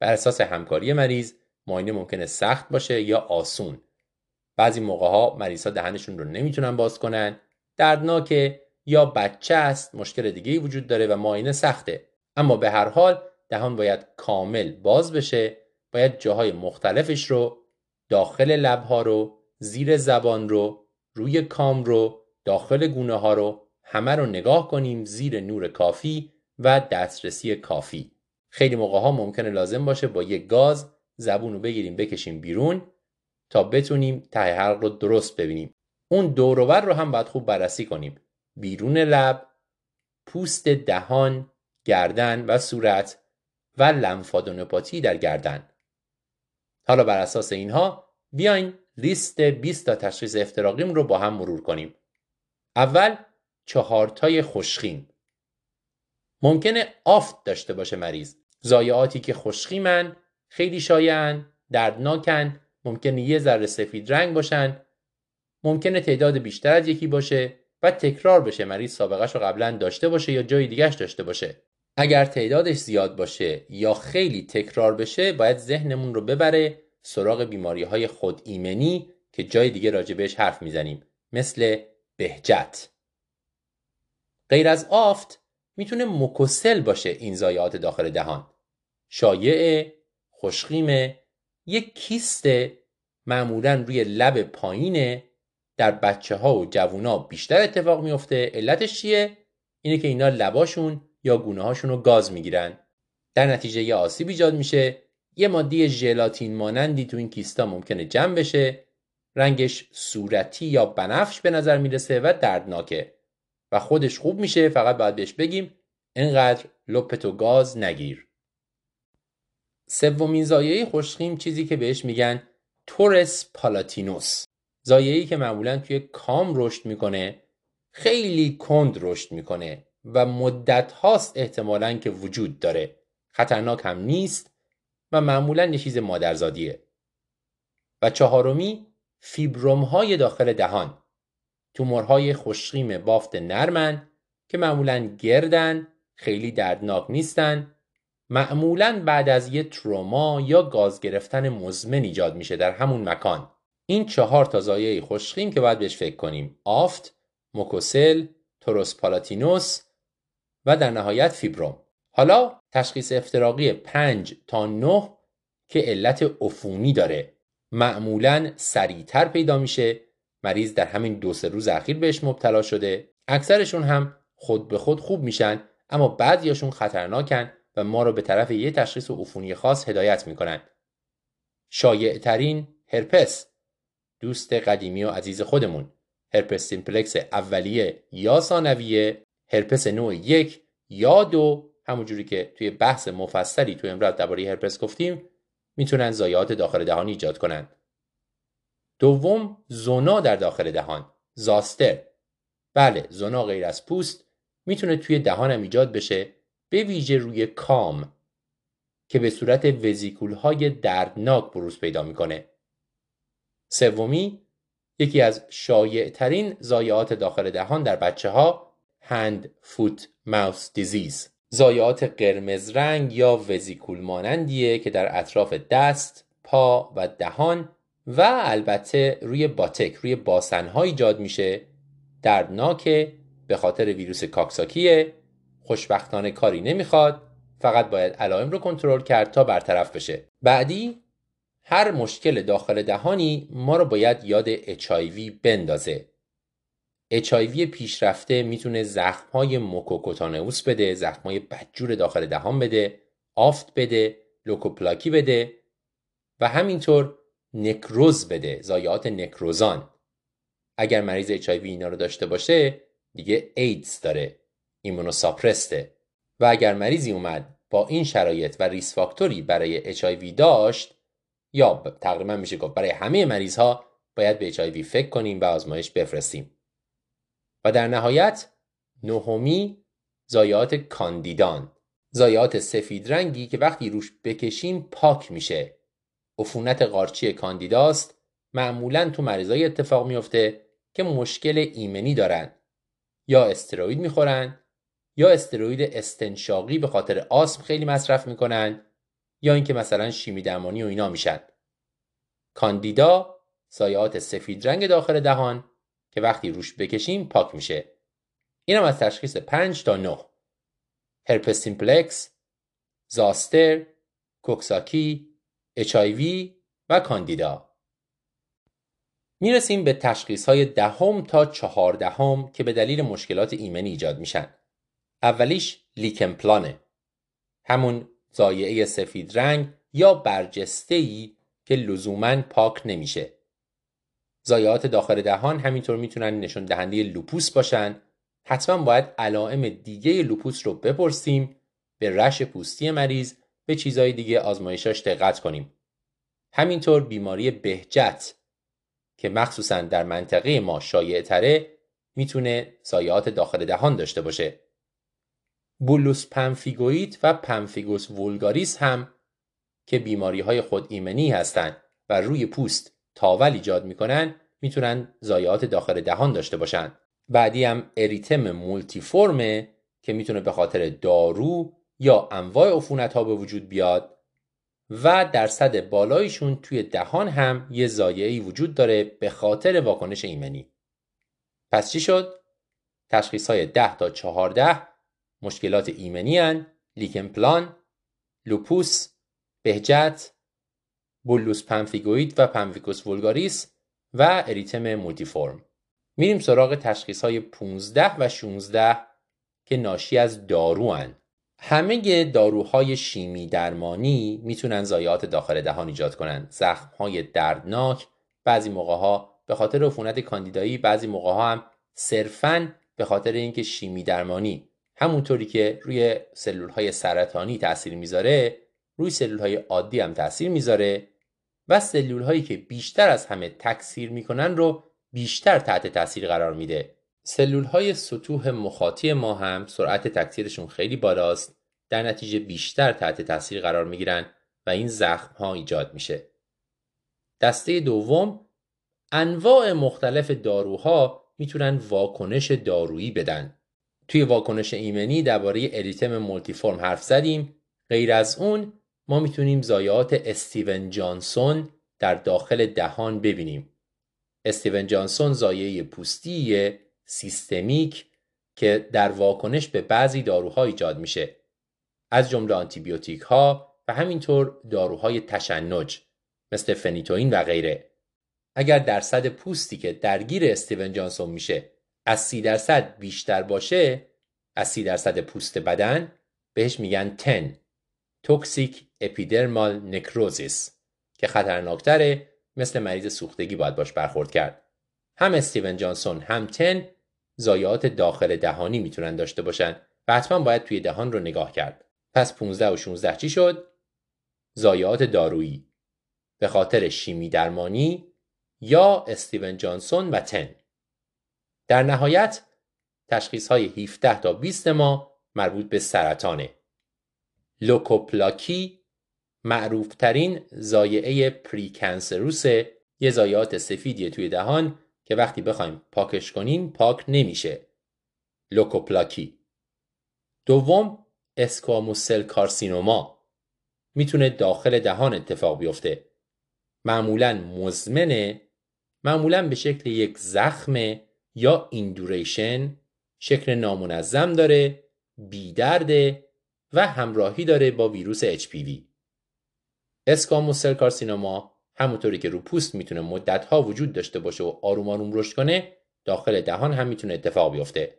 Speaker 1: بر اساس همکاری مریض معاینه ممکنه سخت باشه یا آسون. بعضی موقع ها مریض ها دهنشون رو نمی‌تونن باز کنن. دردناکه یا بچه است مشکل دیگه وجود داره و معاینه سخته. اما به هر حال دهان باید کامل باز بشه باید جاهای مختلفش رو داخل لبها رو زیر زبان رو روی کام رو داخل گونه ها رو همه رو نگاه کنیم زیر نور کافی و دسترسی کافی. خیلی موقع ها ممکنه لازم باشه با یک گاز زبون رو بگیریم بکشیم بیرون تا بتونیم ته حلق رو درست ببینیم. اون دوروبر رو هم باید خوب بررسی کنیم. بیرون لب پوست دهان گردن و صورت و لمفادونوپاتی در گردن. حالا بر اساس اینها بیاین لیست 20 تا تشخیص افتراقیم رو با هم مرور کنیم. اول چهارتای خوشخیم ممکنه آفت داشته باشه مریض. زایعاتی که خوشخیمن خیلی شایعن دردناکن ممکنه یه ذره سفید رنگ باشن. ممکنه تعداد بیشتر از یکی باشه و تکرار بشه مریض سابقهش رو قبلا داشته باشه یا جای دیگهش داشته باشه. اگر تعدادش زیاد باشه یا خیلی تکرار بشه باید ذهنمون رو ببره سراغ بیماری های خود ایمنی که جای دیگه راجبش حرف می‌زنیم مثل بهجت. غیر از آفت می‌تونه مکسل باشه این زایعات داخل دهان. شایعه خوشخیمه یک کیست معمولا روی لب پایینه در بچه ها و جوون ها بیشتر اتفاق میفته علتش چیه؟ اینه که اینا لباشون یا گونه هاشون رو گاز می‌گیرن. در نتیجه یه آسیب ایجاد میشه. یه ماده ژلاتین مانندی تو این کیستا ممکنه جمع بشه. رنگش صورتی یا بنفش به نظر می‌رسه و دردناکه. و خودش خوب میشه. فقط باید بهش بگیم انقدر لپتو گاز نگیر. سومین زایعه خوشخیم چیزی که بهش میگن تورس پالاتینوس. زایعی که معمولا توی کام رشد می‌کنه خیلی کند رشد می‌کنه و مدت هاست احتمالا که وجود داره. خطرناک هم نیست و معمولا یه چیز مادرزادیه. و چهارمی فیبروم های داخل دهان. تومورهای خوشخیم بافت نرمن که معمولا گردن خیلی دردناک نیستن. معمولا بعد از یه تروما یا گاز گرفتن مزمن ایجاد میشه در همون مکان. این چهار تا زایه خوشخیم که باید بهش فکر کنیم. آفت، موکوسل، توروس پالاتینوس و در نهایت فیبروم. حالا تشخیص افتراقی 5 تا 9 که علت عفونی داره. معمولا سریعتر پیدا میشه. مریض در همین دو سه روز اخیر بهش مبتلا شده. اکثرشون هم خود به خود خوب میشن اما بعضیاشون خطرناکن و ما رو به طرف یه تشخیص عفونی خاص هدایت می‌کنن. شایع ترین هرپس. دوست قدیمی و عزیز خودمون. هرپس سیمپلکس اولیه یا ثانویه هرپس نوع یک یا دو. همونجوری که توی بحث مفصلی توی امروز درباره هرپس گفتیم می‌تونن زایات داخل دهان ایجاد کنن. دوم زونا در داخل دهان. زاستر. بله زونا غیر از پوست می‌تونه توی دهانم ایجاد بشه به ویژه روی کام که به صورت وزیکول های دردناک بروز پیدا می‌کنه. سومی یکی از شایع ترین زایعات داخل دهان در بچه ها هند فوت ماوس دیزیز زایعات قرمز رنگ یا وزیکول مانندیه که در اطراف دست، پا و دهان و البته روی باتک روی باسنها ایجاد میشه. دردناکه به خاطر ویروس کاکساکیه. خوشبختانه کاری نمی‌خواد. فقط باید علائم رو کنترل کرد تا برطرف بشه. بعدی هر مشکل داخل دهانی ما رو باید یاد HIV بندازه. HIV پیشرفته می‌تونه زخمهای موکوکوتانئوس بده زخمهای بدجور داخل دهان بده آفت بده لوکوپلاکی بده و همینطور نکروز بده زایات نکروزان. اگر مریض HIV اینا رو داشته باشه دیگه ایدز داره ایمونوساپرسته. و اگر مریضی اومد با این شرایط و ریس فاکتوری برای HIV داشت یا تقریبا میشه گفت برای همه مریض ها باید به HIV فکر کنیم و آزمایش بفرستیم. و در نهایت نهمی زایات کاندیدان. زایات سفید رنگی که وقتی روش بکشیم پاک میشه. عفونت قارچی کاندیداست. معمولا تو مریضای اتفاق میفته که مشکل ایمنی دارن. یا استروید می‌خورن یا استروید استنشاقی به خاطر آسم خیلی مصرف می‌کنن. یا اینکه مثلا شیمی درمانی و اینا میشن. کاندیدا ضایعات سفید رنگ داخل دهان که وقتی روش بکشیم پاک میشه. اینم از تشخیص 5 تا 9 herpes simplex zoster coxsackie HIV و کاندیدا. می‌رسیم به تشخیص های دهم تا چهاردهم که به دلیل مشکلات ایمنی ایجاد میشن. اولیش لیکن پلانه همون ضایعه سفید رنگ یا برجسته ای که لزوما پاک نمیشه. ضایعات داخل دهان همینطور می‌تونن نشون دهنده لوپوس باشن. حتما باید علائم دیگه لوپوس رو بپرسیم به rash پوستی مریض به چیزهای دیگه آزمایشاش دقت کنیم. همینطور بیماری بهجت که مخصوصا در منطقه ما شایع تره می‌تونه ضایعات داخل دهان داشته باشه. bullous pemphigoid و pemphigus vulgaris هم که بیماری های خود ایمنی هستند و روی پوست تاول ایجاد می‌کنن می‌تونن زایات داخل دهان داشته باشن بعدی هم اریتم مولتی فرمه که می‌تونه به خاطر دارو یا انواع عفونت ها به وجود بیاد و درصد بالایشون توی دهان هم یه زایعی وجود داره به خاطر واکنش ایمنی پس چی شد؟ تشخیص های 10 تا 14 مشکلات ایمنی هن لیکن پلان لوپوس بهجت bullous pemphigoid و pemphigus vulgaris و اریتم مولتیفورم میریم سراغ تشخیص های 15 و 16 که ناشی از دارو هن. همه داروهای شیمی درمانی می‌تونن ضایعات داخل دهان ایجاد کنن زخم های دردناک بعضی موقع ها به خاطر عفونت کاندیدایی بعضی موقع ها هم صرفا به خاطر اینکه شیمی درمانی همونطوری که روی سلول های سرطانی تاثیر می‌ذاره روی سلول های عادی هم تاثیر می‌ذاره و سلول هایی که بیشتر از همه تکثیر می‌کنن رو بیشتر تحت تاثیر قرار میده. سلول های سطوح مخاطی ما هم سرعت تکثیرشون خیلی بالاست در نتیجه بیشتر تحت تاثیر قرار می‌گیرن و این زخم ها ایجاد میشه. دسته دوم انواع مختلف داروها می‌تونن واکنش دارویی بدن. توی واکنش ایمنی درباره اریتم مولتیفرم حرف زدیم. غیر از اون ما می‌تونیم زایات استیون جانسون در داخل دهان ببینیم. استیون جانسون زایه پوستی سیستمیک که در واکنش به بعضی داروها ایجاد میشه. از جمله آنتیبیوتیک ها و همینطور داروهای تشنج مثل فنیتوین و غیره. اگر درصد پوستی که درگیر استیون جانسون میشه از سی درصد بیشتر باشه از سی درصد پوست بدن بهش میگن تن توکسیک اپیدرمال نکروزیس که خطرناکتره مثل مریض سوختگی باید باش برخورد کرد. هم استیون جانسون هم تن زایات داخل دهانی می‌تونن داشته باشن و حتما باید توی دهان رو نگاه کرد. پس 15 و 16 چی شد؟ زایات دارویی. به خاطر شیمی درمانی یا استیون جانسون و تن. در نهایت تشخیص های 17 تا 20 ما مربوط به سرطانه لوکوپلاکی معروفترین زایعه پریکنسروس یه زایات سفیدی توی دهان که وقتی بخوایم پاکش کنیم پاک نمیشه. لوکوپلاکی. دوم squamous cell carcinoma می‌تونه داخل دهان اتفاق بیفته. معمولا مزمنه معمولا به شکل یک زخم یا induration شکل نامنظم داره بیدرده و همراهی داره با ویروس HPV squamous cell carcinoma همونطوری که رو پوست می‌تونه مدتها وجود داشته باشه و آروم آروم رشد کنه داخل دهان هم می‌تونه اتفاق بیفته.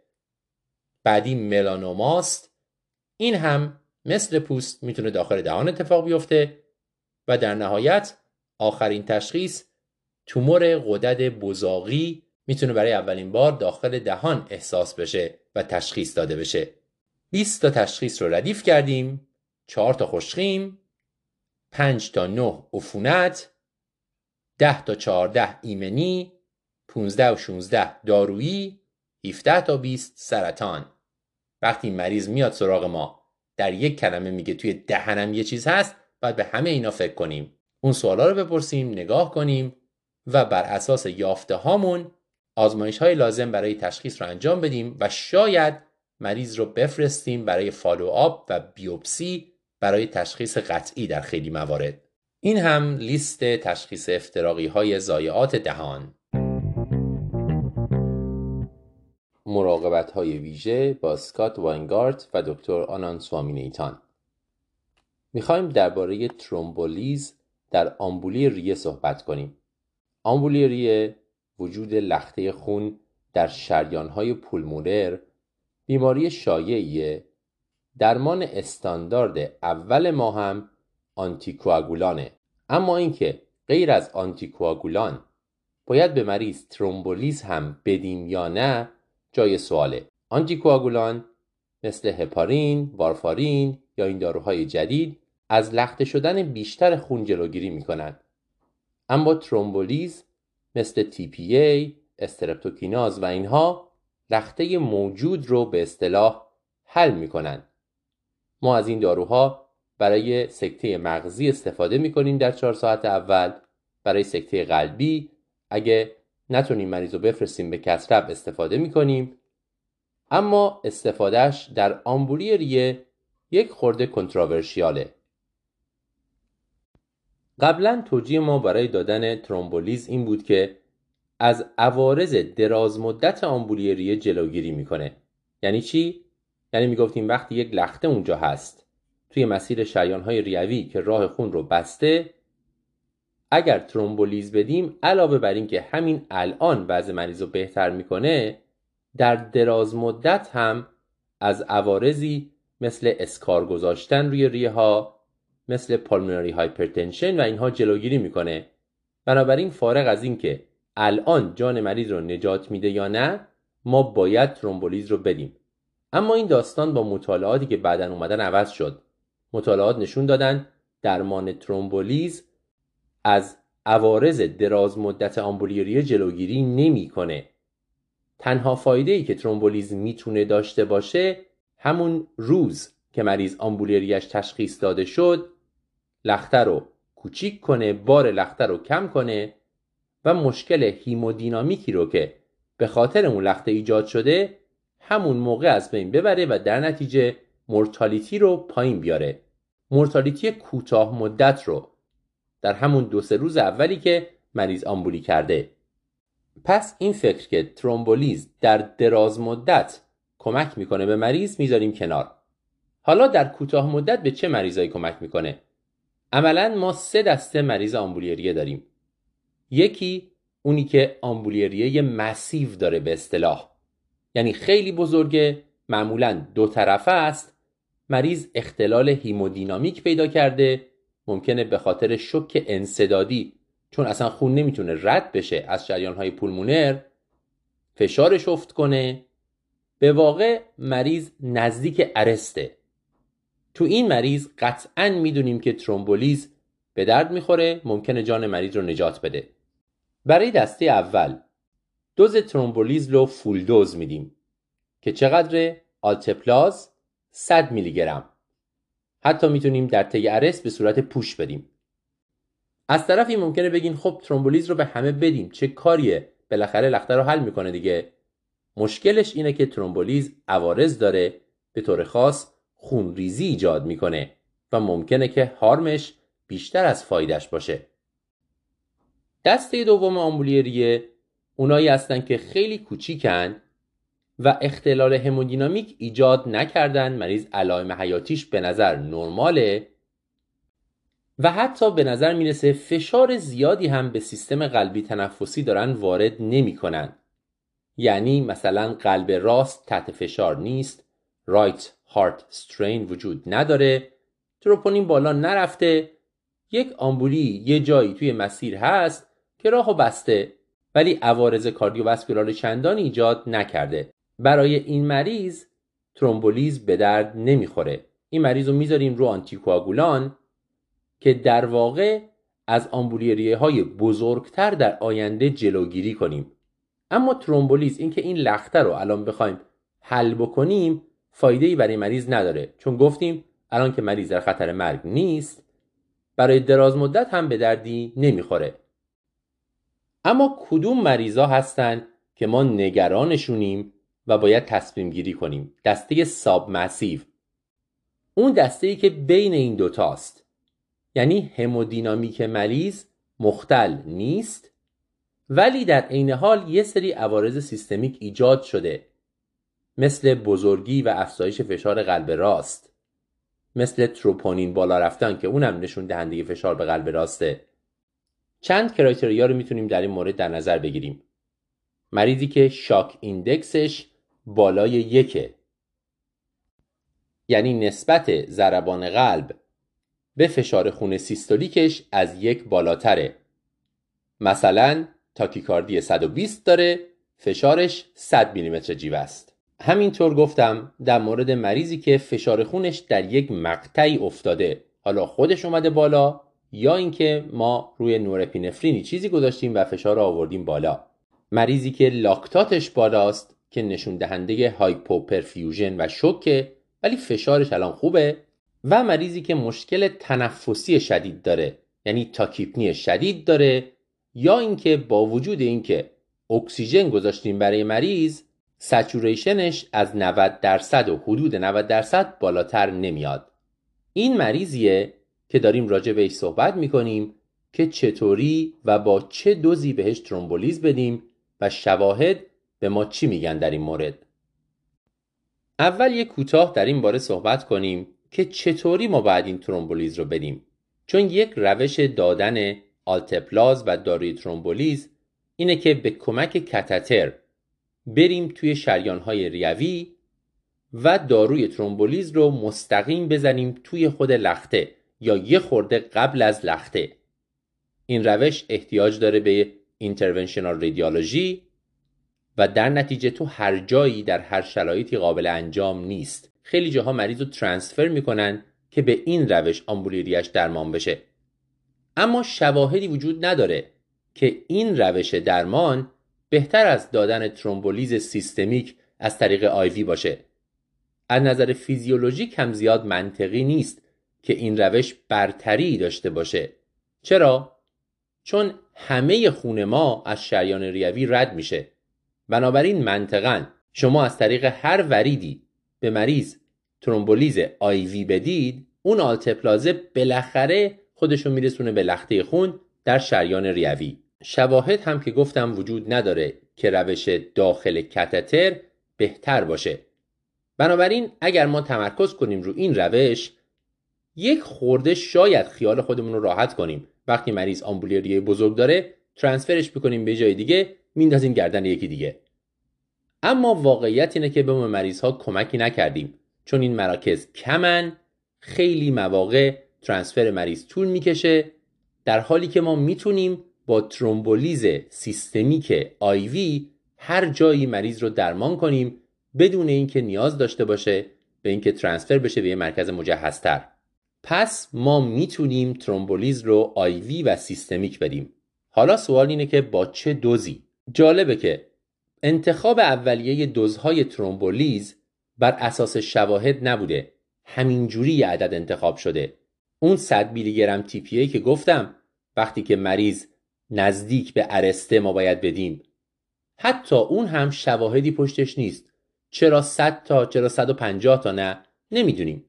Speaker 1: بعدی ملانوماست. این هم مثل پوست می‌تونه داخل دهان اتفاق بیفته و در نهایت آخرین تشخیص تومور غدد بزاقی می‌تونه برای اولین بار داخل دهان احساس بشه و تشخیص داده بشه. 20 تا تشخیص رو ردیف کردیم 4 تا خوشخیم 5 تا 9 عفونت 10 تا 14 ایمنی 15 و 16 دارویی 17 تا 20 سرطان. وقتی مریض میاد سراغ ما در یک کلمه میگه توی دهنم یه چیز هست باید به همه اینا فکر کنیم. اون سوالا رو بپرسیم نگاه کنیم و بر اساس یافته هامون آزمایش های لازم برای تشخیص رو انجام بدیم و شاید مریض رو بفرستیم برای فالو آب و بیوپسی برای تشخیص قطعی در خیلی موارد. این هم لیست تشخیص افتراقی های زایعات دهان. مراقبت های ویژه با سکات واینگارت و دکتر آنان سوامینیتان می‌خوایم درباره ترومبولیز در آمبولی ریه صحبت کنیم. آمبولی ریه وجود لخته خون در شریانهای پولمونر بیماری شایعیه درمان استاندارد اول ما هم آنتیکواگولانه. اما اینکه غیر از آنتیکواگولان باید به مریض ترومبولیز هم بدیم یا نه جای سواله. آنتیکواگولان مثل هپارین، وارفارین یا این داروهای جدید از لخته شدن بیشتر خون جلوگیری می‌کنند اما ترومبولیز مثل TPA، استرپتوکیناز و اینها لخته موجود رو به اصطلاح حل می‌کنند ما از این داروها برای سکته مغزی استفاده می‌کنیم در چهار ساعت اول. برای سکته قلبی اگه نتونیم مریض رو بفرستیم به کسرب استفاده می‌کنیم. اما استفادهش در آمبولی ریه یک خورده کنتراورشیاله. قبلا توجیه ما برای دادن ترومبولیز این بود که از عوارض دراز مدت آمبولی جلوگیری می‌کنه. یعنی چی؟ یعنی می‌گفتیم وقتی یک لخته اونجا هست توی مسیر شریان های ریوی که راه خون رو بسته اگر ترومبولیز بدیم علاوه بر اینکه همین الان بعض مریض رو بهتر می‌کنه در دراز مدت هم از عوارضی مثل scar گذاشتن روی ریه ها مثل pulmonary hypertension و اینها جلوگیری می‌کنه. بنابراین فارغ از اینکه الان جان مریض رو نجات میده یا نه ما باید ترومبولیز رو بدیم. اما این داستان با مطالعاتی که بعدا اومدن عوض شد. مطالعات نشون دادن درمان ترومبولیز از عوارض دراز مدت آمبولی ریه جلوگیری نمی‌کنه. تنها فایده ای که ترومبولیز می‌تونه داشته باشه همون روز که مریض آمبولیریش تشخیص داده شد لخته رو کوچیک کنه بار لخته رو کم کنه و مشکل هیمودینامیکی رو که به خاطر اون لخته ایجاد شده همون موقع از بین ببره و در نتیجه مورتالیتی رو پایین بیاره. مورتالیتی کوتاه مدت رو در همون دو سه روز اولی که مریض آمبولی کرده. پس این فکر که ترومبولیز در دراز مدت کمک می‌کنه به مریض می‌ذاریم کنار. حالا در کوتاه مدت به چه مریضایی کمک می‌کنه؟ عملا ما سه دسته مریض آمبولیریه داریم. یکی اونی که آمبولیریه مسیو داره به اصطلاح. یعنی خیلی بزرگه معمولا دو طرفه است. مریض اختلال هیمودینامیک پیدا کرده ممکنه به خاطر شک انصدادی چون اصلا خون نمی‌تونه رد بشه از های پولمونر فشارش افت کنه. به واقع مریض نزدیک ارسته. تو این مریض قطعا می‌دونیم که ترومبولیز به درد می‌خوره ممکنه جان مریض رو نجات بده. برای دسته اول دوز ترومبولیز رو فول دوز میدیم که چقدر آلتپلاز؟ 100 میلی گرم. حتی می‌تونیم در طی ارس به صورت پوش بدیم. از طرفی ممکنه بگین خب ترومبولیز رو به همه بدیم چه کاریه؟ بالاخره لخته رو حل می‌کنه دیگه. مشکلش اینه که ترومبولیز عوارض داره به طور خاص خونریزی ایجاد می‌کنه و ممکنه که هارمش بیشتر از فایدش باشه. دسته دوم آمبولی ریه اونایی هستن که خیلی کوچیکن و اختلال همودینامیک ایجاد نکردن مریض علائم حیاتیش به نظر نرماله و حتی به نظر می‌رسه فشار زیادی هم به سیستم قلبی تنفسی دارن وارد نمی‌کنن. یعنی مثلا قلب راست تحت فشار نیست رایت هارت سترین وجود نداره. تروپونین بالا نرفته. یک آمبولی یه جایی توی مسیر هست که راهو بسته ولی عوارض کاردیوواسکولار چندانی ایجاد نکرده. برای این مریض ترومبولیز به درد نمی‌خوره. این مریض رو می‌ذاریم رو آنتیکواگولان که در واقع از آمبولیریه های بزرگتر در آینده جلوگیری کنیم. اما ترومبولیز اینکه این لخته رو الان بخوایم حل بکنیم فایده ای برای مریض نداره. چون گفتیم الان که مریض در خطر مرگ نیست برای دراز مدت هم به دردی نمی‌خوره. اما کدوم مریضا هستند که ما نگرانشونیم و باید تصمیم گیری کنیم؟ دسته ساب مسیو. اون دسته ای که بین این دوتاست یعنی همودینامیک مریض مختل نیست ولی در عین حال یه سری عوارض سیستمیک ایجاد شده. مثل بزرگی و افزایش فشار قلب راست. مثل تروپونین بالا رفتن که اونم نشون دهنده فشار به قلب راسته. چند کرایتریا رو می‌تونیم در این مورد در نظر بگیریم. مریضی که شاک ایندکسش بالای یکه. یعنی نسبت ضربان قلب به فشار خون سیستولیکش از یک بالاتره. مثلا تاکیکاردی 120 داره فشارش 100 میلیمتر جیوه است. همینطور گفتم در مورد مریضی که فشار خونش در یک مقطعی افتاده. حالا خودش اومده بالا یا اینکه ما روی norepinephrine ی چیزی گذاشتیم و فشار رو آوردیم بالا. مریضی که لاکتاتش بالاست که نشون دهنده hypoperfusion و شوکه ولی فشارش الان خوبه. و مریضی که مشکل تنفسی شدید داره یعنی تاکیپنی شدید داره یا اینکه با وجود اینکه اکسیژن گذاشتیم برای مریض saturation ش از 90 درصد و حدود 90 درصد بالاتر نمیاد. این مریضیه که داریم راجع بهش صحبت می‌کنیم که چطوری و با چه دوزی بهش ترومبولیز بدیم و شواهد به ما چی میگن در این مورد. اول یک کوتاه در این باره صحبت کنیم که چطوری ما باید این ترومبولیز رو بدیم. چون یک روش دادن آلتپلاز و داروی ترومبولیز اینه که به کمک کتتر بریم توی شریانهای ریوی و داروی ترومبولیز رو مستقیم بزنیم توی خود لخته یا یه خورده قبل از لخته. این روش احتیاج داره به اینترونشنال ریدیولوژی و در نتیجه تو هر جایی در هر شرایطی قابل انجام نیست. خیلی جاها مریض رو ترانسفر می‌کنن که به این روش آمبولیریش درمان بشه. اما شواهدی وجود نداره که این روش درمان بهتر از دادن ترومبولیز سیستمیک از طریق IV باشه. از نظر فیزیولوژیک هم زیاد منطقی نیست که این روش برتری داشته باشه. چرا؟ چون همه خون ما از شریان ریوی رد میشه. بنابراین منطقا شما از طریق هر وریدی به مریض ترومبولیز IV بدید اون آلتپلازه بالاخره خودشو میرسونه به لخته خون در شریان ریوی. شواهد هم که گفتم وجود نداره که روش داخل کتتر بهتر باشه. بنابراین اگر ما تمرکز کنیم رو این روش یک خورده شاید خیال خودمون رو راحت کنیم. وقتی مریض آمبولیریه بزرگ داره ترانسفرش بکنیم به جای دیگه میندازیم گردن یکی دیگه. اما واقعیت اینه که به ما مریض ها کمکی نکردیم. چون این مراکز کمن خیلی مواقع transfer مریض طول می‌کشه در حالی که ما می‌تونیم با ترومبولیز سیستمیک IV هر جایی مریض رو درمان کنیم بدون اینکه نیاز داشته باشه به اینکه transfer بشه به یه مرکز مجهزتر. پس ما می‌تونیم ترومبولیز رو IV و سیستمیک بدیم. حالا سوال اینه که با چه دوزی؟ جالبه که انتخاب اولیه دوزهای ترومبولیز بر اساس شواهد نبوده. همینجوری عدد انتخاب شده. اون 100 میلی گرم تی پی ای که گفتم وقتی که مریض نزدیک به ارسته ما باید بدیم. حتی اون هم شواهدی پشتش نیست. چرا 100 تا چرا 150 تا نه؟ نمی‌دونیم.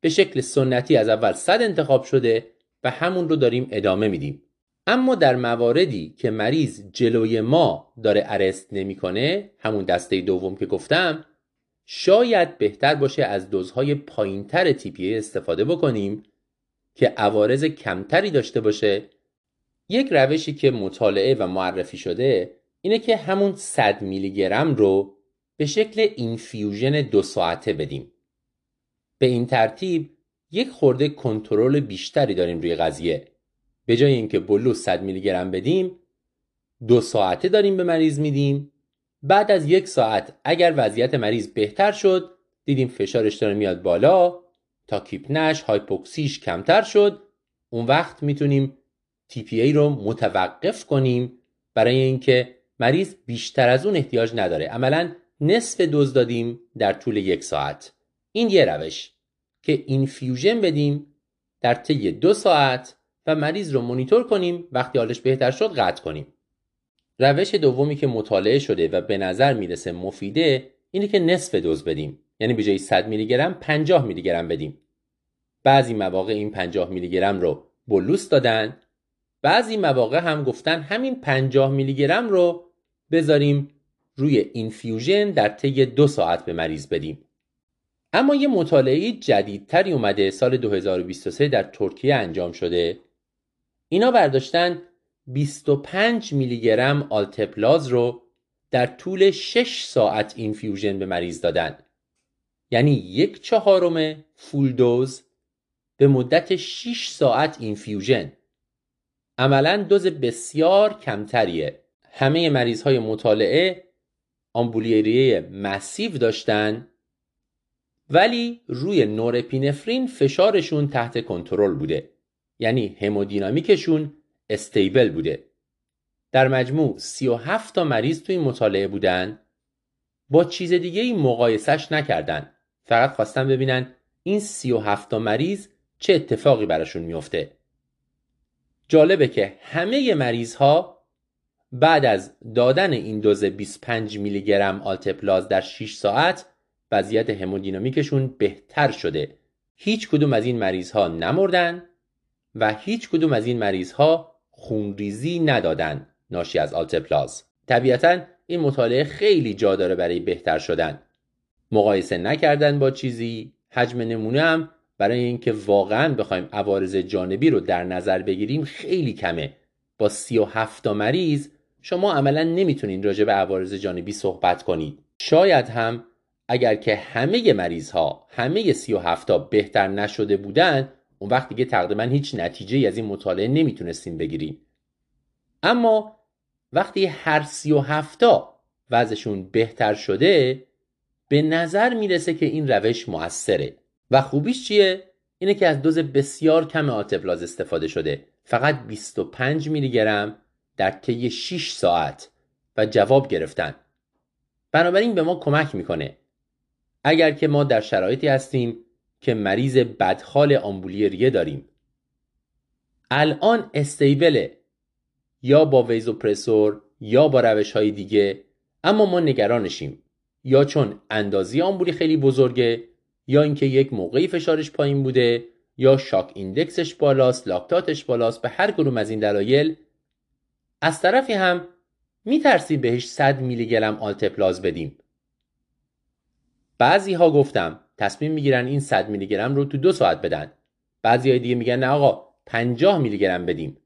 Speaker 1: به شکل سنتی از اول 100 انتخاب شده و همون رو داریم ادامه میدیم. اما در مواردی که مریض جلوی ما داره ارست نمی‌کنه همون دسته دوم که گفتم شاید بهتر باشه از دوزهای پایینتر تیپی استفاده بکنیم که عوارض کمتری داشته باشه یک روشی که مطالعه و معرفی شده اینه که همون 100 میلی گرم رو به شکل اینفیوژن دو ساعته بدیم. به این ترتیب یک خورده کنترل بیشتری داریم روی قضیه. به جای اینکه بلو 100 میلی گرم بدیم دو ساعته داریم به مریض میدیم. بعد از یک ساعت اگر وضعیت مریض بهتر شد دیدیم فشارش داره میاد بالا. تا کیپنش هایپوکسیش کمتر شد. اون وقت می‌تونیم ای رو متوقف کنیم برای اینکه مریض بیشتر از اون احتیاج نداره. عملا نصف دوز دادیم در طول یک ساعت. این یه روش که اینفیوژن بدیم در طی دو ساعت و مریض رو مونیتور کنیم. وقتی حالش بهتر شد قطع کنیم. روش دومی که مطالعه شده و به نظر می‌رسه مفیده اینه که نصف دوز بدیم. یعنی به جای 100 میلی گرم 50 میلی گرم بدیم. بعضی مواقع این 50 میلی گرم رو بلوس دادن بعضی مواقع هم گفتن همین 50 میلی گرم رو بذاریم روی اینفیوژن در طی دو ساعت به مریض بدیم. اما یه مطالعه جدیدتری اومده سال 2023 در ترکیه انجام شده. اینا برداشتن 25 میلی گرم آلتپلاز رو در طول 6 ساعت infusion به مریض دادن. یعنی یک چهارم full dose به مدت 6 ساعت infusion. عملا دوز بسیار کمتریه. همه مریض های مطالعه آمبولی ریه massive داشتن ولی روی norepinephrine فشارشون تحت کنترل بوده. یعنی همودینامیکشون استیبل بوده. در مجموع 37 تا مریض توی مطالعه بودن. با چیز دیگه ای مقایسش نکردن. فقط خواستن ببینن این 37 تا مریض چه اتفاقی براشون میفته جالبه که همه مریض ها بعد از دادن این دوز 25 میلی گرم آلتپلاز در 6 ساعت وضعیت همودینامیکشون بهتر شده. هیچ کدوم از این مریض ها نمردن و هیچ کدوم از این مریض ها خونریزی ندادن ناشی از آلتپلاز. طبیعتا این مطالعه خیلی جا داره برای بهتر شدن. مقایسه نکردن با چیزی حجم نمونه هم برای اینکه واقعا بخوایم عوارض جانبی رو در نظر بگیریم خیلی کمه. با 37 تا مریض شما عملا نمی‌تونین راجع به عوارض جانبی صحبت کنید. شاید هم اگر که همه مریض ها همه 37 تا بهتر نشده بودن اون وقت دیگه تقریبا هیچ نتیجه از این مطالعه نمی‌تونستیم بگیریم. اما وقتی هر 37 تا وضعشون بهتر شده به نظر می‌رسه که این روش موثره. و خوبیش چیه؟ اینه که از دوز بسیار کم آتپلاز استفاده شده. فقط 25 میلی گرم در طی 6 ساعت و جواب گرفتن. بنابراین به ما کمک می‌کنه. اگر که ما در شرایطی هستیم که مریض بدحال آمبولی ریه داریم. الان استیبله یا با ویزوپرسور یا با روش های دیگه اما ما نگرانشیم. یا چون اندازی آمبولی خیلی بزرگه یا اینکه یک موقعی فشارش پایین بوده یا شاک ایندکسش بالاست لاکتاتش بالاست به هر کدوم از این دلایل. از طرفی هم میترسیم بهش 100 میلی گرم آلتپلاز بدیم. بعضی ها گفتم تصمیم می‌گیرن این 100 میلی گرم رو تو دو ساعت بدن. بعضی های دیگه میگن نه آقا 50 میلی گرم بدیم.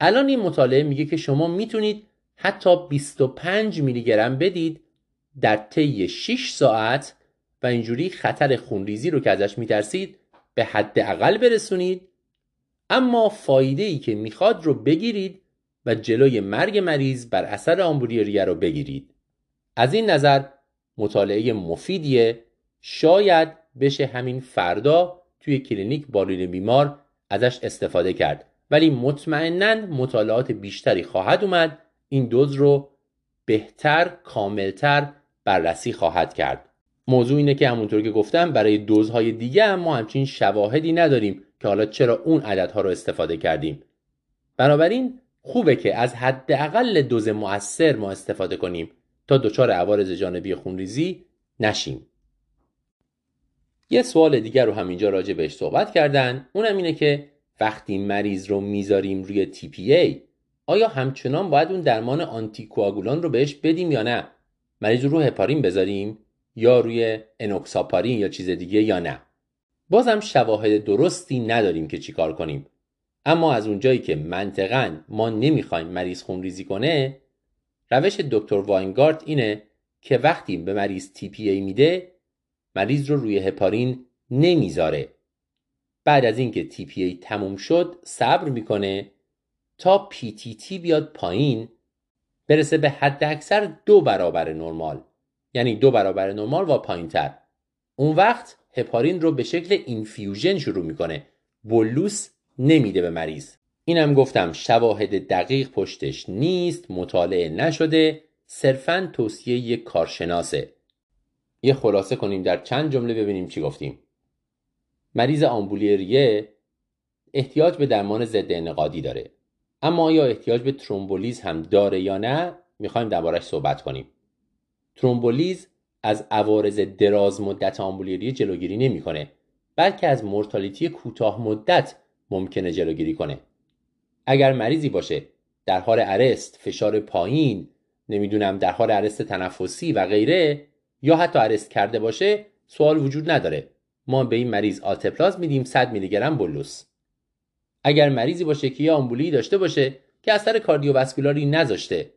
Speaker 1: الان این مطالعه میگه که شما می‌تونید حتی 25 میلی گرم بدید در طی 6 ساعت و اینجوری خطر خونریزی رو که ازش میترسید به حد اقل برسونید. اما فایده ای که می‌خواد رو بگیرید و جلوی مرگ مریض بر اثر آمبولی ریه رو بگیرید. از این نظر مطالعه مفیدیه. شاید بشه همین فردا توی کلینیک بالین بیمار ازش استفاده کرد. ولی مطمئنا مطالعات بیشتری خواهد اومد. این دوز رو بهتر کاملتر بررسی خواهد کرد. موضوع اینه که همونطور که گفتم برای دوزهای دیگه هم ما همچین شواهدی نداریم که حالا چرا اون عددها رو استفاده کردیم. بنابراین خوبه که از حداقل دوز مؤثر ما استفاده کنیم تا دچار عوارض جانبی خونریزی نشیم. یه سوال دیگر رو همینجا راجع بهش صحبت کردن. اونم اینه که وقتی مریض رو می‌ذاریم روی TPA آیا همچنان باید اون درمان آنتی رو بهش بدیم یا نه؟ مریض رو هپارین بذاریم؟ یا روی انوکساپارین یا چیز دیگه یا نه. بازم شواهد درستی نداریم که چیکار کنیم. اما از اونجایی که منطقا ما نمی‌خوایم مریض خون ریزی کنه روش دکتر واینگارد اینه که وقتی به مریض tPA میده مریض رو روی هپارین نمی‌ذاره. بعد از اینکه tPA تموم شد صبر می‌کنه تا PTT بیاد پایین برسه به حد اکثر دو برابر نرمال. یعنی دو برابر نرمال و پایینتر. اون وقت هپارین رو به شکل infusion شروع می‌کنه. bolus نمیده به مریض. اینم گفتم شواهد دقیق پشتش نیست مطالعه نشده صرفا توصیه یک کارشناسه. یه خلاصه کنیم در چند جمله ببینیم چی گفتیم. مریض آمبولی ریه احتیاج به درمان ضد انعقادی داره. اما آیا احتیاج به ترومبولیز هم داره یا نه؟ می‌خوایم دربارش صحبت کنیم. ترومبولیز از عوارض دراز مدت آمبولی ریه جلوگیری نمی‌کنه بلکه از مورتالیتی کوتاه مدت ممکنه جلوگیری کنه. اگر مریضی باشه در حال ارست فشار پایین نمی‌دونم در حال ارست تنفسی و غیره یا حتی ارست کرده باشه سوال وجود نداره. ما به این مریض آلتپلاز میدیم 100 میلی گرم بولوس اگر مریضی باشه که یه آمبولی داشته باشه که اثر cardiovascular ی نذاشته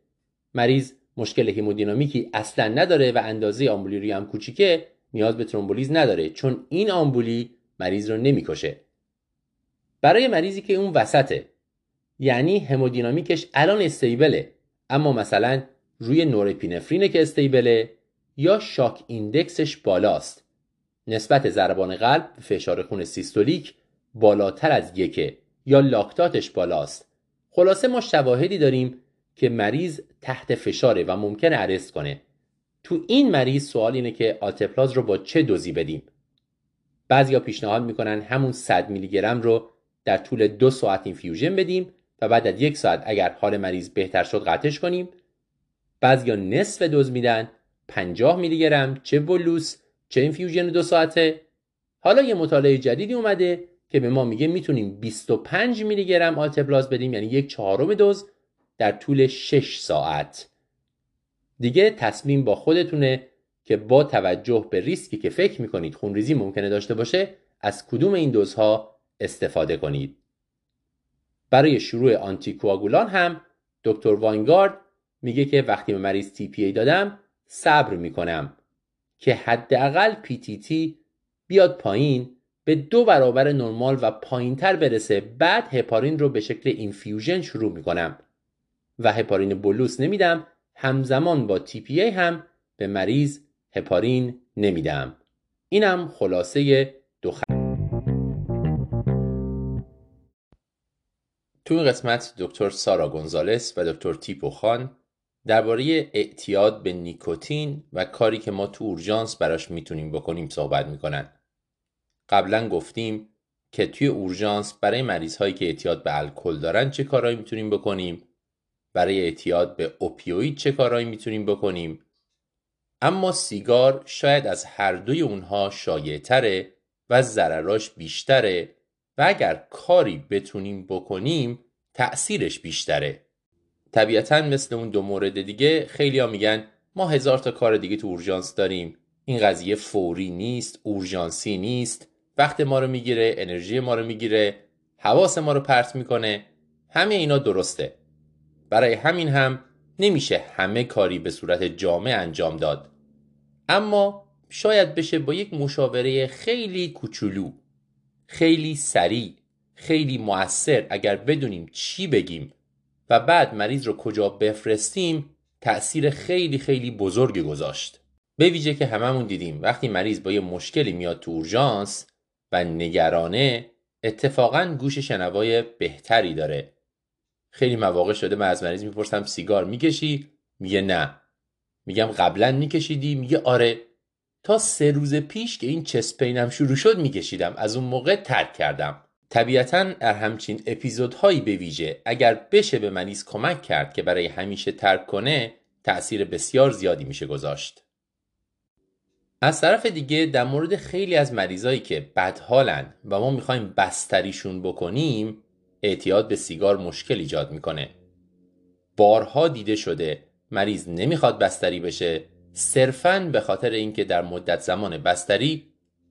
Speaker 1: مریض مشکل همودینامیکی اصلا نداره و اندازه آمبولی هم کوچیکه نیاز به ترومبولیز نداره چون این آمبولی مریض رو نمی‌کشه. برای مریضی که اون وسطه. یعنی همودینامیکش الان stable ه اما مثلا روی norepinephrine ه که stable ه یا shock index ش بالاست. نسبت ضربان قلب فشار خون سیستولیک بالاتر از یکه یا لاکتاتش بالاست. خلاصه ما شواهدی داریم که مریض تحت فشاره و ممکن ارست کنه. تو این مریض سوال اینه که آلتپلاز رو با چه دوزی بدیم؟ بعضیا پیشنهاد می‌کنن همون 100 میلی گرم رو در طول دو ساعت اینفیوژن بدیم و بعد از یک ساعت اگر حال مریض بهتر شد قطعش کنیم. بعضیا نصف دوز میدن 50 میلی گرم چه بولوس چه infusion دو ساعته. حالا یه مطالعه جدیدی اومده که به ما میگه می‌تونیم 25 میلی گرم آلتپلاز بدیم یعنی یک چهارم دوز. در طول 6 ساعت. دیگه تصمیم با خودتونه که با توجه به ریسکی که فکر می‌کنید خونریزی ممکنه داشته باشه از کدوم این دوزها استفاده کنید. برای شروع آنتیکواگولان هم دکتر واینگارد میگه که وقتی به مریض tPA دادم صبر می‌کنم که حداقل PTT بیاد پایین به دو برابر نرمال و پایینتر برسه بعد هپارین رو به شکل infusion شروع می‌کنم. و هپارین bolus نمیدم همزمان با tPA هم به مریض هپارین نمیدم. اینم خلاصه دو خ... تو این قسمت دکتر سارا گونزالس و دکتر تیپو خان درباره اعتیاد به نیکوتین و کاری که ما تو اورژانس براش می‌تونیم بکنیم صحبت می‌کنن. قبلا گفتیم که توی اورژانس برای مریض هایی که اعتیاد به الکل دارن چه کارهایی می‌تونیم بکنیم؟ برای اعتیاد به اوپیوید چه کارهایی می‌تونیم بکنیم. اما سیگار شاید از هر دوی اونها شایعتره و ضرراش بیشتره و اگر کاری بتونیم بکنیم تأثیرش بیشتره. طبیعتا مثل اون دو مورد دیگه خیلی میگن ما هزار تا کار دیگه تو اورژانس داریم. این قضیه فوری نیست اورژانسی نیست. وقت ما رو می‌گیره انرژی ما رو می‌گیره حواس ما رو پرت می‌کنه. همه اینا درسته. برای همین هم نمیشه همه کاری به صورت جامع انجام داد. اما شاید بشه با یک مشاوره خیلی کوچولو خیلی سریع خیلی موثر اگر بدونیم چی بگیم و بعد مریض رو کجا بفرستیم تأثیر خیلی خیلی بزرگی گذاشت. به ویژه که هممون دیدیم وقتی مریض با یه مشکلی میاد تو اورژانس و نگرانه اتفاقا گوش شنوای بهتری داره. خیلی مواقع شده من از مریض می‌پرسم سیگار می‌کشی؟ میگه نه. میگم قبلا میکشیدی؟ میگه آره. تا سه روز پیش که این چسپینم شروع شد میکشیدم. از اون موقع ترک کردم. طبیعتا در همچین اپیزودهایی به ویژه اگر بشه به مریض کمک کرد که برای همیشه ترک کنه تأثیر بسیار زیادی میشه گذاشت. از طرف دیگه در مورد خیلی از مریضایی که بدحالن و ما می‌خوایم بستریشون بکنیم اعتیاد به سیگار مشکل ایجاد می‌کنه. بارها دیده شده مریض نمی‌خواد بستری بشه. صرفا به خاطر اینکه در مدت زمان بستری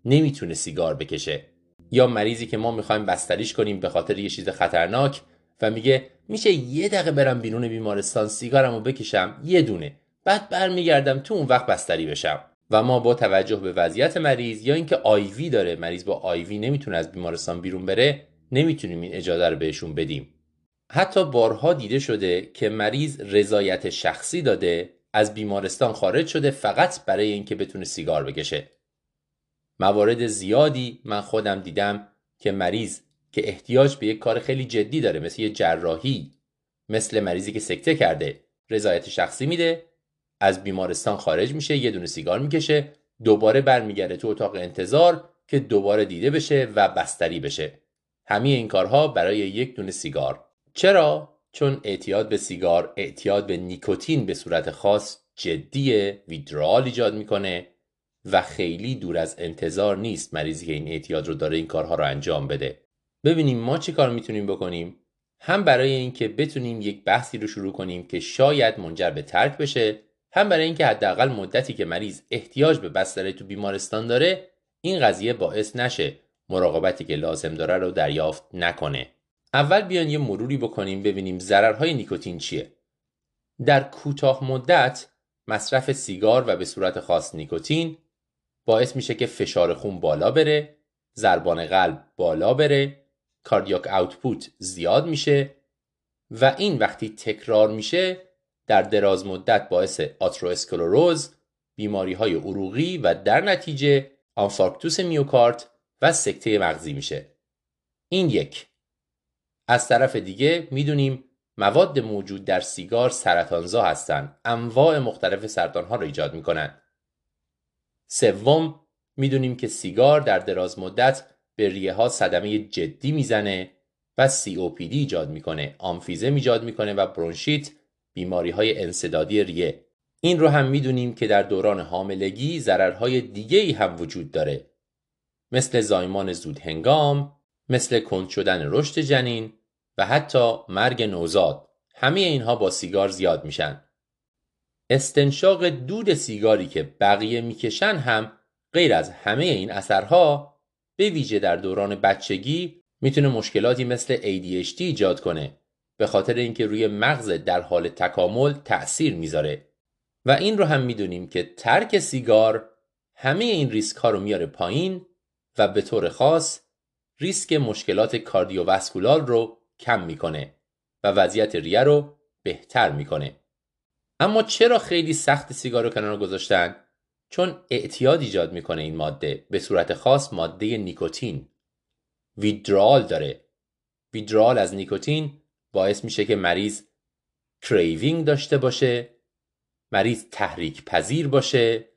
Speaker 1: نمی‌تونه سیگار بکشه. یا مریضی که ما می‌خوایم بستریش کنیم به خاطر یه چیز خطرناک و میگه میشه یه دقیقه برم بیرون بیمارستان سیگارمو بکشم. یه دونه. بعد برمیگردم تو اون وقت بستری بشم. و ما با توجه به وضعیت مریض یا اینکه آیوی داره مریض با آیوی نمی‌تونه از بیمارستان بیرون بره نمی‌تونیم این اجازه رو بهشون بدیم. حتی بارها دیده شده که مریض رضایت شخصی داده از بیمارستان خارج شده فقط برای اینکه بتونه سیگار بکشه. موارد زیادی من خودم دیدم که مریض که احتیاج به یک کار خیلی جدی داره مثل یه جراحی مثل مریضی که سکته کرده رضایت شخصی میده از بیمارستان خارج میشه یه دونه سیگار می‌کشه دوباره برمیگرده تو اتاق انتظار که دوباره دیده بشه و بستری بشه. همه این کارها برای یک دونه سیگار. چرا؟ چون اعتیاد به سیگار اعتیاد به نیکوتین به صورت خاص جدیه ویدرال ایجاد می‌کنه و خیلی دور از انتظار نیست مریضی که این اعتیاد رو داره این کارها رو انجام بده. ببینیم ما چه کار می‌تونیم بکنیم. هم برای اینکه بتونیم یک بحثی رو شروع کنیم که شاید منجر به ترک بشه هم برای اینکه حداقل مدتی که مریض احتیاج به بستری تو بیمارستان داره این قضیه باعث نشه. مراقبتی که لازم داره رو دریافت نکنه. اول بیان یه مروری بکنیم ببینیم ضررهای نیکوتین چیه. در کوتاه مدت مصرف سیگار و به صورت خاص نیکوتین باعث میشه که فشار خون بالا بره ضربان قلب بالا بره کاردیاک اوتپوت زیاد میشه و این وقتی تکرار میشه در دراز مدت باعث آترواسکلروز بیماری های عروقی و در نتیجه آنفارکتوس میوکارت و سکته مغزی میشه. این یک. از طرف دیگه می‌دونیم مواد موجود در سیگار سرطانزا هستند. انواع مختلف سرطان ها رو ایجاد می‌کنن سوم می‌دونیم که سیگار در دراز مدت به ریه ها صدمه جدی می‌زنه و COPD ایجاد می‌کنه آمفیزم ایجاد می‌کنه و برونشیت بیماری های انصدادی ریه. این رو هم می‌دونیم که در دوران حاملگی ضررهای دیگه ای هم وجود داره. مثل زایمان زود هنگام مثل کند شدن رشد جنین و حتی مرگ نوزاد. همه اینها با سیگار زیاد میشن. استنشاق دود سیگاری که بقیه می‌کشن هم غیر از همه این اثرها به ویژه در دوران بچگی می‌تونه مشکلاتی مثل ADHD ایجاد کنه به خاطر اینکه روی مغز در حال تکامل تأثیر می‌ذاره. و این رو هم می‌دونیم که ترک سیگار همه این ریسک ها رو میاره پایین و به طور خاص ریسک مشکلات کاردیوواسکولار رو کم می‌کنه و وضعیت ریه رو بهتر می‌کنه. اما چرا خیلی سخت سیگار رو کنار گذاشتن؟ چون اعتیاد ایجاد می‌کنه این ماده به صورت خاص ماده نیکوتین. withdrawal داره. withdrawal از نیکوتین باعث میشه که مریض craving داشته باشه مریض تحریک پذیر باشه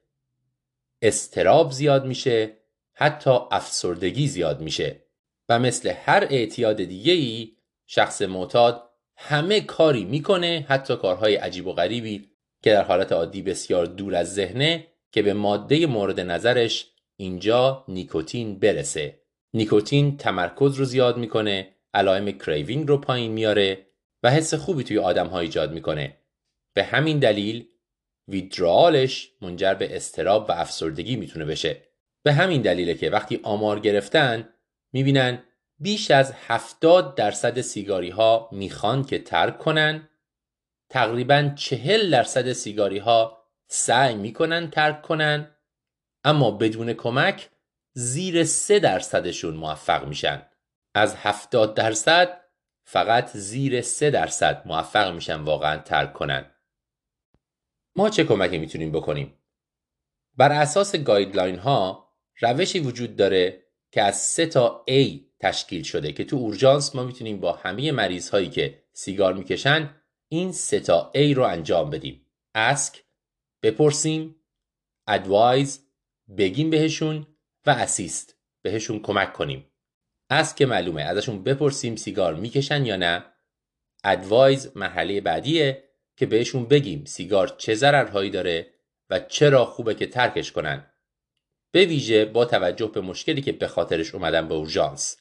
Speaker 1: اضطراب زیاد میشه حتی افسردگی زیاد میشه و مثل هر اعتیاد دیگه ای شخص معتاد همه کاری می‌کنه حتی کارهای عجیب و غریبی که در حالت عادی بسیار دور از ذهنه که به ماده مورد نظرش اینجا نیکوتین برسه. نیکوتین تمرکز رو زیاد می‌کنه علائم craving رو پایین میاره و حس خوبی توی آدم ها ایجاد می‌کنه. به همین دلیل withdrawal ش منجر به اضطراب و افسردگی می‌تونه بشه. به همین دلیله که وقتی آمار گرفتن می‌بینن بیش از 70 درصد سیگاری ها می‌خوان که ترک کنن. تقریبا 40 درصد سیگاری ها سعی می‌کنن ترک کنن. اما بدون کمک زیر 3 درصدشون موفق میشن. از 70 درصد فقط زیر 3 درصد موفق میشن واقعا ترک کنن. ما چه کمکی می‌تونیم بکنیم؟ بر اساس guideline ها روشی وجود داره که از 3 تا A تشکیل شده که تو اورژانس ما می‌تونیم با همه مریض هایی که سیگار می‌کشن این 3 تا A رو انجام بدیم. Ask بپرسیم advise بگیم بهشون و اسیست بهشون کمک کنیم. از که معلومه ازشون بپرسیم سیگار می‌کشن یا نه. ادوایز مرحله بعدیه که بهشون بگیم سیگار چه ضررهایی داره و چرا خوبه که ترکش کنن. به ویژه با توجه به مشکلی که به خاطرش اومدن به اورژانس.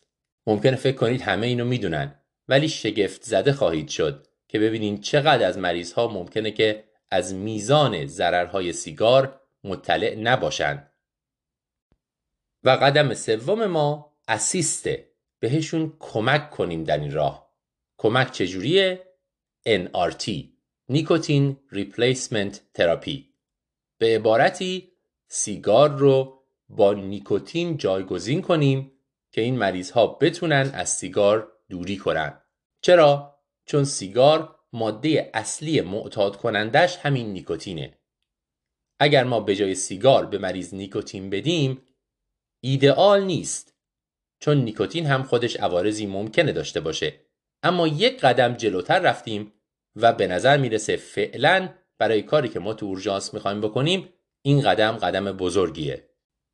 Speaker 1: ممکنه فکر کنید همه اینو می‌دونن ولی شگفت زده خواهید شد که ببینین چقدر از مریض ها ممکنه که از میزان ضررهای سیگار مطلع نباشند و قدم سوم ما assist ه. بهشون کمک کنیم در این راه. کمک چجوریه؟ NRT nicotine replacement therapy. به عبارتی سیگار رو با نیکوتین جایگزین کنیم که این مریض ها بتونن از سیگار دوری کنن. چرا؟ چون سیگار ماده اصلی معتاد کنندش همین نیکوتینه. اگر ما به جای سیگار به مریض نیکوتین بدیم ایدئال نیست. چون نیکوتین هم خودش عوارضی ممکنه داشته باشه. اما یک قدم جلوتر رفتیم و به نظر می‌رسه فعلا برای کاری که ما تو اورژانس می‌خوایم بکنیم این قدم قدم بزرگیه.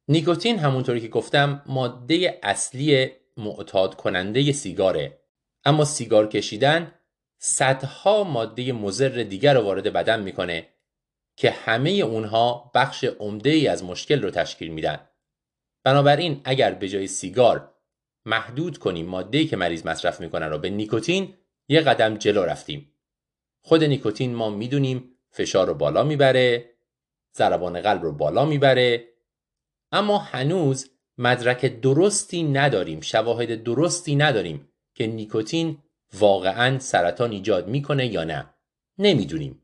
Speaker 1: نیکوتین همونطوری که گفتم ماده اصلی معتاد کننده سیگاره اما سیگار کشیدن صدها ماده مضر دیگر رو وارد بدن می‌کنه که همه اونها بخش عمده ای از مشکل رو تشکیل میدن. بنابراین اگر به جای سیگار محدود کنیم ماده‌ای که مریض مصرف می‌کنن رو به نیکوتین یه قدم جلو رفتیم. خود نیکوتین ما می‌دونیم فشار رو بالا می‌بره، ضربان قلب رو بالا می‌بره، اما هنوز مدرک درستی نداریم، شواهد درستی نداریم که نیکوتین واقعا سرطان ایجاد می‌کنه یا نه. نمی‌دونیم.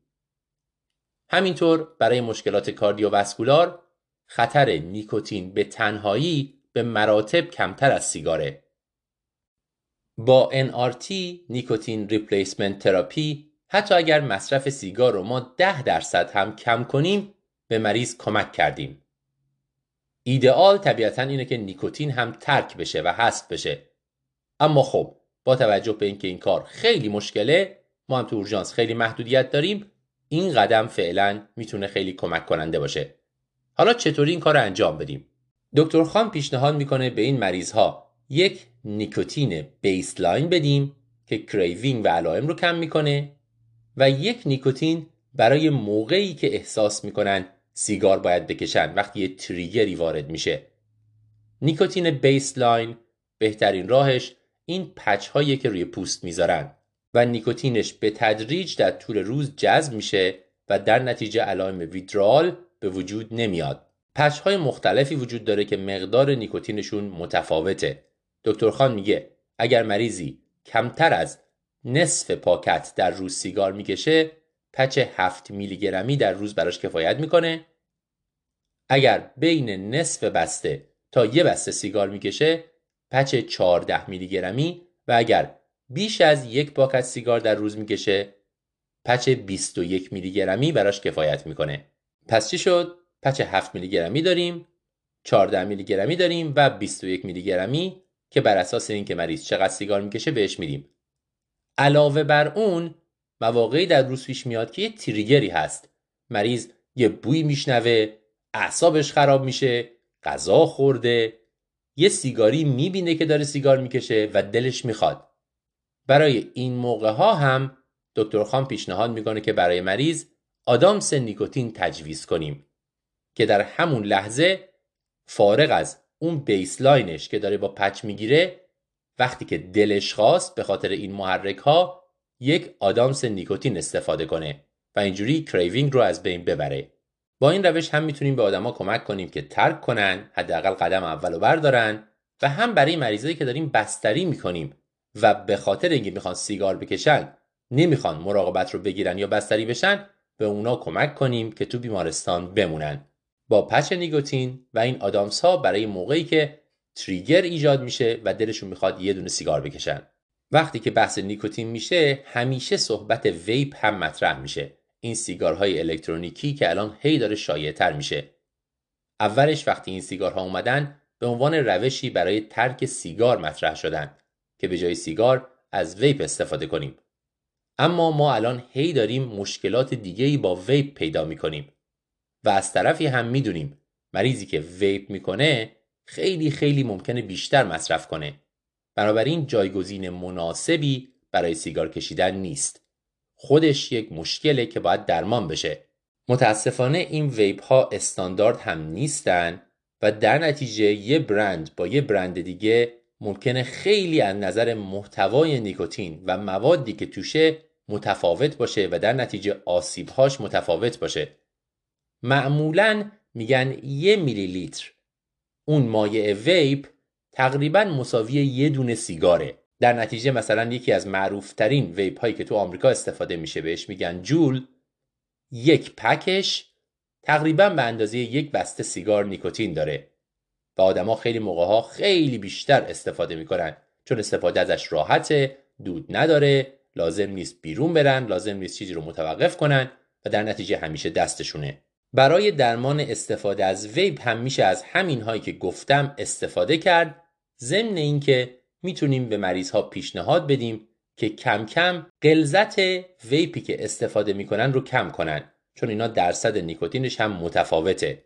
Speaker 1: همینطور برای مشکلات کاردیوواسکولار خطر نیکوتین به تنهایی به مراتب کمتر از سیگاره. با NRT nicotine replacement therapy حتی اگر مصرف سیگار رو ما ده درصد هم کم کنیم به مریض کمک کردیم. ایدئال طبیعتا اینه که نیکوتین هم ترک بشه و حذف بشه. اما خب با توجه به اینکه این کار خیلی مشکله ما هم تو اورژانس خیلی محدودیت داریم این قدم فعلا می‌تونه خیلی کمک کننده باشه. حالا چطوری این کار رو انجام بدیم؟ دکتر خان پیشنهاد می‌کنه به این مریض ها یک نیکوتین baseline بدیم که craving و علائم رو کم می‌کنه و یک نیکوتین برای موقعی که احساس می‌کنن سیگار باید بکشن. وقتی یه trigger ی وارد میشه. نیکوتین baseline بهترین راهش این patch هایی که روی پوست می‌ذارن. و نیکوتینش به تدریج در طول روز جذب میشه و در نتیجه علائم withdrawal به وجود نمیاد. پچ های مختلفی وجود داره که مقدار نیکوتینشون متفاوته. دکتر خان میگه اگر مریضی کمتر از نصف پاکت در روز سیگار می‌کشه پچ 7 میلی گرمی در روز براش کفایت می‌کنه. اگر بین نصف بسته تا یه بسته سیگار می‌کشه پچ 14 میلی گرمی و اگر بیش از یک پاکت سیگار در روز می‌کشه پچ 21 میلی گرمی براش کفایت می‌کنه. پس چی شد؟ پچ 7 میلی گرمی داریم 14 میلی گرمی داریم و 21 میلی گرمی که بر اساس اینکه مریض چقدر سیگار می‌کشه بهش میدیم. علاوه بر اون مواقعی در روز پیش میاد که یه تریگری هست. مریض یه بوی میشنوه اعصابش خراب میشه غذا خورده یه سیگاری می‌بینه که داره سیگار می‌کشه و دلش می‌خواد. برای این موقع ها هم دکتر خان پیشنهاد می‌کنه که برای مریض آدامس نیکوتین تجویز کنیم که در همون لحظه فارغ از اون baseline ش که داره با patch می‌گیره وقتی که دلش خواست به خاطر این محرک ها یک آدامس نیکوتین استفاده کنه و اینجوری craving رو از بین ببره. با این روش هم می‌تونیم به آدما کمک کنیم که ترک کنن حداقل قدم اولو بردارن و هم برای مریضایی که داریم بستری می‌کنیم و به خاطر اینکه می‌خوان سیگار بکشن نمی‌خوان مراقبت رو بگیرن یا بستری بشن به اونا کمک کنیم که تو بیمارستان بمونن. با patch نیکوتین و این آدامس ها برای موقعی که trigger ایجاد میشه و دلشون می‌خواد یه دونه سیگار بکشن. وقتی که بحث نیکوتین میشه همیشه صحبت vape هم مطرح میشه. این سیگارهای الکترونیکی که الان هی داره شایعتر میشه. اولش وقتی این سیگارها اومدن به عنوان روشی برای ترک سیگار مطرح شدن که به جای سیگار از vape استفاده کنیم. اما ما الان هی داریم مشکلات دیگه با vape پیدا می‌کنیم. و از طرفی هم می‌دونیم مریضی که vape می‌کنه خیلی خیلی ممکنه بیشتر مصرف کنه. بنابراین جایگزین مناسبی برای سیگار کشیدن نیست. خودش یک مشکله که باید درمان بشه. متاسفانه این vape ها استاندارد هم نیستن و در نتیجه یه برند با یه برند دیگه ممکنه خیلی از نظر محتوای نیکوتین و موادی که توشه متفاوت باشه و در نتیجه آسیبهاش متفاوت باشه. معمولا میگن یه میلی لیتر اون مایع ویپ تقریبا مساوی یه دونه سیگاره. در نتیجه مثلا یکی از معروفترین ویپ هایی که تو آمریکا استفاده میشه بهش میگن جول. یک پکش تقریبا به اندازه یک بسته سیگار نیکوتین داره. و آدما خیلی موقع ها خیلی بیشتر استفاده می‌کنن. چون استفاده ازش راحته دود نداره لازم نیست بیرون برن لازم نیست چیزی رو متوقف کنن و در نتیجه همیشه دستشونه. برای درمان استفاده از ویپ هم میشه از همین هایی که گفتم استفاده کرد ضمن اینکه می‌تونیم به مریض ها پیشنهاد بدیم که کم کم غلظت ویپی که استفاده می‌کنن رو کم کنن چون اینا درصد نیکوتینش هم متفاوته.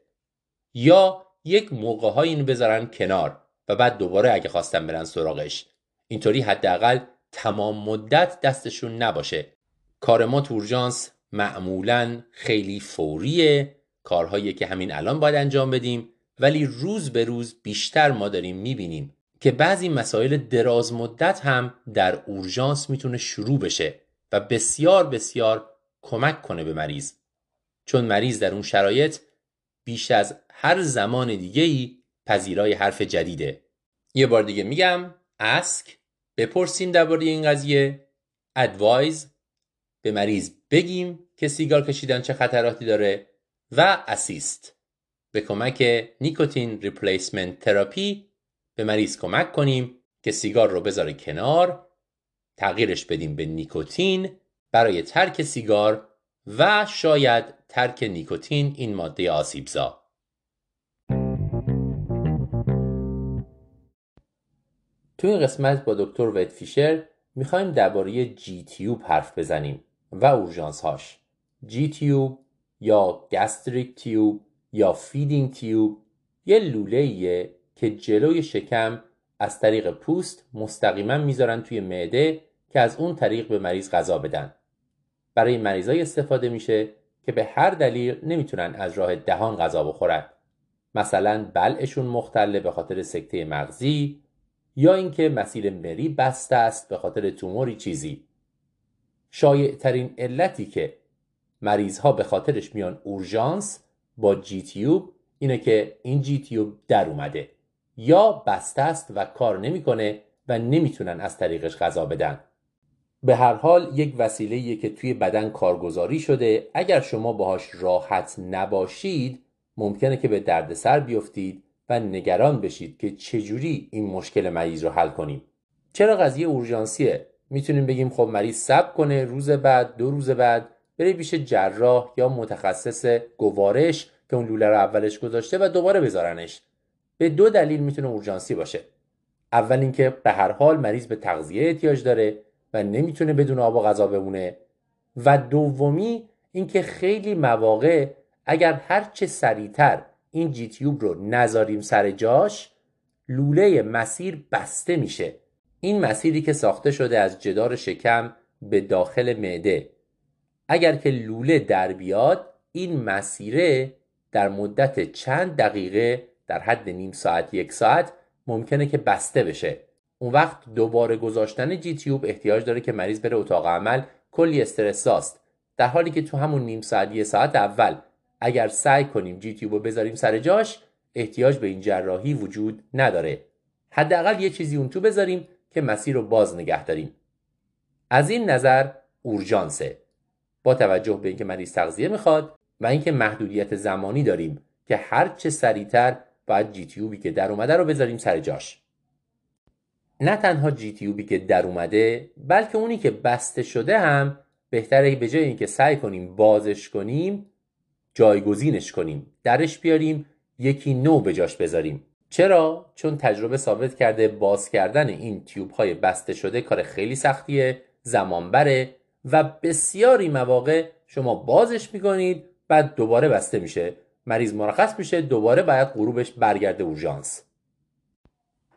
Speaker 1: یا یک موقع های اینو بذارن کنار و بعد دوباره اگه خواستن برن سراغش. اینطوری حداقل تمام مدت دستشون نباشه. کار ما تورجانس معمولا خیلی فوریه. کارهایی که همین الان باید انجام بدیم ولی روز به روز بیشتر ما داریم می‌بینیم که بعضی مسائل دراز مدت هم در اورژانس می‌تونه شروع بشه و بسیار بسیار کمک کنه به مریض. چون مریض در اون شرایط بیش از هر زمان دیگه ای پذیرای حرف جدیده. یه بار دیگه میگم ask بپرسیم درباره این قضیه advise به مریض بگیم که سیگار کشیدن چه خطراتی داره و assist. به کمک nicotine replacement therapy به مریض کمک کنیم که سیگار رو بذاره کنار تغییرش بدیم به نیکوتین برای ترک سیگار و شاید ترک نیکوتین این ماده آسیبزا. تو این قسمت با دکتر وید فیشر می‌خوایم درباره G-tube حرف بزنیم و اورژانس هاش G-tube یا gastric tube یا feeding tube یه لوله که جلوی شکم از طریق پوست مستقیما می‌ذارن توی معده که از اون طریق به مریض غذا بدن. برای مریضای استفاده میشه که به هر دلیل نمی‌تونن از راه دهان غذا بخورن. مثلا بلعشون مختله به خاطر سکته مغزی یا اینکه مسیر مری بسته است به خاطر توموری چیزی. شایع ترین علتی که مریض ها به خاطرش میان اورژانس با جی تیوب اینه که این جی تیوب در اومده. یا بسته است و کار نمی‌کنه و نمی‌تونن از طریقش غذا بدن. به هر حال یک وسیله که توی بدن کارگزاری شده. اگر شما باهاش راحت نباشید ممکنه که به دردسر بیفتید و نگران بشید که چجوری این مشکل مریض رو حل کنیم. چرا قضیه اورژانسیه؟ می‌تونیم بگیم خب مریض صبر کنه روز بعد دو روز بعد بره پیش جراح یا متخصص گوارش که اون لوله رو اولش گذاشته و دوباره بذارنش. به دو دلیل می‌تونه اورژانسی باشه. اول اینکه به هر حال مریض به تغذیه احتیاج داره و نمی‌تونه بدون آب و غذا بمونه. و دومی اینکه خیلی مواقع اگر هر چه سریعتر این جیتیوب رو نذاریم سر جاش لوله مسیر بسته میشه. این مسیری که ساخته شده از جدار شکم به داخل معده. اگر که لوله در بیاد این مسیره در مدت چند دقیقه در حد نیم ساعت یک ساعت ممکنه که بسته بشه. اون وقت دوباره گذاشتن جی تیوب احتیاج داره که مریض بره اتاق عمل. کلی استرساست در حالی که تو همون نیم ساعت یه ساعت اول اگر سعی کنیم جی تیوب رو بذاریم سر جاش احتیاج به این جراحی وجود نداره. حداقل یه چیزی اون تو بذاریم که مسیر رو باز نگه داریم. از این نظر اورژانسه. با توجه به اینکه مریض تغذیه می‌خواد و اینکه محدودیت زمانی داریم که هر چه سریعتر باید جی تیوبی که در اومده رو بذاریم سر جاش. نه تنها جی تیوبی که در اومده بلکه اونی که بسته شده هم بهتره به جای اینکه سعی کنیم بازش کنیم جایگزینش کنیم درش بیاریم یکی نو به جاش بذاریم. چرا؟ چون تجربه ثابت کرده باز کردن این تیوب های بسته شده کار خیلی سختیه زمان بره و بسیاری مواقع شما بازش می‌کنید بعد دوباره بسته میشه. مریض مرخص میشه دوباره باید غروبش برگرده اورژانس.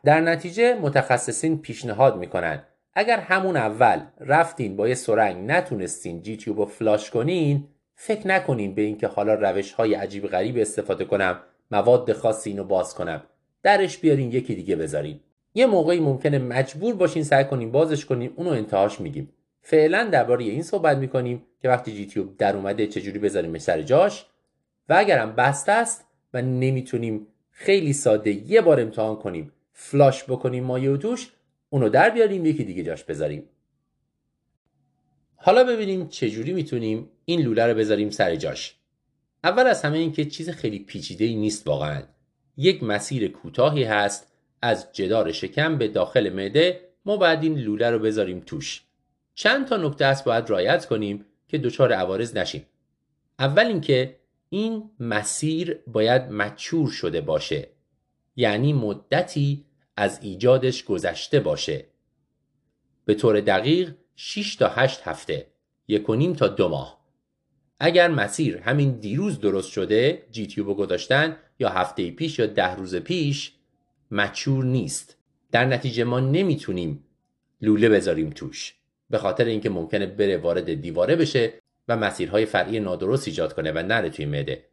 Speaker 1: در نتیجه متخصصین پیشنهاد می‌کنن. اگر همون اول رفتین با یه سرنگ نتونستین جی تیوب رو فلاش کنین فکر نکنین به اینکه حالا روش های عجیب غریب استفاده کنم مواد خاصی اینو باز کنم. درش بیارین یکی دیگه بذارین. یه موقعی ممکنه مجبور باشین سعی کنین بازش کنین اونو انتهاش میگیم. فعلا درباره این صحبت می‌کنیم که وقتی جی تیوب در اومده چجوری بذاریم سر جاش و اگرم بسته است و نمی‌تونیم خیلی ساده یه بار امتحان کنیم فلاش بکنیم مایه و توش اونو در بیاریم یکی دیگه جاش بذاریم. حالا ببینیم چجوری می‌تونیم این لوله رو بذاریم سر جاش. اول از همه این که چیز خیلی پیچیده ای نیست واقعا. یک مسیر کوتاهی هست از جدار شکم به داخل معده ما باید این لوله رو بذاریم توش. چند تا نکته است باید رایت کنیم که دچار عوارض نشیم. اول اینکه این مسیر باید مچور شده باشه یعنی مدتی از ایجادش گذشته باشه. به طور دقیق 6 تا 8 هفته یک و نیم تا دو ماه. اگر مسیر همین دیروز درست شده جی تیوبو گذاشتن یا هفته پیش یا ده روز پیش مچور نیست. در نتیجه ما نمی‌تونیم لوله بذاریم توش. به خاطر اینکه ممکنه بره وارد دیواره بشه و مسیرهای فرعی نادرست ایجاد کنه و نره توی معده.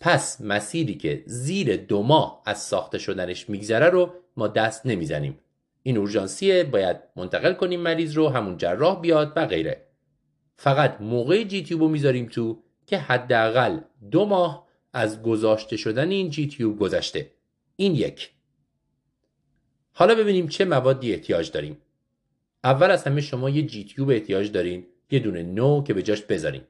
Speaker 1: پس مسیری که زیر دو ماه از ساخته شدنش میگذره رو ما دست نمی‌زنیم. این اورژانسیه باید منتقل کنیم مریض رو همون جراح بیاد و غیره. فقط موقع جی تیوب رو می‌ذاریم تو که حداقل دو ماه از گذاشته شدن این جی تیوب گذشته. این یک. حالا ببینیم چه موادی احتیاج داریم. اول از همه شما یه جی تیوب احتیاج دارین یه دونه نو که به جاش بذارین.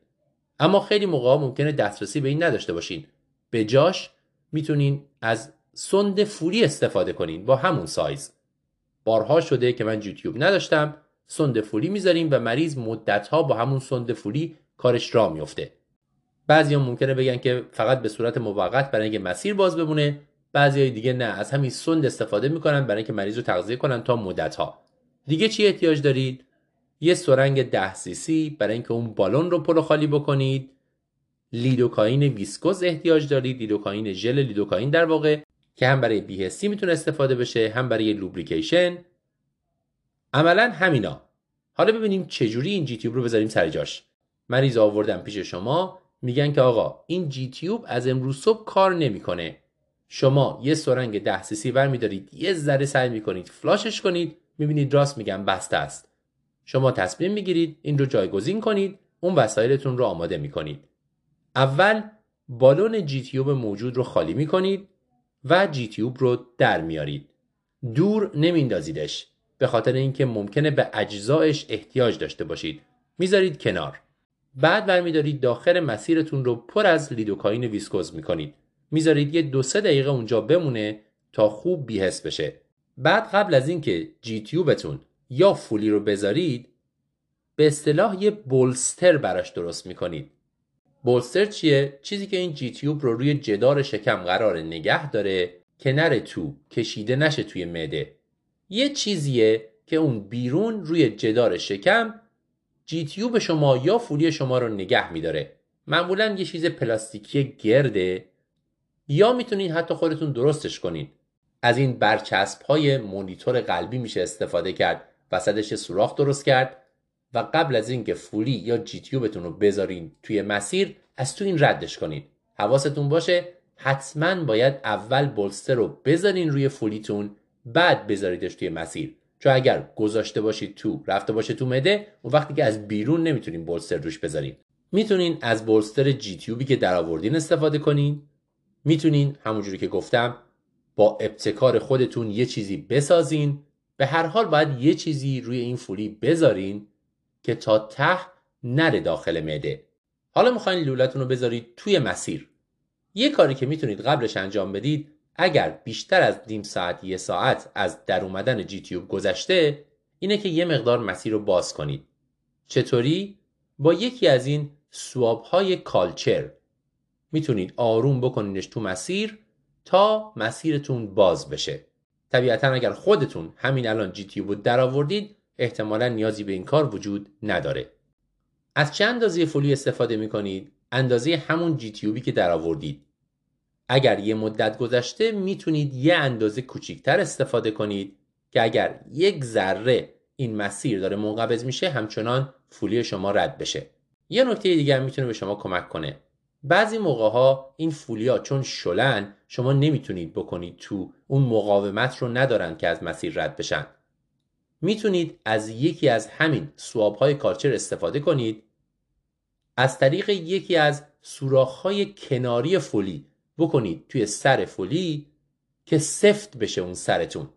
Speaker 1: اما خیلی موقع ممکنه دسترسی به این نداشته باشین. به جاش می‌تونین از سند فوری استفاده کنین با همون سایز. بارها شده که من یوتیوب نداشتم سند فولی می‌ذاریم و مریض مدتها با همون سند فولی کارش را میفته بعضی هم ممکنه بگن که فقط به صورت موقت برای اینکه مسیر باز بمونه بعضی های دیگه نه. از همین سند استفاده می‌کنن برای اینکه مریض رو تغذیه کنن تا مدت ها دیگه چی احتیاج دارید؟ یه سرنگ 10 سی برای اینکه اون بالون رو پلو خالی بکنید. لیدوکاین viscous احتیاج دارید. لیدوکاین ژل لیدوکاین در واقع که هم برای بی‌حسی می‌تونه استفاده بشه هم برای lubrication. عملا همینا. حالا ببینیم چجوری این G-tube رو بذاریم سر جاش. مریض آوردن پیش شما. میگن که آقا این G-tube از امروز صبح کار نمی‌کنه. شما یه سرنگ ده سی‌سی ور میدارید یه ذره سعی می‌کنید flush ش کنید. می‌بینید راست میگن بسته است. شما تصمیم می‌گیرید این رو جایگزین کنید اون وسایلتون رو آماده می‌کنید. اول بالون جی تیوب موجود رو خالی می‌کنید و جی تیوب رو در میارید دور نمیندازیدش به خاطر اینکه ممکنه به اجزایش احتیاج داشته باشید. می‌ذارید کنار. بعد برمیدارید داخل مسیرتون رو پر از لیدوکاین ویسکوز می‌کنید. می‌ذارید یه دو سه دقیقه اونجا بمونه تا خوب بیهس بشه. بعد قبل از اینکه جی تیوبتون یا فولی رو بذارید به اصطلاح یه بولستر براش درست می‌کنید. بولستر چیه؟ چیزی که این جی تیوب رو روی جدار شکم قرار نگه داره که نره تو کشیده نشه توی معده. یه چیزیه که اون بیرون روی جدار شکم جی تیوب شما یا فولی شما رو نگه میداره. معمولا یه چیز پلاستیکی گرده. یا می‌تونید حتی خودتون درستش کنید از این برچسب های مونیتور قلبی میشه استفاده کرد. وسطش سوراخ درست کرد و قبل از اینکه فولی یا جی تیوبتون رو بذارین توی مسیر از تو این ردش کنید. حواستون باشه حتما باید اول بولستر رو بذارین روی فولیتون بعد بذاریدش توی مسیر. چون اگر گذاشته باشید تو رفته باشه تو مده اون وقتی که از بیرون نمی‌تونین بولستر روش بذارین. می‌تونین از بولستر جی تیوبی که درآوردین استفاده کنین. می‌تونین همونجوری که گفتم با ابتکار خودتون یه چیزی بسازین. به هر حال باید یه چیزی روی این فولی بذارین که تا ته نره داخل معده. حالا می‌خواین لولتون رو بذارید توی مسیر. یه کاری که می‌تونید قبلش انجام بدید اگر بیشتر از نیم ساعت یه ساعت از در اومدن جی تیوب گذشته اینه که یه مقدار مسیر رو باز کنید. چطوری؟ با یکی از این سواب های کالچر. می‌تونید آروم بکنینش تو مسیر تا مسیرتون باز بشه. طبیعتا اگر خودتون همین الان جی تیوب در آوردید احتمالا نیازی به این کار وجود نداره. از چه اندازه فولی استفاده می کنید؟ اندازه همون جی تیوبی که در آوردید اگر یه مدت گذشته می‌تونید یه اندازه کوچیکتر استفاده کنید که اگر یک ذره این مسیر داره منقبض میشه همچنان فولی شما رد بشه. یه نکته دیگر می‌تونه به شما کمک کنه. بعضی موقع ها این فولیا چون شلن شما نمی‌تونید بکنید تو اون مقاومت رو ندارن که از مسیر رد بشن. می‌تونید از یکی از همین سواب های کارچر استفاده کنید. از طریق یکی از سوراخ های کناری فولی بکنید توی سر فولی که سفت بشه اون سرتون.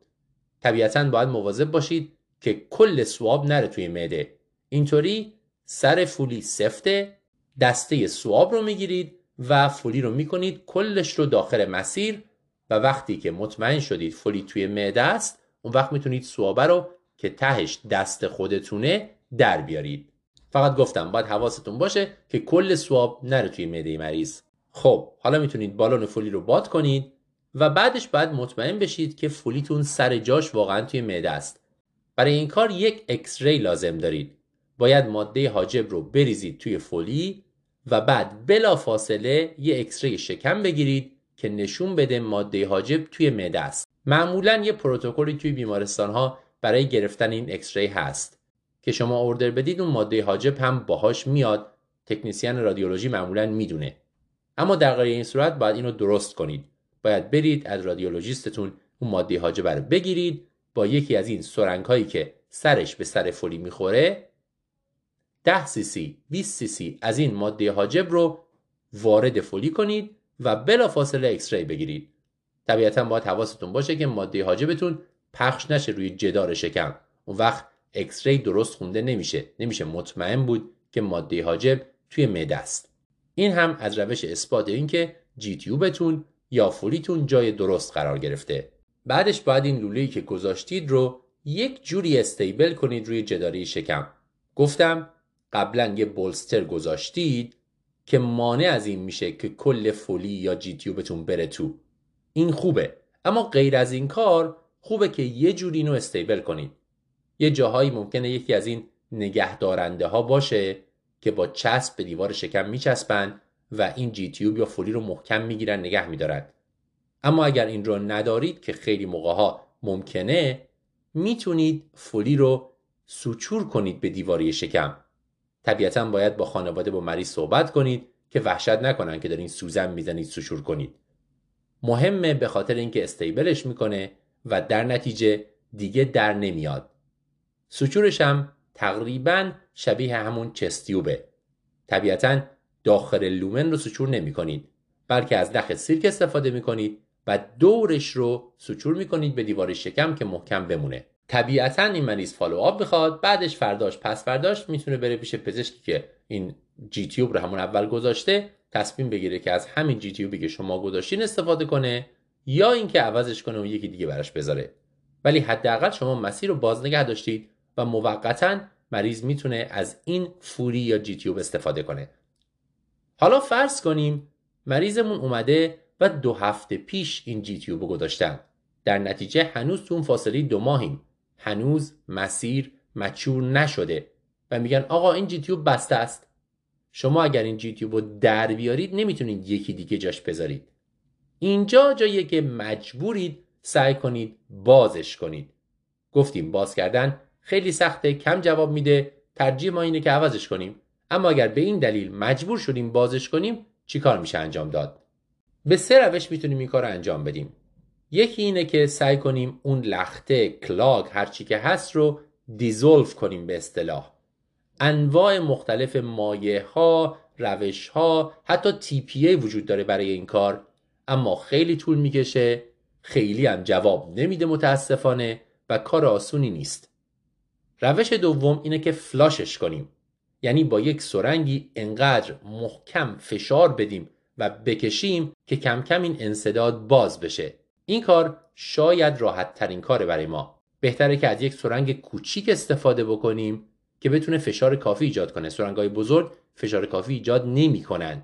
Speaker 1: طبیعتا باید مواظب باشید که کل سواب نره توی معده. اینطوری سر فولی سفته دسته سواب رو می‌گیرید و فولی رو می‌کنید کلش رو داخل مسیر و وقتی که مطمئن شدید فولی توی معده است اون وقت می‌تونید سوابه رو که تهش دست خودتونه در بیارید. فقط گفتم باید حواستون باشه که کل سواب نره توی معده مریض. خب حالا می‌تونید بالون Foley رو باد کنید و بعدش باید مطمئن بشید که Foley تون سر جاش واقعا توی معده است. برای این کار یک X-ray لازم دارید. باید ماده حاجب رو بریزید توی Foley و بعد بلا فاصله یه X-ray شکم بگیرید که نشون بده ماده حاجب توی معده است. معمولا یه پروتکلی توی بیمارستان ها برای گرفتن این X-ray هست که شما order بدید اون ماده حاجب هم باهاش میاد. تکنیسیان رادیولوژی معمولا می‌دونه. اما در غیر این صورت باید اینو درست کنید. باید برید از رادیولوژیستتون اون ماده حاجب رو بگیرید. با یکی از این سرنگ هایی که سرش به سر Foley می‌خوره 10 سی سی 20 سی سی از این ماده حاجب رو وارد Foley کنید و بلافاصله X-ray بگیرید. طبیعتا باید حواستون باشه که ماده حاجبتون پخش نشه روی جدار شکم. اون وقت X-ray درست خونده نمیشه. نمیشه مطمئن بود که ماده حاجب توی معده است. این هم از روش اثبات این که G-tube تون یا Foley تون جای درست قرار گرفته. بعدش باید این لوله‌ای که گذاشتید رو یک جوری stable کنید روی جدار شکم. گفتم قبلا یه bolster گذاشتید که مانع از این میشه که کل Foley یا G-tube تون بره تو. این خوبه. اما غیر از این کار خوبه که یه جوری اینو استیبل کنید. یه جاهایی ممکنه یکی از این نگهدارنده ها باشه که با چسب به دیوار شکم میچسبن و این جی تیوب یا فولی رو محکم می‌گیرن نگه میدارن. اما اگر این رو ندارید که خیلی موقع ها ممکنه می‌تونید فولی رو سوچور کنید به دیواری شکم. طبیعتا باید با خانواده با مریض صحبت کنید که وحشت نکنن که دارین سوزن می‌زنید سوچور کنید. مهمه به خاطر اینکه stable ش می‌کنه و در نتیجه دیگه در نمیاد. suture ش هم تقریبا شبیه همون chest tube ه. طبیعتا داخل lumen رو suture نمی کنید بلکه از نخ silk استفاده می کنید و دورش رو suture می کنید به دیوار شکم که محکم بمونه. طبیعتا این مریض follow up می‌خواد بعدش فرداش پس فرداش می‌تونه بره پیش پزشکی که این جی تیوب رو همون اول گذاشته تصمیم بگیره که از همین جی تیوبی که شما گذاشتین استفاده کنه یا اینکه عوضش کنه و یکی دیگه براش بذاره. ولی حداقل شما مسیر رو باز نگه داشتید و موقتا مریض می‌تونه از این فوری یا جی تیوب استفاده کنه. حالا فرض کنیم مریضمون اومده و دو هفته پیش این جی تیوب گذاشتن. در نتیجه هنوز تو اون فاصله دو ماهیم. هنوز مسیر مچور نشده. و میگن آقا این جی بسته است. شما اگر این جی رو در بیارید نمی‌تونید یکی دیگه جاش بذارید. اینجا جاییه که مجبورید سعی کنید بازش کنید. گفتیم باز کردن خیلی سخته کم جواب میده ترجیح ما اینه که عوضش کنیم. اما اگر به این دلیل مجبور شدیم بازش کنیم چیکار میشه انجام داد؟ به سه روش می‌تونیم این کار انجام بدیم. یکی اینه که سعی کنیم اون لخته کلاگ هرچی که هست رو دیزولف کنیم به اصطلاح. انواع مختلف مایه ها روش ها حتی تی وجود داره برای این کار. اما خیلی طول می‌کشه خیلی هم جواب نمیده متاسفانه و کار آسونی نیست. روش دوم اینه که فلاشش کنیم. یعنی با یک سرنگی انقدر محکم فشار بدیم و بکشیم که کم کم این انصداد باز بشه. این کار شاید راحت ترین کاره برای ما. بهتره که از یک سرنگ کوچیک استفاده بکنیم که بتونه فشار کافی ایجاد کنه. سرنگای بزرگ فشار کافی ایجاد نمی کنن.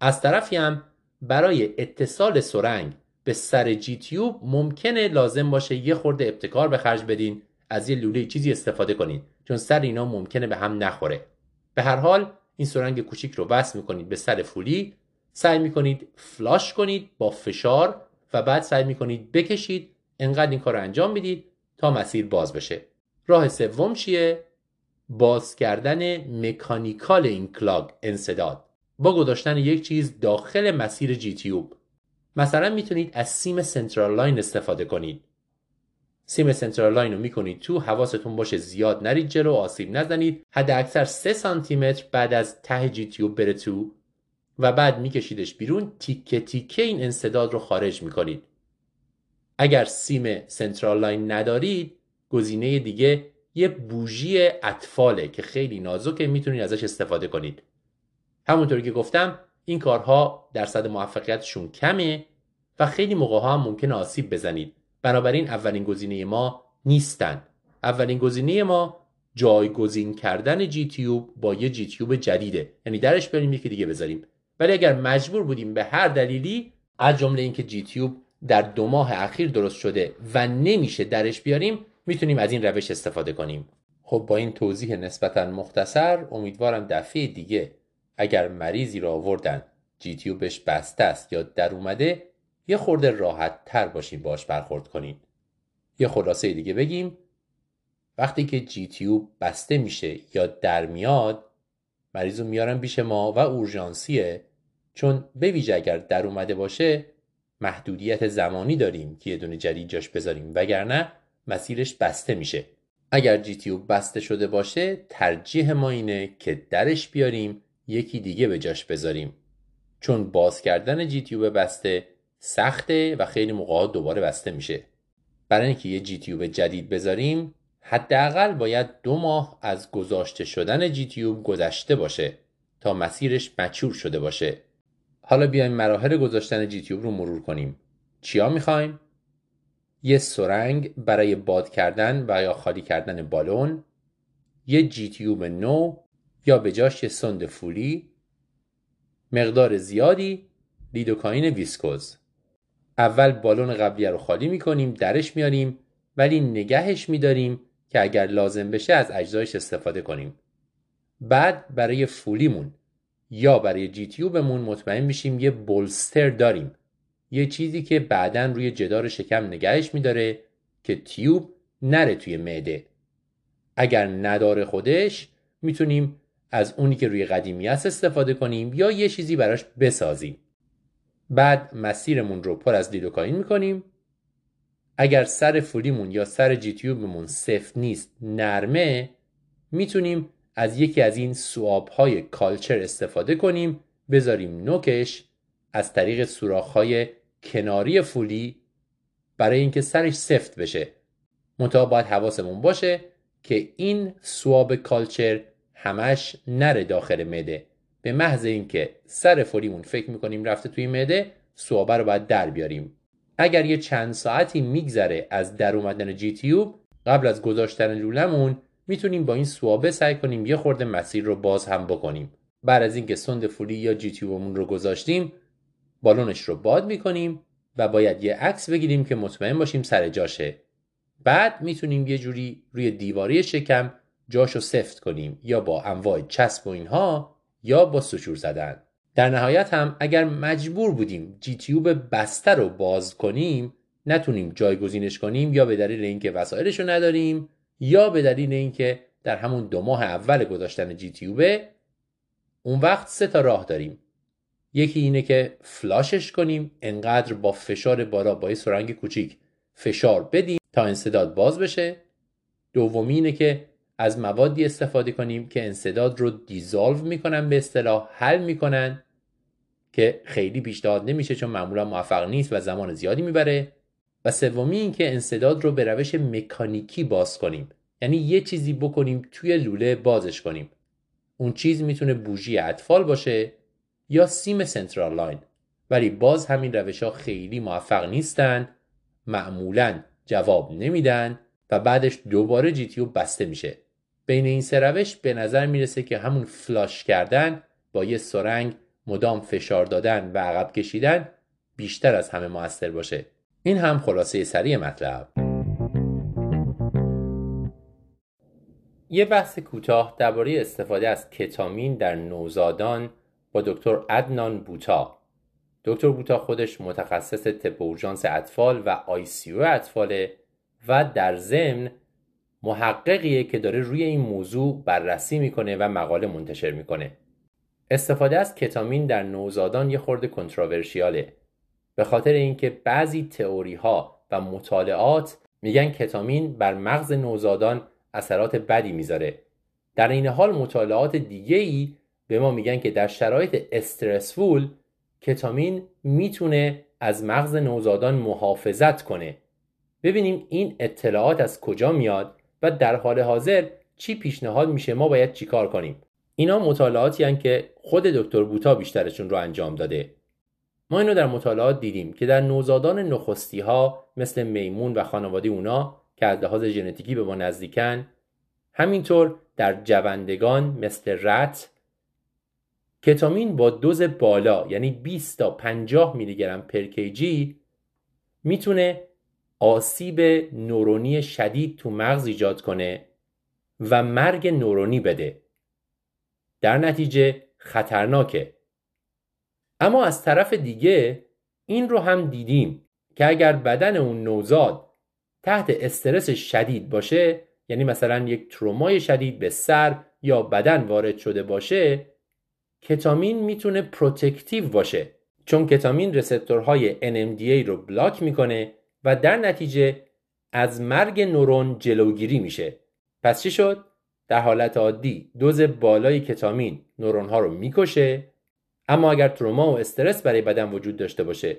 Speaker 1: از طرفی هم برای اتصال سرنگ به سر جی تیوب ممکنه لازم باشه یه خورده ابتکار به خرج بدین از یه لوله چیزی استفاده کنید چون سر اینا ممکنه به هم نخوره. به هر حال این سرنگ کوچیک رو وصل می‌کنید به سر فولی سعی می‌کنید فلاش کنید با فشار و بعد سعی می‌کنید بکشید انقدر این کار رو انجام می‌دید تا مسیر باز بشه. راه سوم چیه؟ باز کردن mechanical این clog انسداد با گذاشتن یک چیز داخل مسیر G-tube مثلا می‌تونید از سیم central line استفاده کنید. سیم central line رو می‌کنید تو حواستون باشه زیاد نرید جلو آسیب نزنید. حد اکثر 3 سانتی متر بعد از ته G-tube بره تو. و بعد میکشیدش بیرون تیکه تیکه این انسداد رو خارج می‌کنید. اگر سیم central line ندارید گزینه دیگه یه bougie اطفاله که خیلی نازکه می‌تونید ازش استفاده کنید. همونطوری که گفتم این کارها درصد موفقیتشون کمه و خیلی موقع ها هم ممکن آسیب بزنید. بنابراین اولین گزینه ما نیستن. اولین گزینه ما جایگزین کردن G-tube با یه G-tube جدیده. یعنی درش بیاریم یکی دیگه بذاریم. ولی اگر مجبور بودیم به هر دلیلی از جمله اینکه جی تیوب در دو ماه اخیر درست شده و نمیشه درش بیاریم می‌تونیم از این روش استفاده کنیم. خب با این توضیح نسبتا مختصر امیدوارم دفعه دیگه اگر مریضی را آوردن جی تیوبش بسته است یا در اومده یه خورده راحت تر باشیم باش برخورد کنید یه خلاصه دیگه بگیم وقتی که جی تیوب بسته میشه یا در میاد
Speaker 2: مریض رو میارن پیش ما و اورژانسیه. چون به ویژه اگر در اومده باشه محدودیت زمانی داریم که یه دونه جدید جاش بذاریم. وگرنه مسیرش بسته میشه. اگر جی تیوب بسته شده باشه ترجیح ما اینه که درش بیاریم یکی دیگه به جاش بذاریم. چون باز کردن جی تیوب بسته سخته و خیلی موقع دوباره بسته میشه. برای اینکه یه جی تیوب جدید بذاریم حداقل باید دو ماه از گذاشته شدن جی تیوب گذشته باشه تا مسیرش مچور شده باشه. حالا بیایم مراحل گذاشتن جی تیوب رو مرور کنیم. چیا می‌خوایم؟ یه سرنگ برای باد کردن و یا خالی کردن بالون یه جی تیوب نو یا به جاش یه سند فولی مقدار زیادی لیدوکاین ویسکوز. اول بالون قبلی رو خالی می‌کنیم درش میاریم ولی نگهش میداریم که اگر لازم بشه از اجزایش استفاده کنیم. بعد برای فولیمون یا برای جی تیوبمون مطمئن میشیم یه بولستر داریم. یه چیزی که بعدا روی جدار شکم نگهش میداره که تیوب نره توی معده. اگر نداره خودش می‌تونیم از اونی که روی قدیمی است استفاده کنیم یا یه چیزی براش بسازیم. بعد مسیرمون رو پر از لیدوکاین می‌کنیم. اگر سر فولیمون یا سر جیتیوبمون سفت نیست نرمه می‌تونیم از یکی از این سواب های کالچر استفاده کنیم بذاریم نوکش از طریق سوراخ های کناری فولی برای اینکه سرش سفت بشه. منتها باید حواسمون باشه که این سواب کالچر همش نره داخل مده به محض اینکه سر فولیمون فکر می‌کنیم رفته توی معده سوابه رو باید در بیاریم. اگر یه چند ساعتی میگذره از در اومدن جی تیوب قبل از گذاشتن لولمون می‌تونیم با این سوابه سعی کنیم یه خورده مسیر رو باز هم بکنیم. بعد از اینکه سند فولی یا جی تیوبمون رو گذاشتیم بالونش رو باد می‌کنیم و باید یه عکس بگیریم که مطمئن باشیم سر جاشه. بعد می‌تونیم یه جوری روی دیواری شکم جاشو سفت کنیم یا با انواع چسب و اینها یا با سچور زدن. در نهایت هم اگر مجبور بودیم جی تیوب بسته رو باز کنیم نتونیم جایگزینش کنیم یا به دلیل اینکه وسایلش رو نداریم یا به دلیل اینکه در همون دو ماه اول گذاشتن جی تیوبه اون وقت سه تا راه داریم. یکی اینه که فلاشش کنیم انقدر با فشار بالا با سرنگ کوچیک فشار بدیم تا انسداد باز بشه. دومی اینه که از موادی استفاده کنیم که انسداد رو dissolve می‌کنن به اصطلاح حل می‌کنن. که خیلی پیشنهاد نمیشه چون معمولا موفق نیست و زمان زیادی می‌بره. و سومی این که انسداد رو به روش مکانیکی باز کنیم. یعنی یه چیزی بکنیم توی لوله بازش کنیم. اون چیز می‌تونه bougie اطفال باشه یا سیم central line. ولی باز همین روش ها خیلی موفق نیستن معمولا جواب نمیدن و بعدش دوباره جی بسته میشه. بین این سه روش به نظر می‌رسه که همون فلاش کردن با یه سرنگ مدام فشار دادن و عقب کشیدن بیشتر از همه موثر باشه. این هم خلاصه سریع مطلب. یه بحث کوتاه درباره استفاده از کتامین در نوزادان با دکتر ادنان بوتا. دکتر بوتا خودش متخصص طب اورژانس اطفال و آی سی اطفاله و در ضمن محققیه که داره روی این موضوع بررسی می‌کنه و مقاله منتشر می‌کنه. استفاده از کتامین در نوزادان یه خورده کنتراورشیاله به خاطر اینکه بعضی تئوری ها و مطالعات میگن کتامین بر مغز نوزادان اثرات بدی می‌ذاره. در این حال مطالعات دیگه ای به ما میگن که در شرایط استرسفول کتامین می‌تونه از مغز نوزادان محافظت کنه. ببینیم این اطلاعات از کجا میاد و در حال حاضر چی پیشنهاد میشه؟ ما باید چیکار کنیم؟ اینا مطالعاتی هن که خود دکتر بوتا بیشترشون رو انجام داده. ما اینو در مطالعات دیدیم که در نوزادان نخستی ها مثل میمون و خانواده اونا که از لحاظ ژنتیکی به ما نزدیکن همینطور در جوندگان مثل رت کتامین با دوز بالا یعنی 20 تا 50 میلی گرم پر کیجی می‌تونه آسیب نورونی شدید تو مغز ایجاد کنه و مرگ نورونی بده. در نتیجه خطرناکه. اما از طرف دیگه این رو هم دیدیم که اگر بدن اون نوزاد تحت استرس شدید باشه یعنی مثلا یک ترومای شدید به سر یا بدن وارد شده باشه کتامین می‌تونه protective باشه. چون کتامین receptor های NMDA رو بلاک می‌کنه و در نتیجه از مرگ نورون جلوگیری میشه. پس چی شد؟ در حالت عادی دوز بالای کتامین نورون ها رو می‌کشه. اما اگر تروما و استرس برای بدن وجود داشته باشه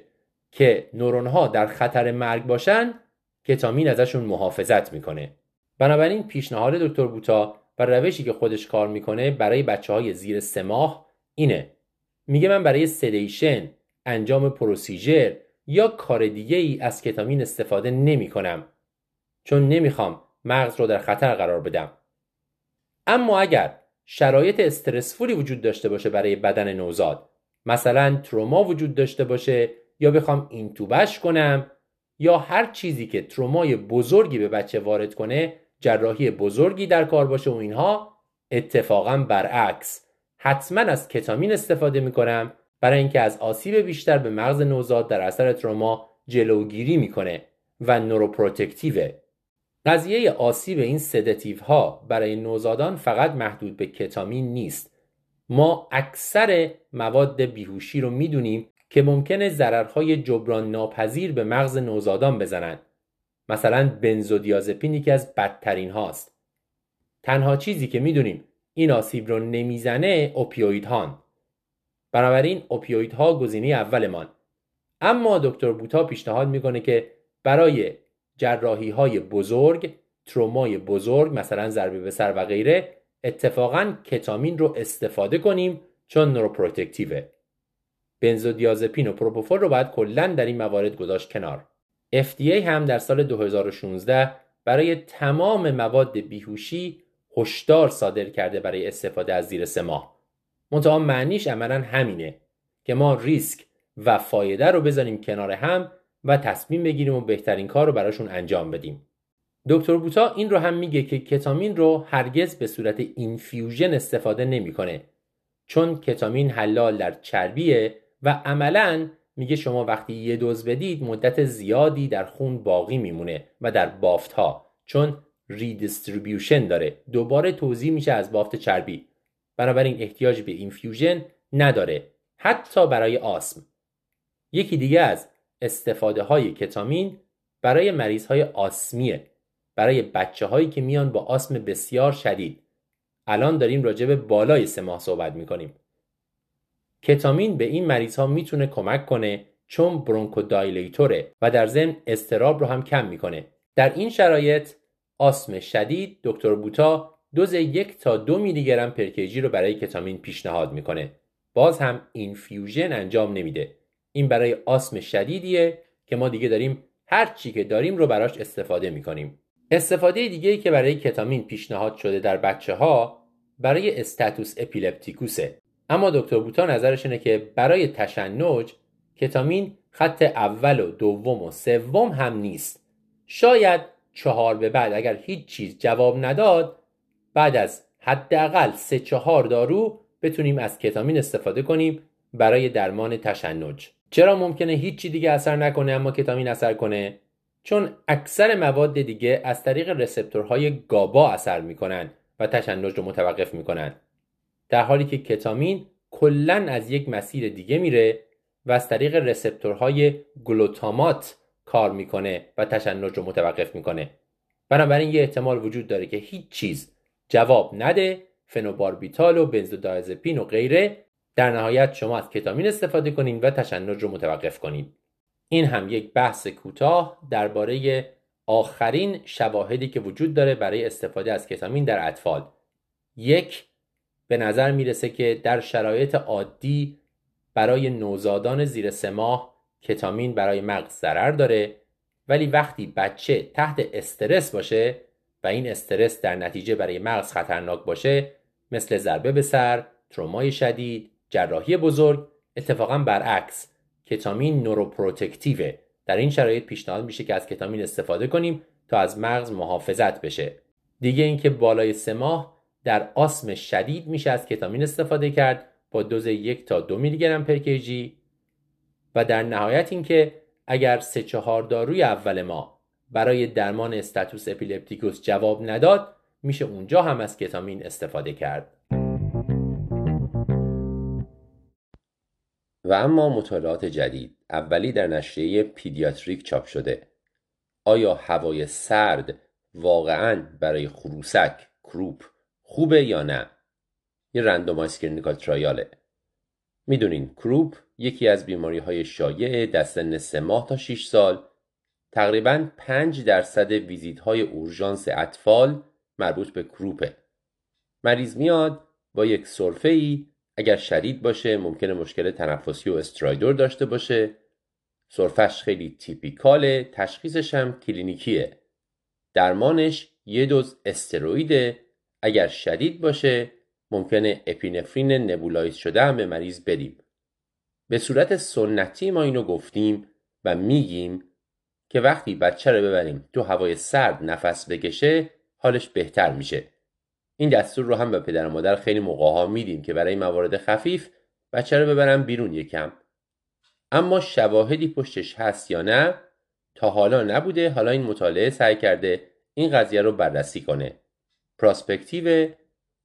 Speaker 2: که نورون ها در خطر مرگ باشن کتامین ازشون محافظت می‌کنه. بنابراین پیشنهاد دکتر بوتا و روشی که خودش کار می‌کنه برای بچه های زیر سه ماه اینه. میگه من برای سدیشن انجام پروسیجر یا کار دیگه ای از کتامین استفاده نمی کنم چون نمی‌خوام مغز رو در خطر قرار بدم. اما اگر شرایط استرسفولی وجود داشته باشه برای بدن نوزاد مثلا تروما وجود داشته باشه یا بخوام اینتوبش کنم یا هر چیزی که ترومای بزرگی به بچه وارد کنه جراحی بزرگی در کار باشه و اینها اتفاقا برعکس. حتما از کتامین استفاده می‌کنم برای اینکه از آسیب بیشتر به مغز نوزاد در اثر تروما جلوگیری می‌کنه و نوروپروتکتیوه. قضیه آسیب این سدتیو ها برای نوزادان فقط محدود به کتامین نیست. ما اکثر مواد بیهوشی رو می‌دونیم که ممکنه ضررهای جبران ناپذیر به مغز نوزادان بزنند مثلا بنزودیازپین یکی از بدترین هاست. تنها چیزی که می‌دونیم این آسیب رو نمی‌زنه اوپیوید هان بنابراین اوپیوید ها گزینه اولمان. اما دکتر بوتا پیشنهاد می‌کنه که برای جراحی های بزرگ ترومای بزرگ مثلا ضربه به سر و غیره اتفاقا کتامین رو استفاده کنیم چون نوروپروتکتیوه بنزودیازپین و پروپوفول رو باید کلا در این موارد گذاشت کنار. FDA هم در سال 2016 برای تمام مواد بیهوشی هشدار صادر کرده برای استفاده از زیر سه ماه. منتها معنیش عملا همینه که ما ریسک و فایده رو بذاریم کنار هم و تصمیم بگیریم و بهترین کار رو براشون انجام بدیم. دکتر بوتا این رو هم میگه که کتامین رو هرگز به صورت infusion استفاده نمی‌کنه چون کتامین حلال در چربیه و عملا میگه شما وقتی یه دوز بدید مدت زیادی در خون باقی میمونه و در بافت ها چون redistribution داره. دوباره توزیع میشه از بافت چربی. بنابراین احتیاج به infusion نداره حتی برای آسم. یکی دیگه از استفاده های کتامین برای مریض های آسمیه برای بچه هایی که میان با آسم بسیار شدید. الان داریم راجع به بالای سه ماه صحبت می‌کنیم. کتامین به این مریض ها می‌تونه کمک کنه چون برونکودایلیتوره و در ضمن استراب رو هم کم می‌کنه. در این شرایط آسم شدید دکتر بوتا دوز یک تا دو میلی گرم پرکیجی رو برای کتامین پیشنهاد می‌کنه. باز هم اینفیوژن انجام نمیده. این برای آسم شدیدیه که ما دیگه داریم هر چی که داریم رو براش استفاده می‌کنیم. استفاده دیگه که برای کتامین پیشنهاد شده در بچه ها برای استاتوس اپیلپتیکوسه. اما دکتر بوتا نظرش اینه که برای تشنج کتامین خط اول و دوم و سوم هم نیست. شاید چهار به بعد اگر هیچ چیز جواب نداد بعد از حداقل سه چهار دارو بتونیم از کتامین استفاده کنیم برای درمان تشنج. چرا ممکنه هیچی دیگه اثر نکنه اما کتامین اثر کنه؟ چون اکثر مواد دیگه از طریق رسپتورهای گابا اثر می‌کنن و تشنج رو متوقف می‌کنن. در حالی که کتامین کلا از یک مسیر دیگه میره و از طریق رسپتورهای گلوتامات کار می‌کنه و تشنج رو متوقف می‌کنه. بنابراین یه احتمال وجود داره که هیچ چیز جواب نده فنوباربیتال و بنزودایازپین و غیره در نهایت شما از کتامین استفاده کنید و تشنج رو متوقف کنید این هم یک بحث کوتاه درباره آخرین شواهدی که وجود داره برای استفاده از کتامین در اطفال. یک به نظر می‌رسه که در شرایط عادی برای نوزادان زیر سه ماه کتامین برای مغز ضرر داره ولی وقتی بچه تحت استرس باشه و این استرس در نتیجه برای مغز خطرناک باشه مثل ضربه به سر، ترومای شدید، جراحی بزرگ اتفاقا برعکس. کتامین نوروپروتکتیوه در این شرایط پیشنهاد میشه که از کتامین استفاده کنیم تا از مغز محافظت بشه. دیگه اینکه بالای سه ماه در آسم شدید میشه از کتامین استفاده کرد با دوز یک تا دو میلی گرم per kg. و در نهایت اینکه اگر سه چهار داروی اول ما برای درمان status epilepticus جواب نداد میشه اونجا هم از کتامین استفاده کرد.
Speaker 1: و اما مطالعات جدید اولی در نشریه Pediatric چاپ شده. آیا هوای سرد واقعا برای خروسک croup خوبه یا نه؟ یه randomized clinical trial ه. می‌دونین croup یکی از بیماری های شایع در سن 3 ماه تا 6 سال تقریبا 5 درصد ویزیت های اورژانس اطفال مربوط به croup ه. مریض میاد با یک سرفه ای اگر شدید باشه ممکنه مشکل تنفسی و stridor داشته باشه. سرفش خیلی typical ه تشخیصش هم clinical ـیه. درمانش یه دوز استرویده. اگر شدید باشه ممکنه اپینفرین نبولایز شده هم به مریض بدیم به صورت سنتی ما اینو گفتیم و میگیم که وقتی بچه رو ببریم تو هوای سرد نفس بکشه حالش بهتر میشه. این دستور رو هم به پدر و مادر خیلی موقع ها میدیم که برای موارد خفیف بچه رو ببرن بیرون یکم. اما شواهدی پشتش هست یا نه تا حالا نبوده. حالا این مطالعه سعی کرده این قضیه رو بررسی کنه. prospective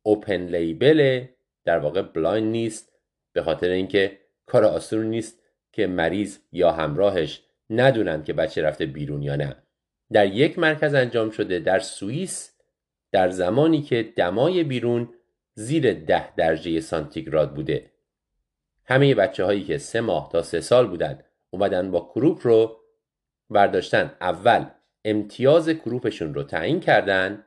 Speaker 1: open label در واقع blind نیست به خاطر اینکه کار آسون نیست که مریض یا همراهش ندونن که بچه رفته بیرون یا نه. در یک مرکز انجام شده در سوئیس در زمانی که دمای بیرون زیر ده درجه سانتیگراد بوده. همه بچه هایی که سه ماه تا سه سال بودن اومدن با کروپ رو برداشتن. اول امتیاز کروپشون رو تعیین کردن.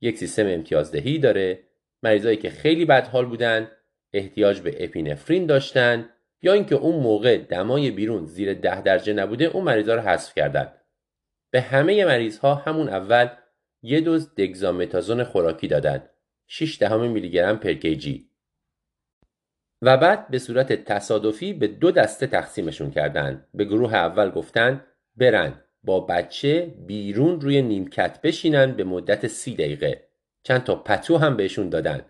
Speaker 1: یک سیستم امتیازدهی داره. مریضایی که خیلی بدحال بودن احتیاج به اپینفرین داشتن یا اینکه اون موقع دمای بیرون زیر ده درجه نبوده اون مریضا رو حذف کردن. به همه مریض ها همون اول یه دوز دگزامتازون خوراکی دادن. 6 دهم میلی گرم پر کیجی. و بعد به صورت تصادفی به دو دسته تقسیمشون کردن. به گروه اول گفتن برن با بچه بیرون روی نیمکت بشینن به مدت سی دقیقه. چند تا پتو هم بهشون دادن.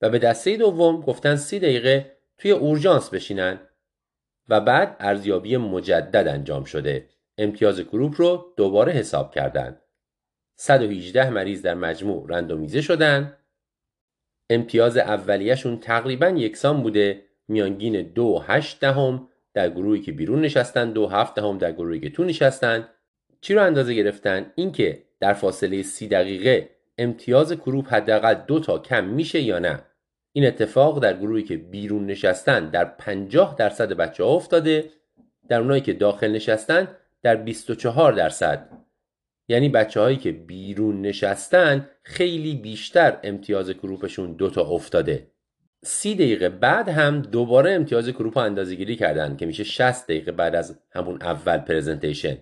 Speaker 1: و به دسته دوم گفتن سی دقیقه توی اورژانس بشینن. و بعد ارزیابی مجدد انجام شده. امتیاز گروپ رو دوباره حساب کردن. 118 مریض در مجموع رندومیزه شدن. امتیاز اولیهشون تقریبا یکسان بوده. میانگین دو هشت دهم در گروهی که بیرون نشستن دو هفت دهم در گروهی که تو نشستن. چی رو اندازه گرفتن؟ اینکه در فاصله سی دقیقه امتیاز کروپ حداقل دو تا کم میشه یا نه؟ این اتفاق در گروهی که بیرون نشستن در 50 درصد بچه ها افتاده. در اونایی که داخل نشستن در 24 درصد. یعنی بچه هایی که بیرون نشستن خیلی بیشتر امتیاز کروپشون دوتا افتاده. سی دقیقه بعد هم دوباره امتیاز کروپ اندازه گیری کردن که میشه 60 دقیقه بعد از همون اول پرزنتیشن.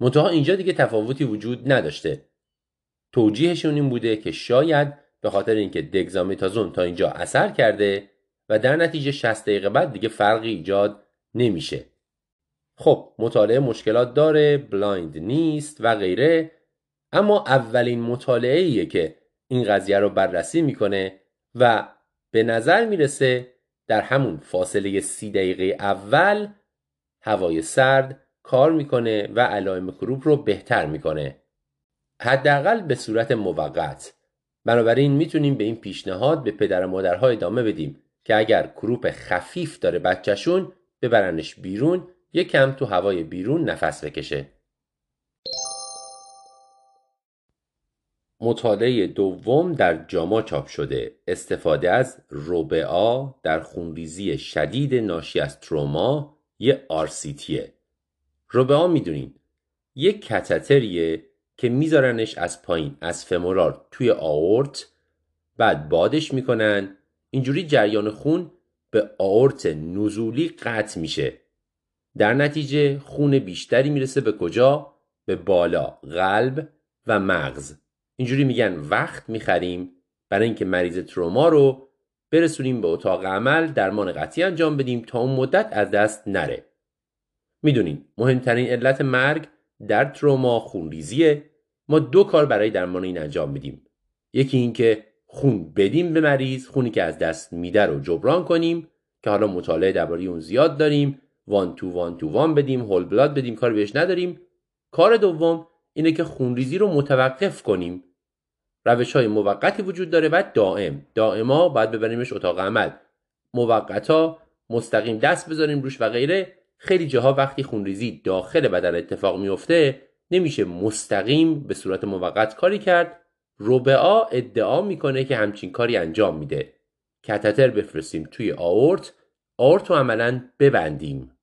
Speaker 1: منتها اینجا دیگه تفاوتی وجود نداشته. توجیهشون این بوده که شاید به خاطر اینکه دگزامیتازون تا اینجا اثر کرده و در نتیجه 60 دقیقه بعد دیگه فرقی ایجاد نمیشه. خب مطالعه مشکلات داره blind نیست و غیره. اما اولین مطالعه ایه که این قضیه رو بررسی می‌کنه و به نظر می‌رسه در همون فاصله سی دقیقه اول هوای سرد کار می‌کنه و علائم کروپ رو بهتر می‌کنه. حداقل به صورت موقت. بنابراین می‌تونیم به این پیشنهاد به پدر و مادرها ادامه بدیم که اگر کروپ خفیف داره بچهشون ببرنش بیرون یک کم تو هوای بیرون نفس بکشه. مطالعه دوم در جاما چاپ شده. استفاده از روبعا در خونریزی شدید ناشی از تروما یه آرسیتیه روبعا می‌دونین یک کتتریه که میذارنش از پایین از فمورال توی آورت بعد بادش می‌کنن. اینجوری جریان خون به آورت نزولی قطع میشه. در نتیجه خون بیشتری می‌رسه به کجا؟ به بالا قلب و مغز. اینجوری میگن وقت می‌خریم برای اینکه مریض تروما رو برسونیم به اتاق عمل درمان قطعی انجام بدیم تا اون مدت از دست نره. می‌دونیم مهمترین علت مرگ در تروما خونریزیه. ما دو کار برای درمان این انجام میدیم. یکی اینکه خون بدیم به مریض خونی که از دست میده رو جبران کنیم که حالا مطالعه درباره اون زیاد داریم. وان تو وان تو وان بدیم هول بلاد بدیم کار بهش نداریم. کار دوم اینه که خونریزی رو متوقف کنیم. روش های موقتی وجود داره و دائم. دائما باید ببریمش اتاق عمل. موقتا مستقیم دست بذاریم روش و غیره. خیلی جاها وقتی خونریزی داخل بدن اتفاق میفته نمیشه مستقیم به صورت موقت کاری کرد. روبعا ادعا می‌کنه که همچین کاری انجام میده. کتتر بفرستیم توی آورت. آورت رو عملا ببندیم.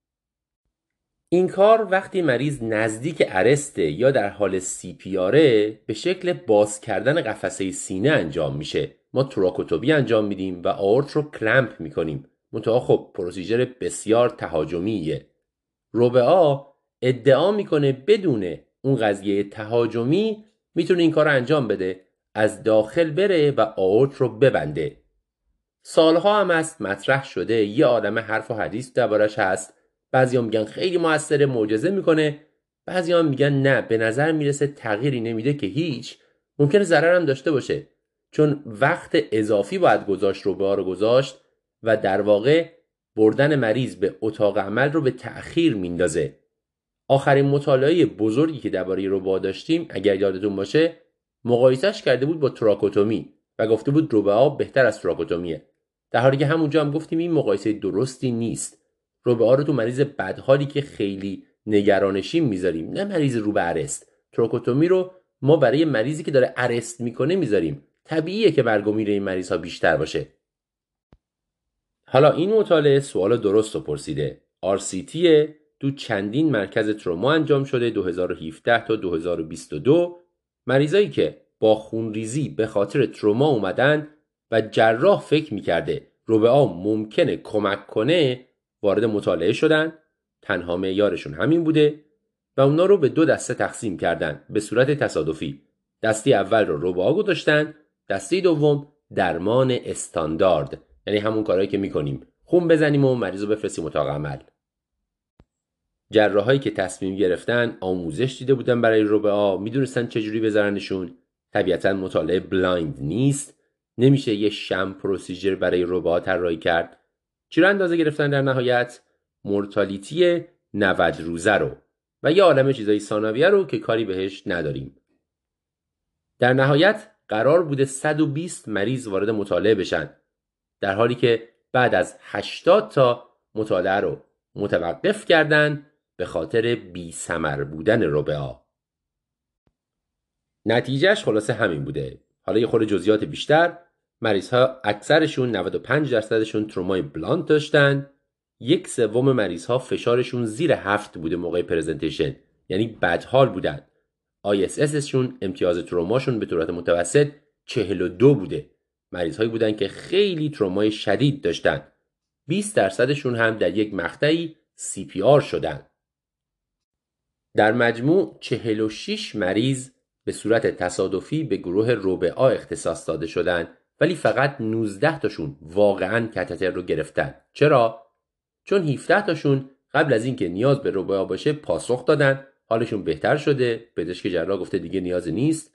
Speaker 1: این کار وقتی مریض نزدیک ارسته یا در حال سی پیاره به شکل باز کردن قفسه سینه انجام میشه. ما تراکوتوبی انجام میدیم و آورت رو کلمپ می‌کنیم. منتها خب پروسیجر بسیار تهاجمیه. روبعا ادعا می‌کنه بدون اون قضیه تهاجمی می‌تونه این کار انجام بده از داخل بره و آورت رو ببنده. سالها هم است مطرح شده یه آدم حرف و حدیث دربارش هست. بعضی میگن خیلی موثر معجزه می‌کنه. بعضی هم میگن نه به نظر می‌رسه تغییری نمیده که هیچ. ممکنه ضرر هم داشته باشه. چون وقت اضافی باید گذاشت رو به رو گذاشت و در واقع بردن مریض به اتاق عمل رو به تأخیر میندازه. آخرین مطالعه بزرگی که درباره روبا داشتیم اگر یادتون باشه مقایسش کرده بود با تراکوتومی و گفته بود روبا بهتر از تراکوتومیه. در حالی که همونجا هم گفتیم این مقایسه درستی نیست. روبه رو تو مریض بدحالی که خیلی نگرانشیم می‌ذاریم. نه مریض رو به ارست. تروکوتومی رو ما برای مریضی که داره ارست می‌کنه می‌ذاریم. طبیعیه که مرگ این مریض ها بیشتر باشه. حالا این مطالعه سوال درست رو پرسیده. RCT دو چندین مرکز تروما انجام شده 2017 تا 2022 مریضایی که با خونریزی به خاطر تروما اومدن و جراح فکر می‌کرده روبه ممکنه کمک کنه وارد مطالعه شدن. تنها معیارشون همین بوده و اونا رو به دو دسته تقسیم کردن به صورت تصادفی. دسته اول رو روبا گذاشتن دسته دوم درمان استاندارد. یعنی همون کارهایی که می‌کنیم. خون بزنیم و مریض رو بفرستیم اتاق عمل. جراحایی که تصمیم گرفتن آموزش دیده بودن برای REBOA می‌دونستن چجوری بذارنشون طبیعتا مطالعه blind نیست. نمیشه یه sham procedure برای REBOA طراحی کرد. چی رو اندازه گرفتن در نهایت؟ mortality 90 روزه رو. و یه عالم چیزای ثانویه رو که کاری بهش نداریم. در نهایت قرار بوده 120 مریض وارد مطالعه بشن. در حالی که بعد از 80 تا مطالعه رو متوقف کردن به خاطر بی سمر بودن روبعا نتیجهش خلاصه همین بوده. حالا یه خورده جزئیات بیشتر. مریض ها اکثرشون 95 درصدشون ترومای بلانت داشتن. یک سوم مریض ها فشارشون زیر هفت بوده موقع پرزنتیشن یعنی بدحال بودن. ISS شون امتیاز تروماشون به صورت متوسط 42 بوده. مریض هایی بودن که خیلی ترومای شدید داشتن. 20 درصدشون هم در یک مقطعی CPR شدن. در مجموع 46 مریض به صورت تصادفی به گروه روبه آ اختصاص داده شدند ولی فقط 19 تاشون واقعا کتتر رو گرفتن. چرا؟ چون 17 تاشون قبل از اینکه نیاز به روبا باشه پاسخ دادن. حالشون بهتر شده. پزشک جراح گفته دیگه نیاز نیست.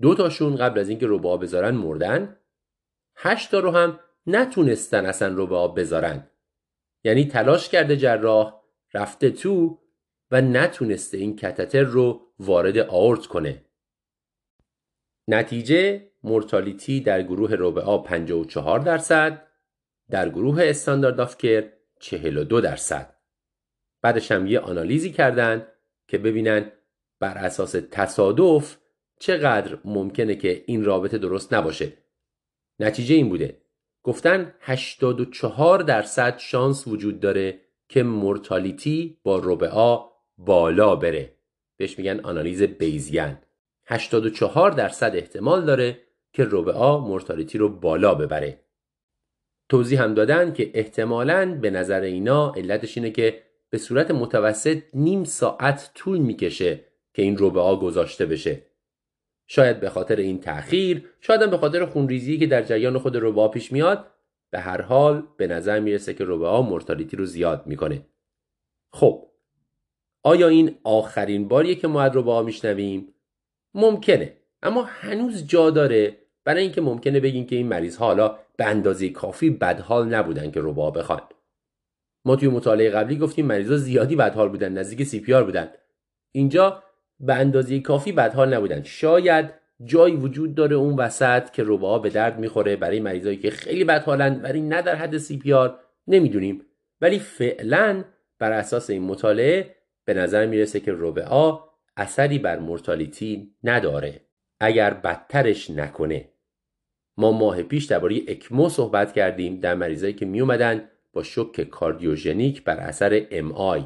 Speaker 1: دو تاشون قبل از اینکه روبا بذارن مردن. 8 تا رو هم نتونستن اصلا روبا بذارن. یعنی تلاش کرده جراح رفته تو و نتونسته این کتتر رو وارد آورت کنه. نتیجه مورتالیتی در گروه ربع آ 54 درصد در گروه استاندارد آف کر 42 درصد. بعدش هم یه آنالیزی کردن که ببینن بر اساس تصادف چقدر ممکنه که این رابطه درست نباشه. نتیجه این بوده. گفتن 84 درصد شانس وجود داره که مورتالیتی با ربع آ بالا بره. بهش میگن آنالیز بیزیان 84 درصد احتمال داره که روبعا مورتالیتی رو بالا ببره. توضیح هم دادن که احتمالاً به نظر اینا علتش اینه که به صورت متوسط نیم ساعت طول می‌کشه که این روبعا گذاشته بشه. شاید به خاطر این تأخیر شاید هم به خاطر خونریزی که در جریان خود روبعا پیش میاد به هر حال به نظر می‌رسه که روبعا مورتالیتی رو زیاد می‌کنه. خب آیا این آخرین باریه که ما از روبعا میشنویم؟ ممکنه. اما هنوز جا داره. برای اینکه ممکنه بگیم که این مریض حالا به اندازه کافی بدحال نبودن که REBOA بخوان. ما توی مطالعه قبلی گفتیم مریضا زیادی بدحال بودن نزدیک CPR بودن. اینجا به اندازه کافی بدحال نبودن. شاید جایی وجود داره اون وسط که REBOA به درد می‌خوره برای مریضایی که خیلی بدحالند ولی نه در حد CPR نمی‌دونیم. ولی فعلا بر اساس این مطالعه به نظر می‌رسه که روبا اثری بر مورتالیتی نداره. اگر بدترش نکنه. ما ماه پیش درباره اکمو صحبت کردیم در مریضایی که می اومدن با شک کاردیوژنیک بر اثر ام آی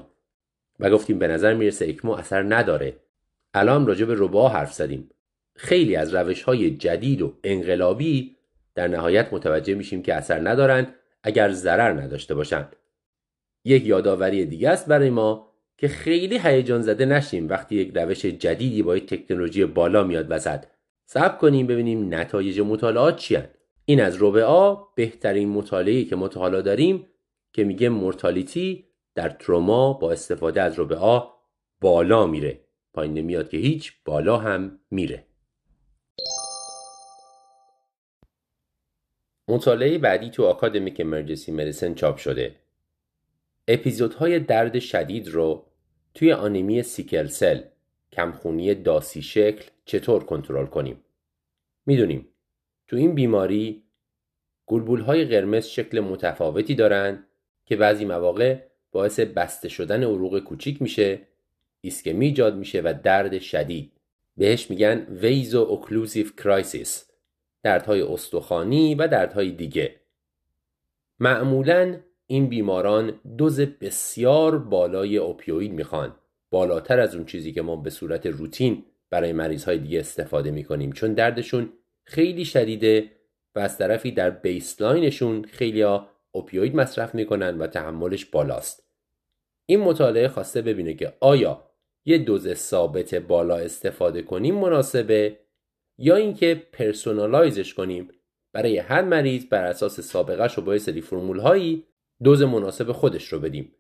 Speaker 1: و گفتیم به نظر می‌رسه اکمو اثر نداره. الان راجع به ربا حرف زدیم. خیلی از روش های جدید و انقلابی در نهایت متوجه میشیم که اثر ندارند اگر ضرر نداشته باشند. یک یادآوری دیگه است برای ما که خیلی هیجان زده نشیم وقتی یک روش جدیدی با یک تکنولوژی بالا میاد وسط. صبر کنیم ببینیم نتایج مطالعات چی این از ربع بهترین مطالعه که حالا داریم که میگه مورتالیتی در تروما با استفاده از ربع بالا میره. پایین نمیاد که هیچ بالا هم میره. مطالعه بعدی تو Academic Emergency Medicine چاپ شده. اپیزودهای درد شدید رو توی آنیمی sickle cell کمخونی داسی شکل چطور کنترل کنیم؟ می‌دونیم. تو این بیماری گلبول های قرمز شکل متفاوتی دارن که بعضی مواقع باعث بسته شدن عروق کوچیک میشه ایسکمی ایجاد میشه و درد شدید. بهش میگن vaso-occlusive crisis دردهای استخوانی و دردهای دیگه. معمولا این بیماران دوز بسیار بالای اوپیوید می‌خوان. بالاتر از اون چیزی که ما به صورت روتین برای مریض های دیگه استفاده می‌کنیم. چون دردشون خیلی شدیده و از طرفی در بیسلاینشون خیلی ها اوپیوید مصرف می‌کنن و تحملش بالاست. این مطالعه خواسته ببینه که آیا یه دوز ثابت بالا استفاده کنیم مناسبه یا اینکه personalize ش کنیم. برای هر مریض بر اساس سابقهش و با سری فرمول هایی دوز مناسب خودش رو بدیم.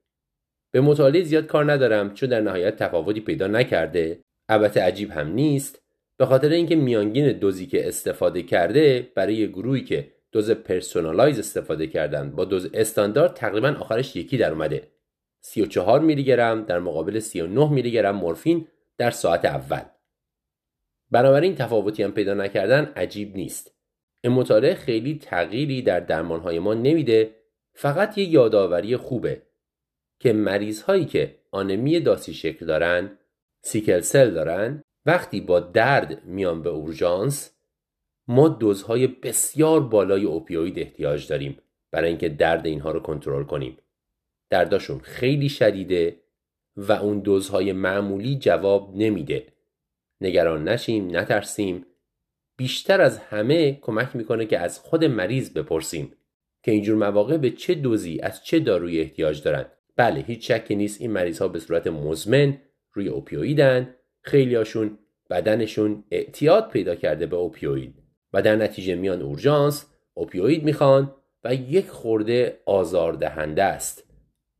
Speaker 1: به مطالعه زیاد کار ندارم چون در نهایت تفاوتی پیدا نکرده. البته عجیب هم نیست. به خاطر اینکه میانگین دوزی که استفاده کرده برای گروهی که دوز personalize استفاده کردن با دوز استاندارد تقریبا آخرش یکی در اومده. 34 میلی گرم در مقابل 39 میلی گرم مورفین در ساعت اول. بنابراین تفاوتی هم پیدا نکردن عجیب نیست. این مطالعه خیلی تغییری در درمانهای ما نمیده. فقط یه یادآوری خوبه که مریض هایی که آنمی داسی شکل دارن سیکل سل دارن وقتی با درد میان به اورژانس ما دوزهای بسیار بالای اوپیوید احتیاج داریم برای اینکه درد اینها رو کنترل کنیم. درداشون خیلی شدیده و اون دوزهای معمولی جواب نمیده. نگران نشیم نترسیم. بیشتر از همه کمک می‌کنه که از خود مریض بپرسیم. که اینجور مواقع به چه دوزی از چه داروی احتیاج دارن بله هیچ شکی نیست این مریض ها به صورت مزمن روی اوپیویدن خیلیاشون بدنشون اعتیاد پیدا کرده به اوپیوید و در نتیجه میان اورژانس اوپیوید می‌خوان و یک خورده آزاردهنده است.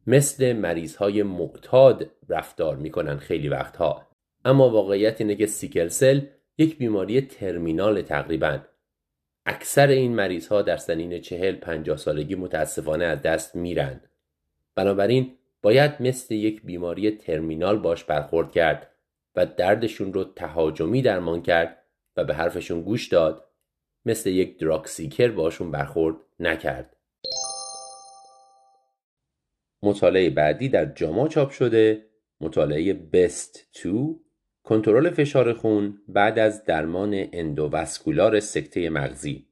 Speaker 1: مثل مریض های معتاد رفتار می‌کنن خیلی وقتها. اما واقعیت اینه که سیکل سل یک بیماری ترمینال تقریبا. اکثر این مریض ها در سنین چهل پنجاه سالگی متاسفانه از دست میرن. بنابراین باید مثل یک بیماری ترمینال باش برخورد کرد و دردشون رو تهاجمی درمان کرد و به حرفشون گوش داد. مثل یک دراکسیکر باشون برخورد نکرد. مطالعه بعدی در جاما چاپ شده. مطالعه بست 2 کنترل فشار خون بعد از درمان اندوواسکولار سکته مغزی.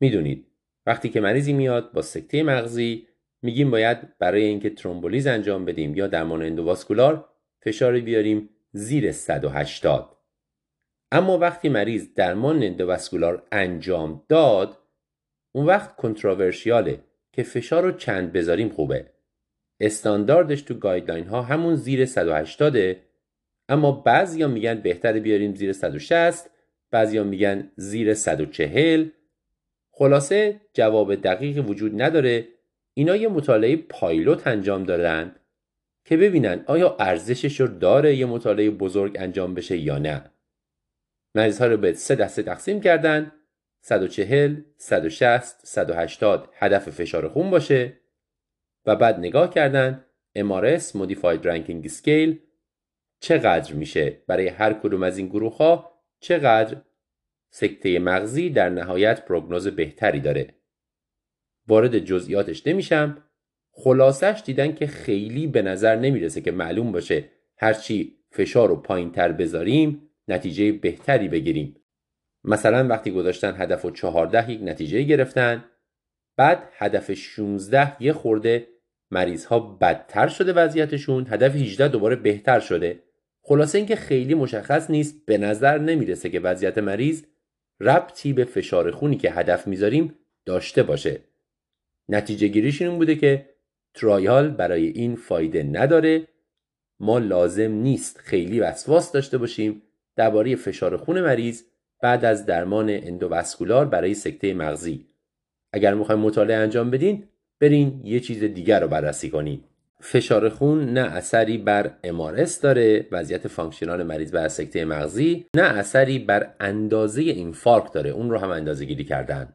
Speaker 1: می‌دونید وقتی که مریضی میاد با سکته مغزی میگیم باید برای اینکه ترومبولیز انجام بدیم یا درمان اندوواسکولار فشار بیاریم زیر 180 اما وقتی مریض درمان اندوواسکولار انجام داد اون وقت کنتراورشیاله که فشار رو چند بذاریم خوبه. استانداردش تو گایدلاین ها همون زیر 180 اما بعضیا میگن بهتره بیاریم زیر 160 بعضیا میگن زیر 140 خلاصه جواب دقیقی وجود نداره. اینا یه مطالعه پایلوت انجام دادن که ببینن آیا ارزشش رو داره یه مطالعه بزرگ انجام بشه یا نه. مریض ها رو به سه دسته تقسیم کردن. 140 160 180 هدف فشار خون باشه. و بعد نگاه کردن MRS Modified Ranking Scale چقدر میشه برای هر کدوم از این گروه ها چقدر سکته مغزی در نهایت پروگنوز بهتری داره. وارد جزئیاتش نمیشم. خلاصش دیدن که خیلی به نظر نمی‌رسه که معلوم باشه هرچی فشار رو پایین تر بذاریم نتیجه بهتری بگیریم. مثلا وقتی گذاشتن هدف و 14 یک نتیجه گرفتن بعد هدف 16 یه خورده مریض ها بدتر شده وضعیتشون هدف 18 دوباره بهتر شده. خلاصه اینکه خیلی مشخص نیست به نظر نمی‌رسه که وضعیت مریض ربطی به فشار خونی که هدف می‌ذاریم داشته باشه. نتیجه گیریش این بوده که trial برای این فایده نداره. ما لازم نیست خیلی وسواس داشته باشیم درباره فشار خون مریض بعد از درمان endovascular برای سکته مغزی. اگر می‌خوایم مطالعه انجام بدین برین یه چیز دیگر رو بررسی کنید فشار خون نه اثری بر mRS داره وضعیت functional مریض بر سکته مغزی نه اثری بر اندازه infarct داره. اون رو هم اندازه گیری کردن.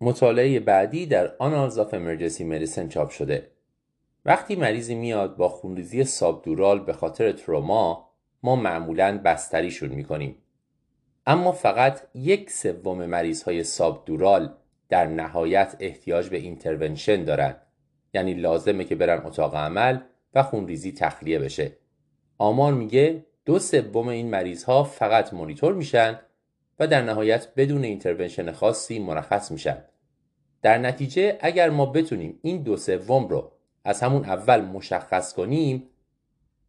Speaker 1: مطالعه بعدی در Annals of Emergency Medicine چاپ شده. وقتی مریضی میاد با خونریزی subdural به خاطر تروما ما معمولا بستریشون می‌کنیم. اما فقط یک سوم مریض های subdural در نهایت احتیاج به intervention دارند یعنی لازمه که برن اتاق عمل و خونریزی تخلیه بشه. آمار میگه دو سوم این مریض ها فقط مونیتور میشن و در نهایت بدون اینترونشن خاصی مرخص میشن. در نتیجه اگر ما بتونیم این دو سوم رو از همون اول مشخص کنیم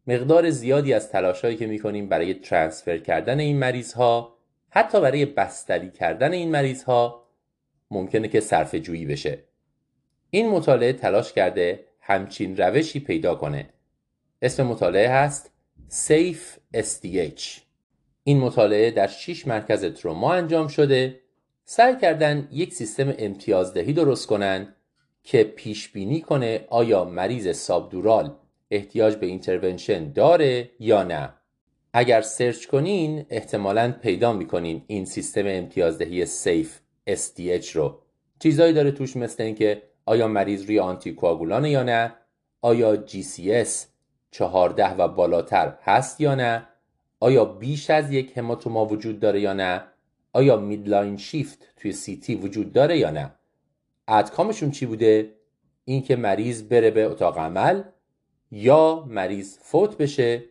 Speaker 1: مقدار زیادی از تلاشهایی که می‌کنیم برای ترانسفر کردن این مریض ها حتی برای بستری کردن این مریض ها ممکنه که صرف جویی بشه. این مطالعه تلاش کرده همچین روشی پیدا کنه. اسم مطالعه هست SAFE SDH این مطالعه در 6 مرکز تروما انجام شده. سعی کردن یک سیستم امتیازدهی درست کنن که پیش بینی کنه آیا مریض subdural احتیاج به intervention داره یا نه. اگر search کنین احتمالا پیدا می‌کنین این سیستم امتیازدهی SAFE SDH رو. چیزایی داره توش مثل اینکه آیا مریض روی آنتی یا نه؟ آیا GCS 14 و بالاتر هست یا نه؟ آیا بیش از یک هماتوما وجود داره یا نه؟ آیا میدلاین شیفت توی سی وجود داره یا نه؟ ادکامشون چی بوده؟ اینکه مریض بره به اتاق عمل یا مریض فوت بشه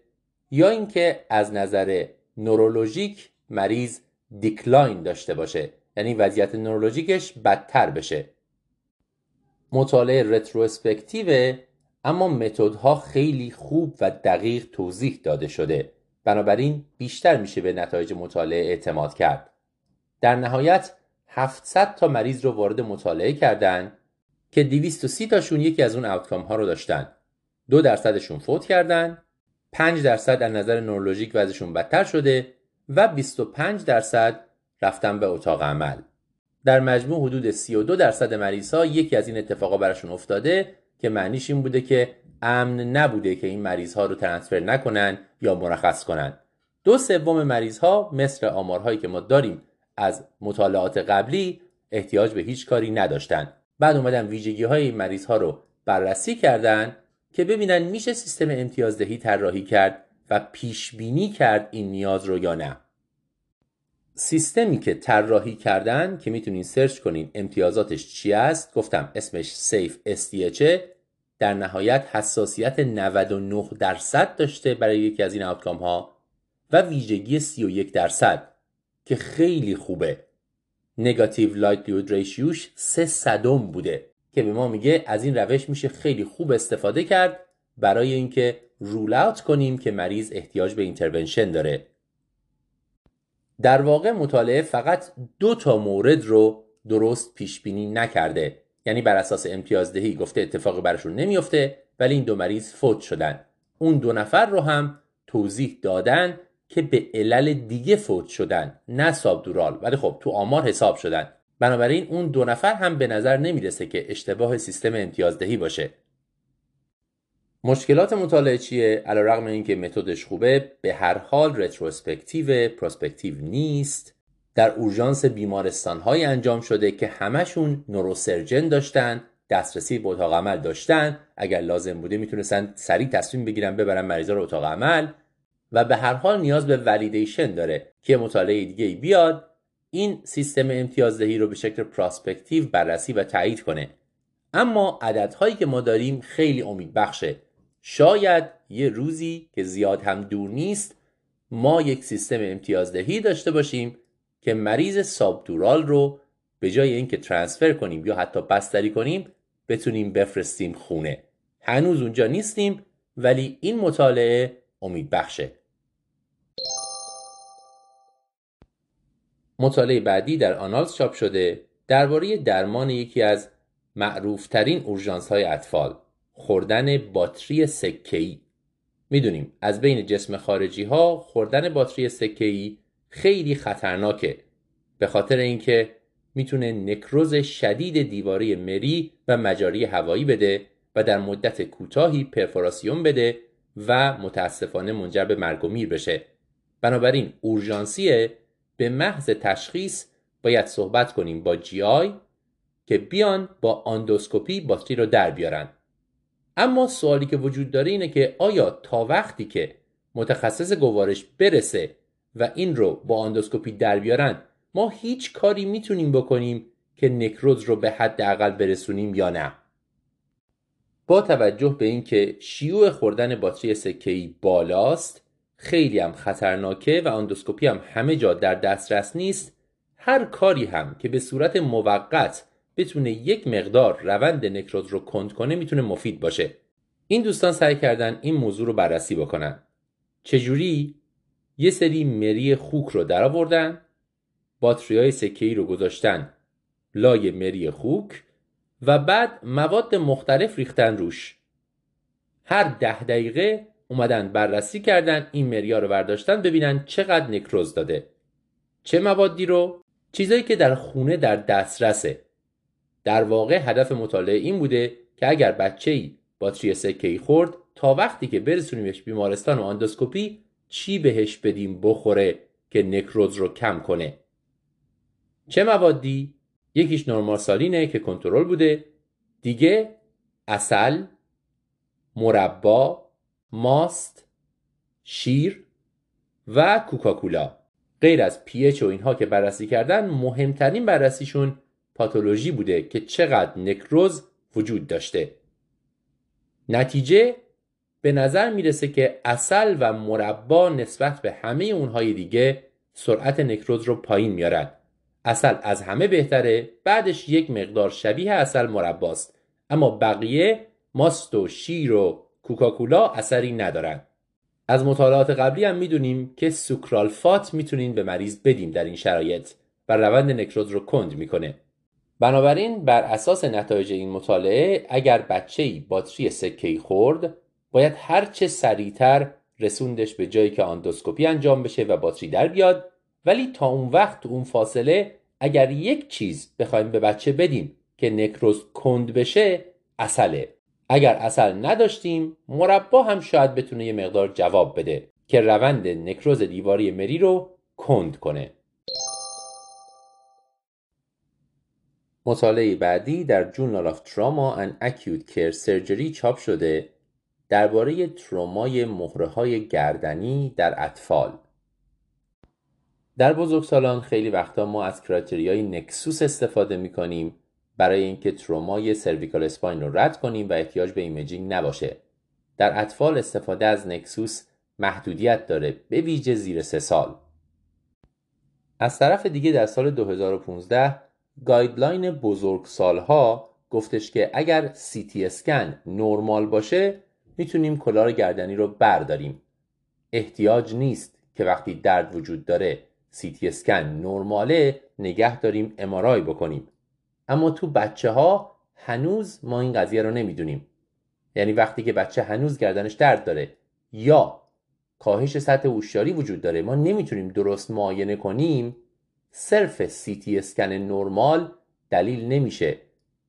Speaker 1: یا اینکه از نظر نورولوژیک مریض دیکلاین داشته باشه. یعنی وضعیت نورولوژیکش بدتر بشه. مطالعه رتروسپکتیو اما متدها خیلی خوب و دقیق توضیح داده شده. بنابراین بیشتر میشه به نتایج مطالعه اعتماد کرد. در نهایت 700 تا مریض رو وارد مطالعه کردن که 230 تاشون یکی از اون اوتکام ها رو داشتن. دو درصدشون فوت کردن 5 درصد از نظر نورولوژیک وضعشون بدتر شده و 25 درصد رفتن به اتاق عمل. در مجموع حدود 32 درصد مریض ها یکی از این اتفاقا براشون افتاده که معنیش این بوده که امن نبوده که این مریض ها رو ترانسفر نکنن یا مرخص کنن. دو سوم مریض ها مثل آمارهایی که ما داریم از مطالعات قبلی احتیاج به هیچ کاری نداشتن. بعد اومدن ویژگی های این مریض ها رو بررسی کردن که ببینن میشه سیستم امتیازدهی طراحی کرد و پیش بینی کرد این نیاز رو یا نه. سیستمی که طراحی کردن که می‌تونین search کنین امتیازاتش چی است گفتم اسمش SAFE SDH در نهایت حساسیت 99 درصد داشته برای یکی از این outcome ها و ویژگی 31 درصد که خیلی خوبه. negative likelihood ratio ش سه صدم بوده که به ما میگه از این روش میشه خیلی خوب استفاده کرد برای اینکه rule out کنیم که مریض احتیاج به intervention داره. در واقع مطالعه فقط دو تا مورد رو درست پیش بینی نکرده. یعنی بر اساس امتیازدهی گفته اتفاقی براشون نمیفته ولی این دو مریض فوت شدن. اون دو نفر رو هم توضیح دادن که به علل دیگه فوت شدن نه subdural. ولی خب تو آمار حساب شدن. بنابراین اون دو نفر هم به نظر نمی‌رسه که اشتباه سیستم امتیازدهی باشه. مشکلات مطالعه چیه؟ علیرغم اینکه متدش خوبه به هر حال retrospective prospective نیست. در اورژانس بیمارستان های انجام شده که همشون نوروسرجن داشتن
Speaker 2: دسترسی به اتاق عمل داشتن. اگر لازم بوده می‌تونستن سریع تصمیم بگیرن ببرن مریضا رو اتاق عمل. و به هر حال نیاز به ولیدیشن داره که مطالعه دیگه بیاد. این سیستم امتیازدهی رو به شکل پراسپکتیو بررسی و تایید کنه. اما عددهایی که ما داریم خیلی امید بخشه شاید یه روزی که زیاد هم دور نیست ما یک سیستم امتیازدهی داشته باشیم که مریض سابدورال رو به جای اینکه ترانسفر کنیم یا حتی بستری کنیم بتونیم بفرستیم خونه. هنوز اونجا نیستیم ولی این مطالعه امید بخشه. مطالعه بعدی در آنالز چاپ شده درباره درمان یکی از معروفترین اورژانس های اطفال. خوردن باتری سکه‌ای. می‌دونیم از بین جسم خارجی ها خوردن باتری سکه‌ای خیلی خطرناکه. به خاطر اینکه می‌تونه نکروز شدید دیواره مری و مجاری هوایی بده و در مدت کوتاهی پرفوراسیون بده و متاسفانه منجر به مرگ و میر بشه. بنابراین اورژانسیه به محض تشخیص باید صحبت کنیم با جی آی که بیان با آندوسکوپی باتری رو در بیارن. اما سوالی که وجود داره اینه که آیا تا وقتی که متخصص گوارش برسه و این رو با آندوسکوپی در بیارن ما هیچ کاری می‌تونیم بکنیم که نکروز رو به حداقل برسونیم یا نه؟ با توجه به اینکه شیوع خوردن باتری سکه‌ای بالاست خیلی هم خطرناکه و آندوسکوپی هم همه جا در دسترس نیست هر کاری هم که به صورت موقت بتونه یک مقدار روند نکروز رو کند کنه می‌تونه مفید باشه. این دوستان سعی کردن این موضوع رو بررسی بکنن. چجوری؟ یه سری مری خوک رو در آوردن باتری های سکه رو گذاشتن لای مری خوک و بعد مواد مختلف ریختن روش. هر ده دقیقه اومدن بررسی کردن این مریا رو برداشتن ببینن چقدر نکروز داده. چه موادی رو؟ چیزایی که در خونه در دسترسه. در واقع هدف مطالعه این بوده که اگر بچه ای باتری سکه ای خورد تا وقتی که برسونیمش بیمارستان و آندوسکوپی چی بهش بدیم بخوره که نکروز رو کم کنه؟ چه موادی؟ یکیش نرمال سالینه که کنترل بوده. دیگه اصل مربا ماست شیر و کوکاکولا. غیر از پیچ و اینها که بررسی کردن مهمترین بررسیشون پاتولوژی بوده که چقدر نکروز وجود داشته. نتیجه به نظر می‌رسه که اصل و مربا نسبت به همه اونهای دیگه سرعت نکروز رو پایین میارن. اصل از همه بهتره بعدش یک مقدار شبیه اصل مرباست. اما بقیه ماست و شیر و کوکاکولا اثری ندارن. از مطالعات قبلی هم می‌دونیم که سوکرالفات می‌تونیم به مریض بدیم در این شرایط و روند نکروز رو کند می‌کنه. بنابراین بر اساس نتایج این مطالعه اگر بچه ای باتری سکه خورد باید هرچه سریعتر رسوندش به جایی که آندوسکوپی انجام بشه و باتری در بیاد. ولی تا اون وقت اون فاصله اگر یک چیز بخوایم به بچه بدیم که نکروز کند بشه اصله. اگر اصل نداشتیم مربا هم شاید بتونه یه مقدار جواب بده که روند نکروز دیواری مری رو کند کنه. مطالعه بعدی در جورنال of Trauma and Acute Care Surgery چاپ شده درباره ترومای مهره های گردنی در اطفال. در بزرگسالان خیلی وقتا ما از کرایتریای نکسوس استفاده می کنیم برای اینکه ترومای cervical spine رو رد کنیم و احتیاج به imaging نباشه. در اطفال استفاده از NEXUS محدودیت داره به ویژه زیر سه سال. از طرف دیگه در سال 2015 guideline بزرگ سالها گفتش که اگر سی تی اسکن نرمال باشه می‌تونیم collar گردنی رو برداریم. احتیاج نیست که وقتی درد وجود داره سی تی اسکن نرماله نگه داریم امارای بکنیم. اما تو بچه ها هنوز ما این قضیه رو نمی‌دونیم. یعنی وقتی که بچه هنوز گردنش درد داره یا کاهش سطح هوشیاری وجود داره ما نمی‌تونیم درست معاینه کنیم صرف سی تی اسکن نرمال دلیل نمیشه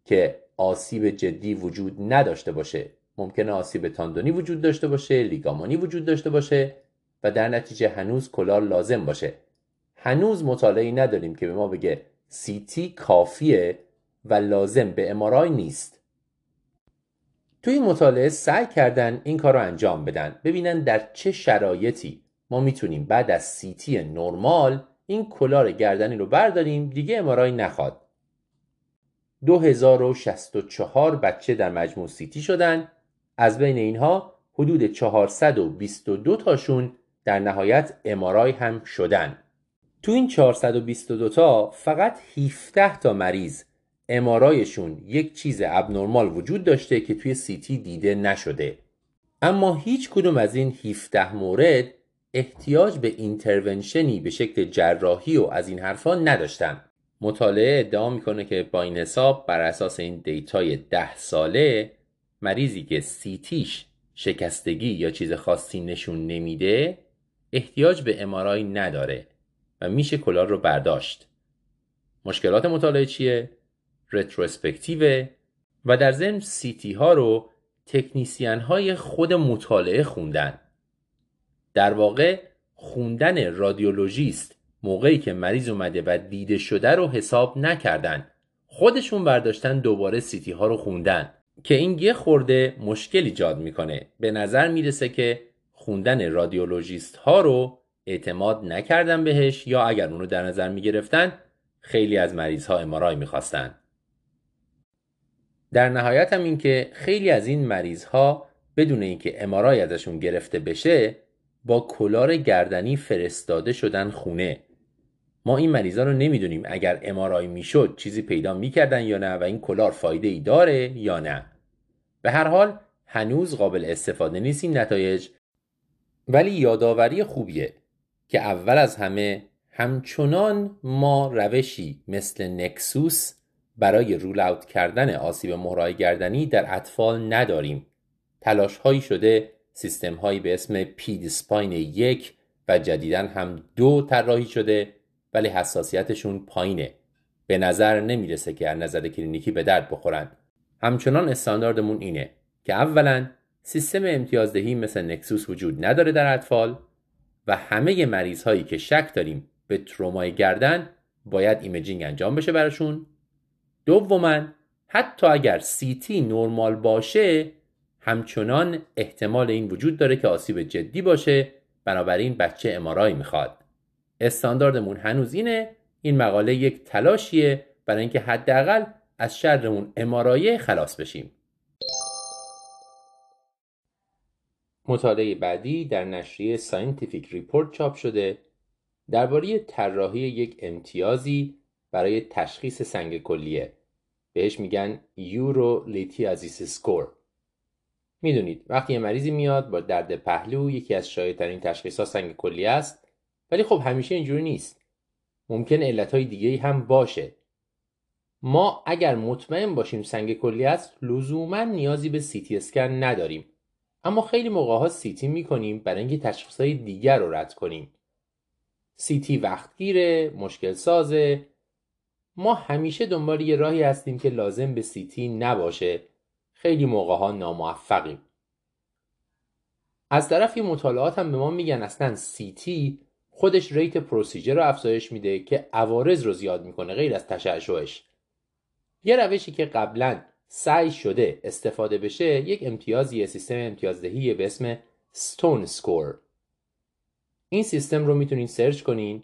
Speaker 2: که آسیب جدی وجود نداشته باشه. ممکنه آسیب تاندونی وجود داشته باشه لیگامانی وجود داشته باشه و در نتیجه هنوز collar لازم باشه. هنوز مطالعه نداریم که به ما بگه CT کافیه و لازم به MRI نیست. توی مطالعه سعی کردن این کار رو انجام بدن. ببینن در چه شرایطی ما می‌تونیم بعد از CT نرمال این collar گردنی رو برداریم دیگه MRI نخواد. 2064 بچه در مجموع CT شدن. از بین اینها حدود 422 تاشون در نهایت MRI هم شدن. تو این 422 تا فقط 17 تا مریض MRI شون یک چیز abnormal وجود داشته که توی CT دیده نشده. اما هیچ کدوم از این 17 مورد احتیاج به intervention ی به شکل جراحی و از این حرفا نداشتن مطالعه ادعا می‌کنه که با این حساب بر اساس این data ی ده ساله مریضی که CT ش شکستگی یا چیز خاصی نشون نمیده احتیاج به MRI نداره و میشه collar رو برداشت. مشکلات مطالعه چیه؟ retrospective و در ضمن CT ها رو تکنیسیان های خود مطالعه خوندن. در واقع خوندن رادیولوژیست موقعی که مریض اومده و دیده شده رو حساب نکردن. خودشون برداشتن دوباره سیتی ها رو خوندن. که این یه خورده مشکل ایجاد می‌کنه. به نظر می‌رسه که خوندن رادیولوژیست ها رو اعتماد نکردن بهش یا اگر اونو در نظر می‌گرفتن خیلی از مریض ها امارای می‌خواستن. در نهایت هم این که خیلی از این مریض ها بدون اینکه امارای ازشون گرفته بشه با کلار گردنی فرستاده شدن خونه. ما این مریضا رو نمی‌دونیم اگر امارای می‌شد چیزی پیدا می‌کردن یا نه و این کلار فایده ای داره یا نه. به هر حال هنوز قابل استفاده نیست این نتایج. ولی یادآوری خوبیه که اول از همه همچنان ما روشی مثل نکسوس برای رول اوت کردن آسیب مهرای گردنی در اطفال نداریم. تلاش هایی شده سیستم هایی به اسم پید سپاین یک و جدیدن هم دو طراحی شده ولی حساسیتشون پایینه. به نظر نمی‌رسه که از نظر کلینیکی به درد بخورن. همچنان استانداردمون اینه که اولا سیستم امتیازدهی مثل NEXUS وجود نداره در اطفال و همه مریض هایی که شک داریم به ترومای گردن باید imaging انجام بشه براشون. دوما حتی اگر CT نرمال باشه همچنان احتمال این وجود داره که آسیب جدی باشه بنابراین بچه MRI می‌خواد. استانداردمون هنوز اینه این مقاله یک تلاشیه برای اینکه حداقل از شر اون MRI ه خلاص بشیم. مطالعه بعدی در نشریه Scientific Report چاپ شده. درباره طراحی یک امتیازی برای تشخیص سنگ کلیه. بهش میگن urolithiasis score می‌دونید وقتی یه مریضی میاد با درد پهلو یکی از شایع‌ترین تشخیص ها سنگ کلیه است. ولی خب همیشه اینجوری نیست. ممکن علتهای دیگه هم باشه. ما اگر مطمئن باشیم سنگ کلیه است لزوما نیازی به CT scan نداریم. اما خیلی موقع ها CT می‌کنیم برای اینکه تشخیص های دیگر رو رد کنیم. CT وقتگیره مشکل سازه. ما همیشه دنبال یه راهی هستیم که لازم به CT نباشه. خیلی موقع ها ناموفقیم. از طرف یه مطالعات هم به ما میگن اصلا CT خودش rate procedure رو افزایش میده که عوارض رو زیاد می‌کنه غیر از تشعشعش. یه روشی که قبلا سعی شده استفاده بشه یک امتیازی سیستم امتیازدهی به اسم STONE score این سیستم رو می‌تونین سرچ کنین.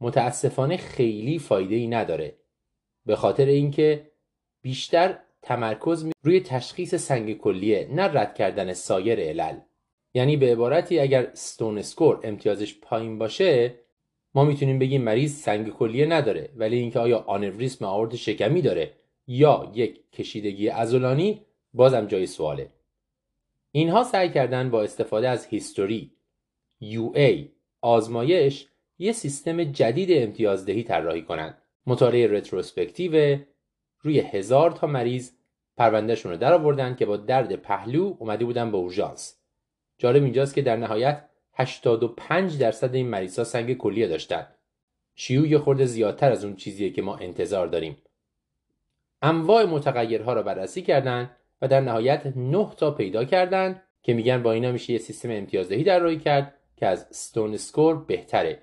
Speaker 2: متاسفانه خیلی فایده ای نداره. به خاطر اینکه بیشتر تمرکز روی تشخیص سنگ کلیه نه رد کردن سایر علل. یعنی به عبارتی اگر ستون سکور امتیازش پایین باشه ما می‌تونیم بگیم مریض سنگ کلیه نداره ولی اینکه آیا آنوریسم آورد شکمی داره یا یک کشیدگی ازولانی بازم جای سواله. اینها سعی کردن با استفاده از هیستوری UA آزمایش یه سیستم جدید امتیازدهی طراحی کنند مطالعه رتروسپکتیو روی هزار تا مریض پروندهشون رو در آوردن که با درد پهلو اومده بودن به اورژانس. جالب اینجاست که در نهایت 85 درصد این مریض ها سنگ کلیه داشتن. شیوع یه خورده زیادتر از اون چیزیه که ما انتظار داریم. انواع متغیرها را بررسی کردند و در نهایت 9 تا پیدا کردند که میگن با اینا میشه یه سیستم امتیازدهی روی کرد که از STONE score بهتره.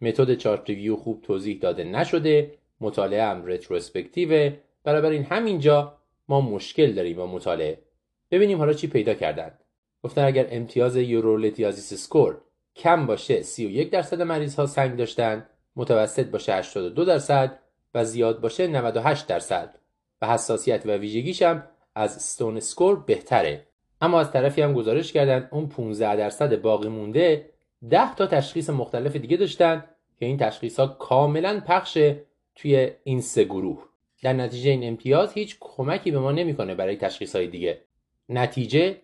Speaker 2: method chart review خوب توضیح داده نشده مطالعه هم retrospective بنابراین همینجا ما مشکل داریم با مطالعه. ببینیم حالا چی پیدا کردن. گفتن اگر امتیاز urolithiasis score کم باشه 31 درصد مریض ها سنگ داشتن متوسط باشه 82 درصد و زیاد باشه 98 درصد. و حساسیت و ویژگیش هم از ستون سکور بهتره. اما از طرفی هم گزارش کردن اون 15 درصد باقی مونده 10 تا تشخیص مختلف دیگه داشتن که این تشخیص ها کاملا پخشه توی این سه گروه. در نتیجه این امتیاز هیچ کمکی به ما نمی‌کنه برای تشخیص های دیگه. نتیجه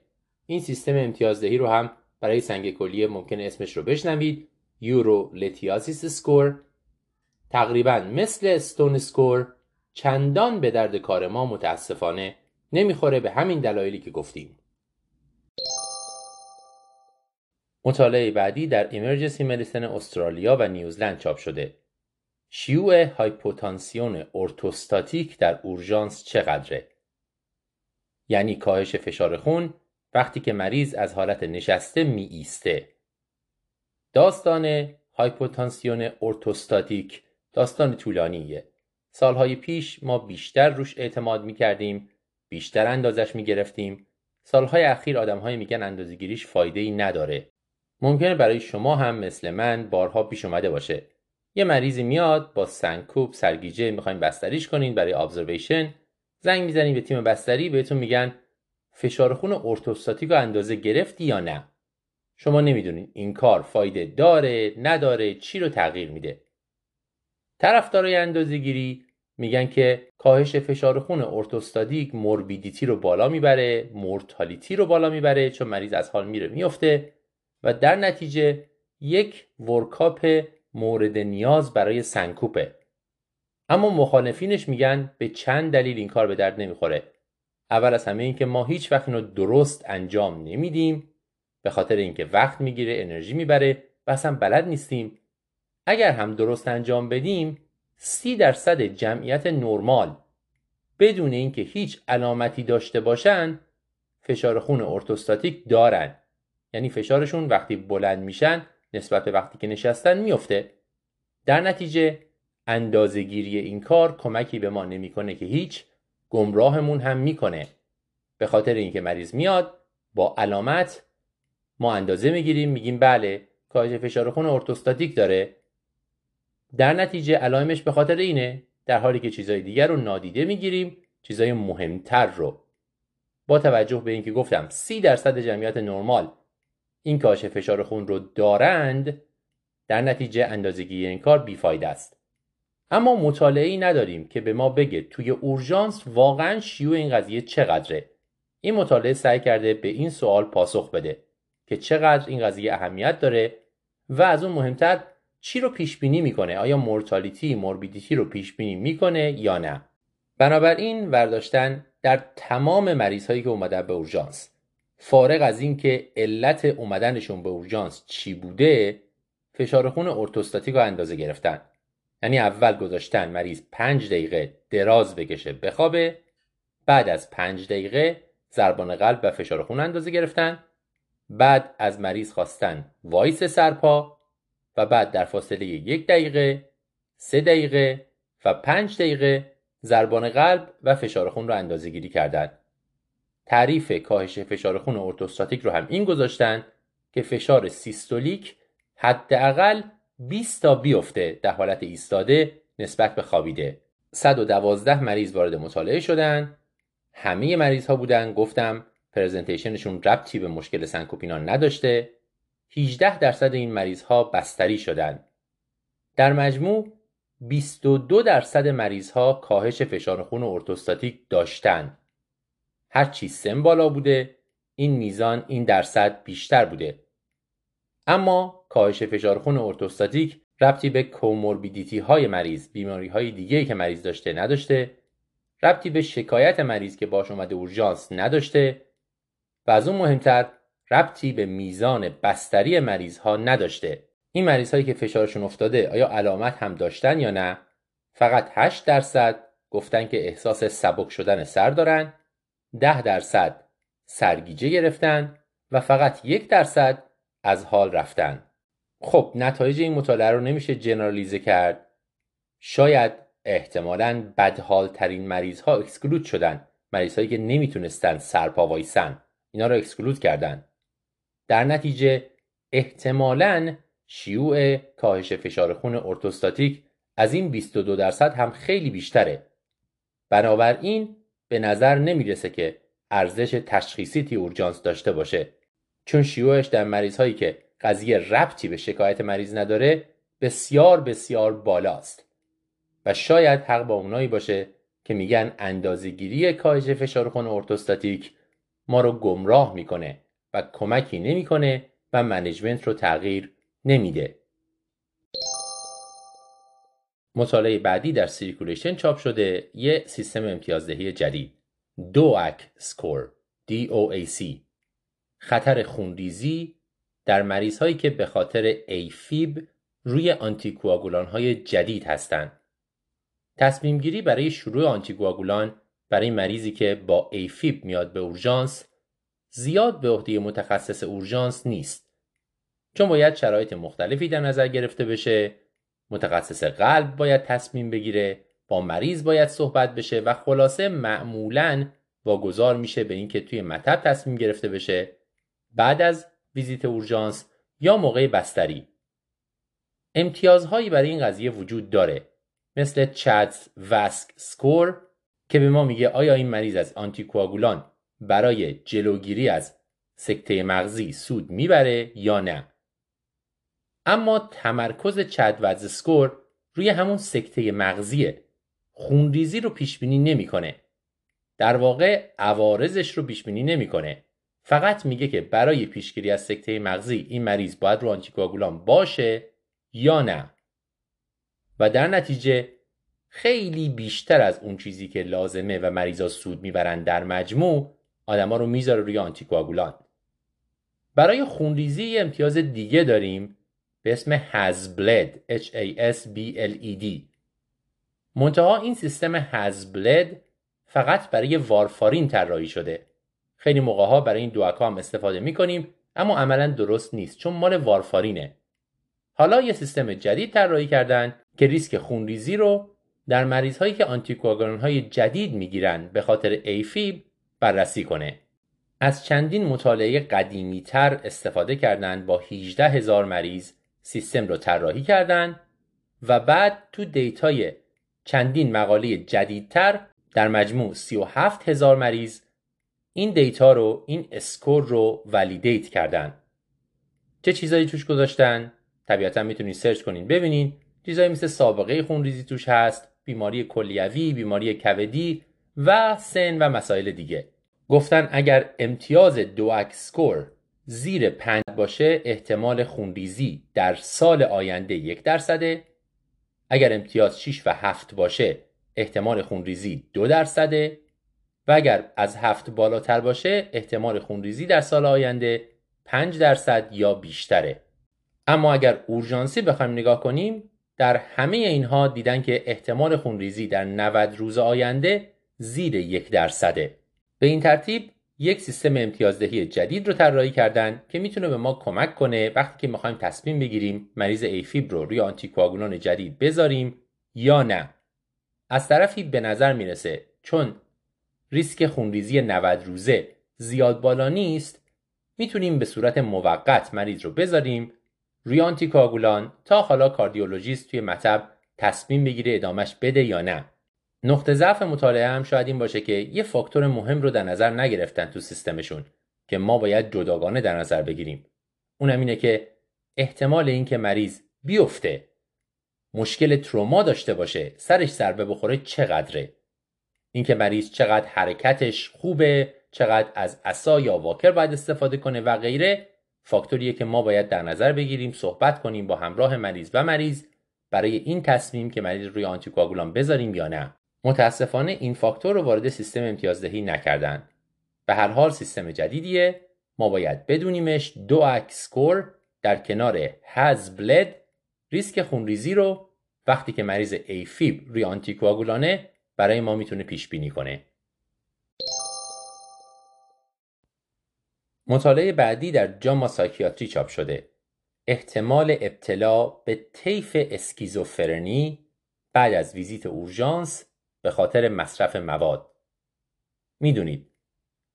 Speaker 2: این سیستم امتیازدهی رو هم برای سنگ کلیه ممکن اسمش رو بشنوید. urolithiasis score. تقریبا مثل STONE score چندان به درد کار ما متاسفانه نمی‌خوره به همین دلایلی که گفتیم. مطالعه بعدی در Emergency Medicine استرالیا و نیوزلند چاپ شده. شیوع hypotension orthostatic در اورژانس چقدره یعنی کاهش فشار خون وقتی که مریض از حالت نشسته می ایسته. داستان هایپوتانسیون ارتوستاتیک داستان طولانیه. سالهای پیش ما بیشتر روش اعتماد می کردیم، بیشتر اندازش می گرفتیم. سالهای اخیر آدمهایی میگن اندازگیریش فایده ای نداره. ممکنه برای شما هم مثل من بارها پیش اومده باشه. یه مریضی میاد با سنکوب سرگیجه می‌خوایم بستریش کنین برای ابزرویشن زنگ می‌زنیم به تیم بستری بهتون میگن فشار خون ارتوستاتیک رو اندازه گرفتی یا نه. شما نمی‌دونید این کار فایده داره نداره چی رو تغییر میده. طرفدارای اندازه گیری میگن که کاهش فشار خون ارتوستاتیک موربیدیتی رو بالا می‌بره مورتالیتی رو بالا می‌بره چون مریض از حال میره میفته و در نتیجه یک ورکاپ مورد نیاز برای سنکوپه. اما مخالفینش میگن به چند دلیل این کار به درد نمی‌خوره. اول از همه این که ما هیچ وقت اینو درست انجام نمیدیم. به خاطر اینکه وقت می‌گیره انرژی می‌بره و اصلا بلد نیستیم. اگر هم درست انجام بدیم سی درصد جمعیت نرمال بدون اینکه هیچ علامتی داشته باشن فشار خون ارتوستاتیک دارن. یعنی فشارشون وقتی بلند میشن نسبت به وقتی که نشستن میفته. در نتیجه اندازهگیری این کار کمکی به ما نمی‌کنه که هیچ گمراهمون هم می‌کنه. به خاطر اینکه مریض میاد با علامت ما اندازه می‌گیریم میگیم بله کاهش فشار خون ارتوستاتیک داره. در نتیجه علائمش به خاطر اینه در حالی که چیزای دیگر رو نادیده می‌گیریم چیزای مهمتر رو. با توجه به اینکه گفتم سی درصد جمعیت نرمال این کاهش فشار خون رو دارند در نتیجه اندازگی این کار بیفاید است. اما مطالعه ای نداریم که به ما بگه توی اورژانس واقعا شیوع این قضیه چقدره. این مطالعه سعی کرده به این سوال پاسخ بده که چقدر این قضیه اهمیت داره و از اون مهمتر چی رو پیش بینی می‌کنه؟ آیا مورتالیتی موربیدیتی رو پیش بینی می‌کنه یا نه؟ بنابراین ورداشتن در تمام مریض هایی که اومدن به اورژانس. فارغ از اینکه علت اومدنشون به اورژانس چی بوده فشار خون orthostatic رو اندازه گرفتن. یعنی اول گذاشتن مریض پنج دقیقه دراز بکشه بخوابه بعد از پنج دقیقه ضربان قلب و فشار خون اندازه گرفتن بعد از مریض خواستن وایسه سرپا و بعد در فاصله یک دقیقه سه دقیقه و پنج دقیقه ضربان قلب و فشار خون رو اندازه گیری کردن. تعریف کاهش فشار خون ارتوستاتیک رو هم این گذاشتن که فشار سیستولیک حداقل 20 تا بیفته در حالت ایستاده نسبت به خوابیده. 112 مریض وارد مطالعه شدن. همه مریض ها بودن. گفتم پرزنتیشنشون ربطی به مشکل سنکوپینا نداشته. 18 درصد این مریض ها بستری شدن. در مجموع 22 درصد مریض ها کاهش فشار خون ارتوستاتیک داشتن. هرچی سن بالا بوده این میزان این درصد بیشتر بوده. اما کاهش فشار خون ارتوستاتیک ربطی به کوموربیدیتی های مریض بیماری های دیگه که مریض داشته نداشته. ربطی به شکایت مریض که باش اومده اورژانس نداشته. و از اون مهمتر ربطی به میزان بستری مریض ها نداشته. این مریض هایی که فشارشون افتاده آیا علامت هم داشتن یا نه؟ فقط 8 درصد گفتن که احساس سبک شدن سر دارن. 10 درصد سرگیجه گرفتن و فقط یک درصد از حال رفتن. خب نتایج این مطالعه رو نمیشه جنرالیزه کرد. شاید احتمالا بدحال ترین مریض ها اکسکلود شدن. مریض که نمی‌تونستن سرپا وایسن. اینا رو اکسکلود کردن. در نتیجه احتمالاً شیوع کاهش فشار خون ارتوستاتیک از این 22 درصد هم خیلی بیشتره. بنابراین به نظر نمی‌رسه که ارزش تشخیصی تی اورجانس داشته باشه. چون شیوعش در مریض هایی که قضیه ربطی به شکایت مریض نداره بسیار بسیار بالاست. و شاید حق با اونایی باشه که میگن اندازهگیری کاهش فشار خون ارتوستاتیک ما رو گمراه می‌کنه و کمکی نمی‌کنه و management رو تغییر نمیده. مطالعه بعدی در Circulation چاپ شده یه سیستم امتیازدهی جدید DOAC score DOAC خطر خونریزی در مریض هایی که به خاطر AFib روی آنتیکواگولان های جدید هستند. تصمیم گیری برای شروع آنتیکواگولان برای مریضی که با ایفیب میاد به اورژانس زیاد به عهده متخصص اورژانس نیست. چون باید شرایط مختلفی در نظر گرفته بشه متخصص قلب باید تصمیم بگیره با مریض باید صحبت بشه و خلاصه معمولا واگذار میشه به اینکه توی مطب تصمیم گرفته بشه بعد از ویزیت اورژانس یا موقع بستری. امتیازهایی برای این قضیه وجود داره مثل چادز واسک سکور که به ما میگه آیا این مریض از آنتیکواگولان برای جلوگیری از سکته مغزی سود می‌بره یا نه. اما تمرکز چدوز سکور روی همون سکته مغزیه. خونریزی رو پیش بینی نمی‌کنه. در واقع عوارضش رو پیش بینی نمی‌کنه. فقط میگه که برای پیشگیری از سکته مغزی این مریض باید رو آنتیکواگولان باشه یا نه. و در نتیجه خیلی بیشتر از اون چیزی که لازمه و مریضا سود می‌برن در مجموع آدما رو می‌ذاره روی آنتیکواگولان. برای خونریزی امتیاز دیگه داریم به اسم HASBLED H A S B L E D. منتها این سیستم HASBLED فقط برای وارفارین طراحی شده. خیلی موقع ها برای این دو هم استفاده می کنیم اما عملا درست نیست چون مال وارفارینه. حالا یه سیستم جدید طراحی کردن که ریسک خونریزی رو در مریض هایی که آنتیکواگولان های جدید می‌گیرن به خاطر AFib بررسی کنه. از چندین مطالعه قدیمی تر استفاده کردند با 18 هزار مریض سیستم رو طراحی کردن و بعد تو data ی چندین مقاله جدیدتر در مجموع 37 هزار مریض این data رو این score رو validate کردن. چه چیزایی توش گذاشتن؟ طبیعتا می‌تونید سرچ کنین ببینین. چیزایی مثل سابقه خونریزی توش هست بیماری کلیوی بیماری کودی و سن و مسائل دیگه. گفتن اگر امتیاز دو سکور زیر پنج باشه احتمال خونریزی در سال آینده یک درصده. اگر امتیاز 6 و 7 باشه احتمال خونریزی دو درصده. و اگر از هفت بالاتر باشه احتمال خونریزی در سال آینده 5 درصد یا بیشتره. اما اگر اورژانسی بخوایم نگاه کنیم در همه اینها دیدن که احتمال خونریزی در 90 روز آینده زیر یک درصده. به این ترتیب یک سیستم امتیازدهی جدید رو طراحی کردن که می‌تونه به ما کمک کنه وقتی که می‌خوایم تصمیم بگیریم مریض ایفیب رو روی آنتیکواگولان جدید بذاریم یا نه. از طرفی به نظر می‌رسه چون ریسک خونریزی 90 روزه زیاد بالا نیست می‌تونیم به صورت موقت مریض رو بذاریم روی آنتیکواگولان تا حالا کاردیولوژیست توی مطب تصمیم بگیره ادامش بده یا نه. نقطه ضعف مطالعه هم شاید این باشه که یه فاکتور مهم رو در نظر نگرفتن تو سیستمشون که ما باید جداگانه در نظر بگیریم. اونم اینه که احتمال اینکه مریض بیفته مشکل تروما داشته باشه سرش ضربه بخوره چقدره؟ اینکه مریض چقدر حرکتش خوبه چقدر از عصا یا واکر باید استفاده کنه و غیره فاکتوریه که ما باید در نظر بگیریم صحبت کنیم با همراه مریض و مریض برای این تصمیم که مریض روی آنتیکواگولان بذاریم یا نه. متاسفانه این فاکتور رو وارد سیستم امتیازدهی نکردن. به هر حال سیستم جدیدیه. ما باید بدونیمش. DOAC score در کنار HAS-BLED ریسک خونریزی رو وقتی که مریض ایفیب روی آنتیکواگولانه برای ما می‌تونه پیش بینی کنه. مطالعه بعدی در جاما سایکیاتری چاپ شده. احتمال ابتلا به طیف اسکیزوفرنی بعد از ویزیت اورژانس به خاطر مصرف مواد. می‌دونید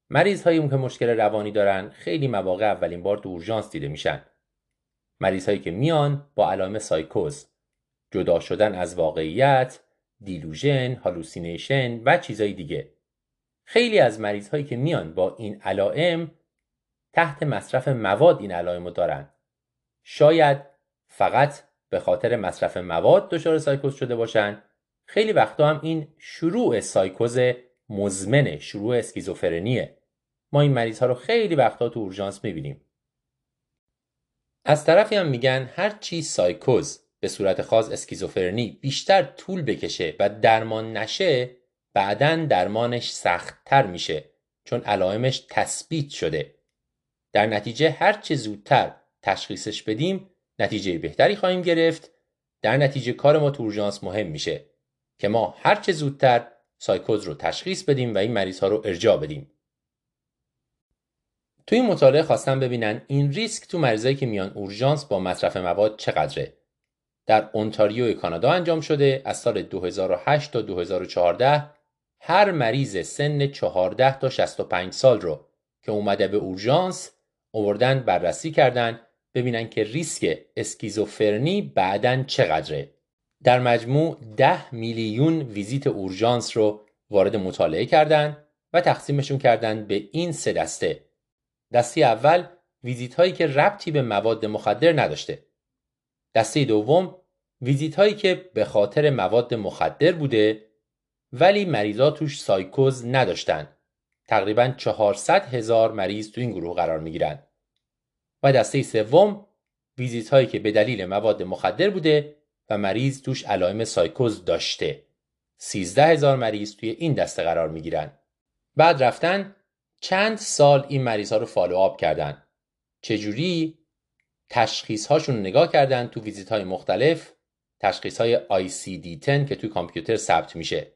Speaker 2: مریض هایی که مشکل روانی دارن خیلی مواقع اولین بار تو اورژانس دیده میشن. مریض هایی که میان با علائم سایکوز جدا شدن از واقعیت delusion hallucination و چیزهای دیگه. خیلی از مریض هایی که میان با این علائم تحت مصرف مواد این علائم رو دارن. شاید فقط به خاطر مصرف مواد دچار سایکوز شده باشن. خیلی وقتا هم این شروع سایکوز مزمنه شروع اسکیزوفرنیه. ما این مریض ها رو خیلی وقتا تو اورژانس می‌بینیم. از طرفی هم میگن هر چی سایکوز به صورت خاص اسکیزوفرنی بیشتر طول بکشه و درمان نشه بعدا درمانش سختتر میشه چون علائمش تثبیت شده. در نتیجه هر چه زودتر تشخیصش بدیم نتیجه بهتری خواهیم گرفت در نتیجه کار ما تو مهم میشه. که ما هر چه زودتر سایکوز رو تشخیص بدیم و این مریض ها رو ارجاع بدیم. تو این مطالعه خواستن ببینن این ریسک تو مریضایی که میان اورژانس با مصرف مواد چقدره. در اونتاریو کانادا انجام شده از سال 2008 تا 2014 هر مریض سن 14 تا 65 سال رو که اومده به اورژانس اووردن بررسی کردن ببینن که ریسک اسکیزوفرنی بعدا چقدره. در مجموع 10 میلیون ویزیت اورژانس رو وارد مطالعه کردند و تقسیمشون کردن به این سه دسته. دسته اول ویزیت هایی که ربطی به مواد مخدر نداشته. دسته دوم ویزیت هایی که به خاطر مواد مخدر بوده ولی مریضا توش سایکوز نداشتن. تقریبا 400 هزار مریض تو این گروه قرار می گیرن. و دسته سوم ویزیت هایی که به دلیل مواد مخدر بوده و مریض توش علائم سایکوز داشته. 13 هزار مریض توی این دسته قرار می گیرن. بعد رفتن چند سال این مریض ها رو follow up کردن. چجوری؟ تشخیص هاشون نگاه کردن تو ویزیت های مختلف تشخیص های ICD-10 که توی کامپیوتر ثبت میشه.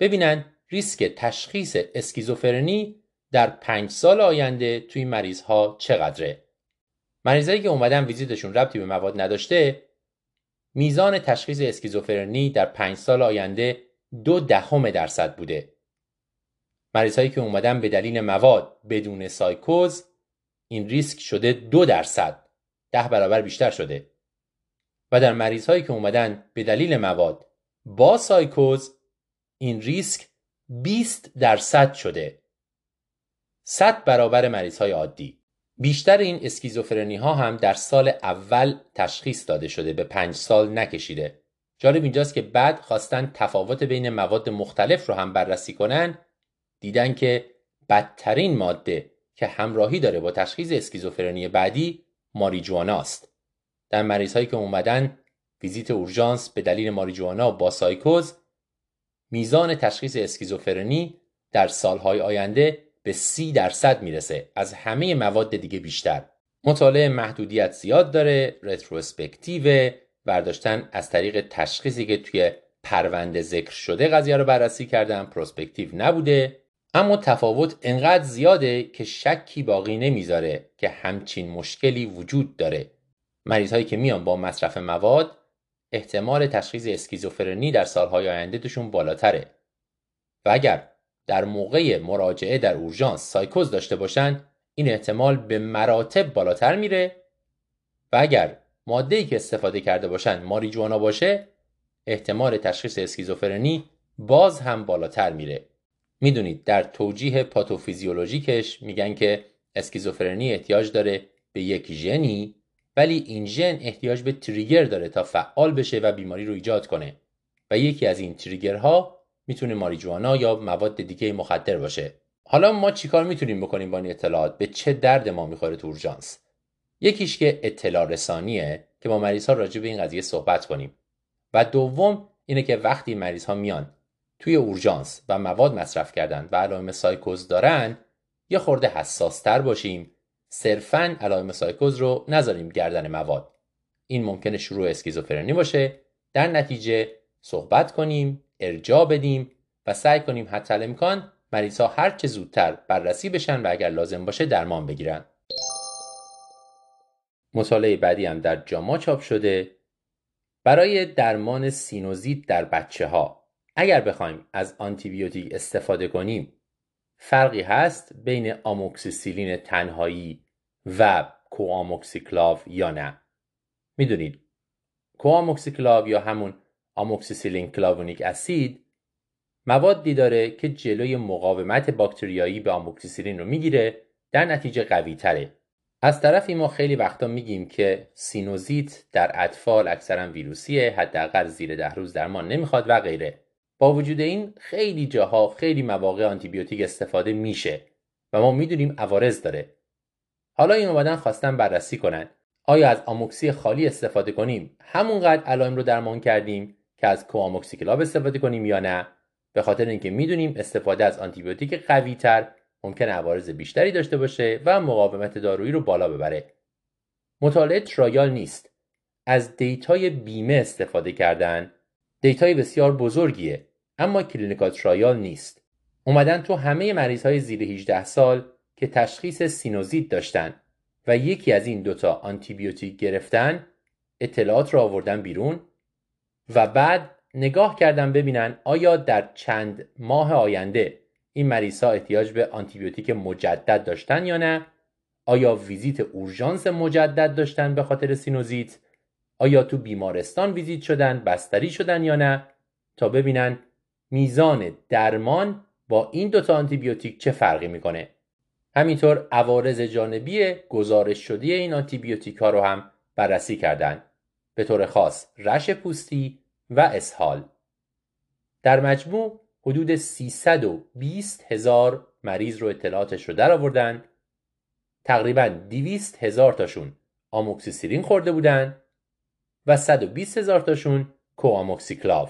Speaker 2: ببینن ریسک تشخیص اسکیزوفرنی در پنج سال آینده توی مریض ها چقدره. مریضایی که اومدن ویزیتشون ربطی به مواد نداشته میزان تشخیص اسکیزوفرنی در پنج سال آینده دو دهم درصد بوده. مریض هایی که اومدن به دلیل مواد بدون سایکوز این ریسک شده دو درصد ده برابر بیشتر شده. و در مریض هایی که اومدن به دلیل مواد با سایکوز این ریسک 20 درصد شده. 100 برابر مریض های عادی. بیشتر این اسکیزوفرنی ها هم در سال اول تشخیص داده شده به پنج سال نکشیده. جالب اینجاست که بعد خواستن تفاوت بین مواد مختلف رو هم بررسی کنن دیدن که بدترین ماده که همراهی داره با تشخیص اسکیزوفرنی بعدی ماریجوانا است. در مریض هایی که اومدن ویزیت اورژانس به دلیل ماریجوانا با سایکوز میزان تشخیص اسکیزوفرنی در سالهای آینده به سی درصد می‌رسه. از همه مواد دیگه بیشتر. مطالعه محدودیت زیاد داره retrospective برداشتن از طریق تشخیصی که توی پرونده ذکر شده قضیه رو بررسی کردن prospective نبوده. اما تفاوت انقدر زیاده که شکی باقی نمی‌ذاره که همچین مشکلی وجود داره. مریض هایی که میان با مصرف مواد احتمال تشخیص اسکیزوفرنی در سالهای آینده توشون بالاتره. و اگر در موقع مراجعه در اورژانس سایکوز داشته باشن این احتمال به مراتب بالاتر میره و اگر ماده که استفاده کرده باشن ماریجوانا باشه احتمال تشخیص اسکیزوفرنی باز هم بالاتر میره. می‌دونید در توجیه پاتوفیزیولوژیکش میگن که اسکیزوفرنی احتیاج داره به یک ژنی ولی این ژن احتیاج به تریگر داره تا فعال بشه و بیماری رو ایجاد کنه. و یکی از این تریگرها می‌تونه ماریجوانا یا مواد دیگه مخدر باشه. حالا ما چیکار می‌تونیم بکنیم با این اطلاعات؟ به چه درد ما می‌خوره تو اورژانس؟ یکیش که اطلاع رسانیه که با مریض ها راجع به این قضیه صحبت کنیم. و دوم اینه که وقتی مریض ها میان توی اورژانس و مواد مصرف کردن و علائم سایکوز دارن یه خورده حساس تر باشیم. صرفا علائم سایکوز رو نذاریم گردن مواد. این ممکنه شروع اسکیزوفرنی باشه. در نتیجه صحبت کنیم ارجاع بدیم و سعی کنیم حتی امکان مریض ها هر چه زودتر بررسی بشن و اگر لازم باشه درمان بگیرن. مطالعه بعدی هم در جاما چاپ شده. برای درمان سینوزیت در بچه ها اگر بخوایم از آنتیبیوتیک استفاده کنیم فرقی هست بین آموکسیسیلین تنهایی و کوآموکسیکلاو یا نه. می‌دونید کوآموکسیکلاو یا همون آموکسیسیلین clavulanic acid موادی داره که جلوی مقاومت باکتریایی به آموکسیسیلین رو می‌گیره در نتیجه قوی تره از طرفی ما خیلی وقتا میگیم که سینوزیت در اطفال اکثرا ویروسیه حداقل زیر ده روز درمان نمی‌خواد و غیره. با وجود این خیلی جاها خیلی مواقع آنتیبیوتیک استفاده میشه و ما می‌دونیم عوارض داره. حالا این اومدن خواستن بررسی کنن. آیا از آموکسی خالی استفاده کنیم؟ همونقدر علائم رو درمان کردیم؟ که از کوآموکسیکلاب استفاده کنیم یا نه. به خاطر اینکه می‌دونیم استفاده از آنتیبیوتیک قوی تر ممکن عوارض بیشتری داشته باشه و مقاومت دارویی رو بالا ببره. مطالعه ترایال نیست. از data ی بیمه استفاده کردن. data ی بسیار بزرگیه اما clinical trial نیست. اومدن تو همه مریض های زیر 18 سال که تشخیص سینوزیت داشتن و یکی از این دوتا آنتیبیوتیک گرفتن اطلاعات را آوردن بیرون و بعد نگاه کردن ببینن آیا در چند ماه آینده این مریض ها احتیاج به آنتیبیوتیک مجدد داشتن یا نه؟ آیا ویزیت اورژانس مجدد داشتن به خاطر سینوزیت؟ آیا تو بیمارستان ویزیت شدن بستری شدن یا نه؟ تا ببینن میزان درمان با این دوتا آنتیبیوتیک چه فرقی می‌کنه. همینطور عوارض جانبی گزارش شده این آنتیبیوتیک ها رو هم بررسی کردند به طور خاص rash پوستی و اسهال. در مجموع حدود 320 هزار مریض رو اطلاعاتش رو در آوردن. تقریبا 200 هزار تاشون آموکسیسیلین خورده بودن و 120 هزار تاشون کوآموکسیکلاو.